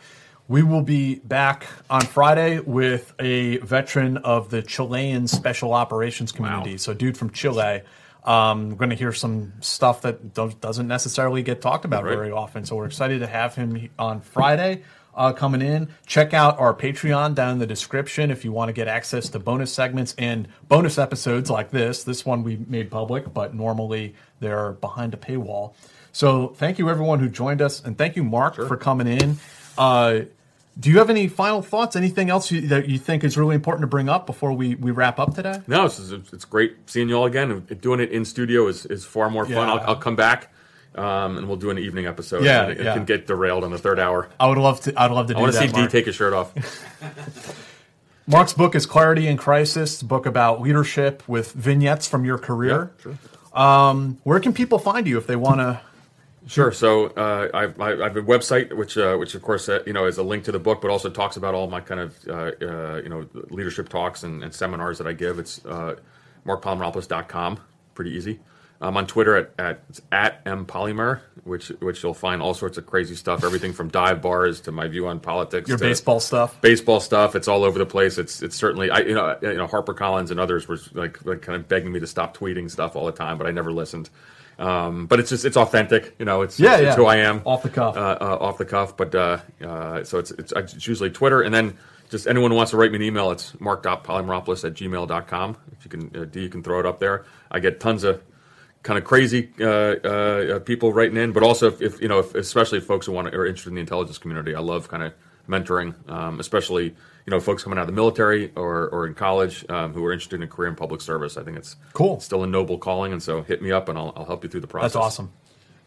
We will be back on Friday with a veteran of the Chilean Special Operations Community. So, dude from Chile. Um, we're going to hear some stuff that do- doesn't necessarily get talked about Right. very often. So, we're excited to have him on Friday uh, coming in. Check out our Patreon down in the description if you want to get access to bonus segments and bonus episodes like this. This one we made public, but normally they're behind a paywall. So thank you everyone who joined us, and thank you Mark for coming in. Uh, do you have any final thoughts? Anything else you, that you think is really important to bring up before we, we wrap up today? No, it's, it's it's great seeing you all again. Doing it in studio is, is far more fun. Yeah. I'll, I'll come back um, and we'll do an evening episode. Yeah, it, yeah. can get derailed on the third hour. I would love to. I'd love to. I do want to that, see D take his shirt off. Mark's book is Clarity in Crisis, a book about leadership with vignettes from your career. Um, where can people find you if they want to? Sure. So uh, I, I, I have a website, which uh, which of course uh, you know is a link to the book, but also talks about all my kind of uh, uh, you know leadership talks and, and seminars that I give. It's uh, markpolymeropoulos.com. Pretty easy. I'm on Twitter at at, at mpolymer, which which you'll find all sorts of crazy stuff, everything from dive bars to my view on politics. Your to baseball stuff. baseball stuff. It's all over the place. It's it's certainly I you know you know Harper Collins and others were like, like kind of begging me to stop tweeting stuff all the time, but I never listened. Um, but it's just it's authentic. You know, it's Yeah, it's, yeah. it's who I am Off the cuff. uh, uh, off the cuff. But uh, uh, so it's, it's it's usually Twitter, and then just anyone who wants to write me an email, it's mark.polymeropoulos at gmail.com. If you can, uh, D, you can throw it up there. I get tons of kind of crazy uh, uh, people writing in, but also if, if you know, if, especially if folks who want to, are interested in the intelligence community. I love kind of mentoring, um, especially you know folks coming out of the military or, or in college um, who are interested in a career in public service. I think it's Cool. still a noble calling, and so hit me up and I'll, I'll help you through the process. That's awesome.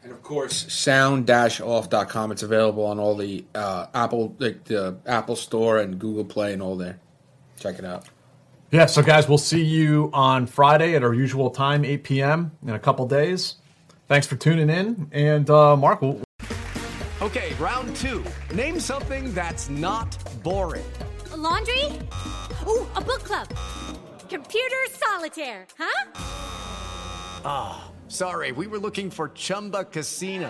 And of course, sound-off.com. It's available on all the uh, Apple, like the Apple Store and Google Play and all there. Check it out. Yeah. So guys, we'll see you on Friday at our usual time, 8 p.m. in a couple days. Thanks for tuning in, and uh, Mark, we'll, Okay, round two. Name something that's not boring. laundry? Ooh, a book club. Computer solitaire, huh? Ah, sorry, we were looking for Chumba Casino.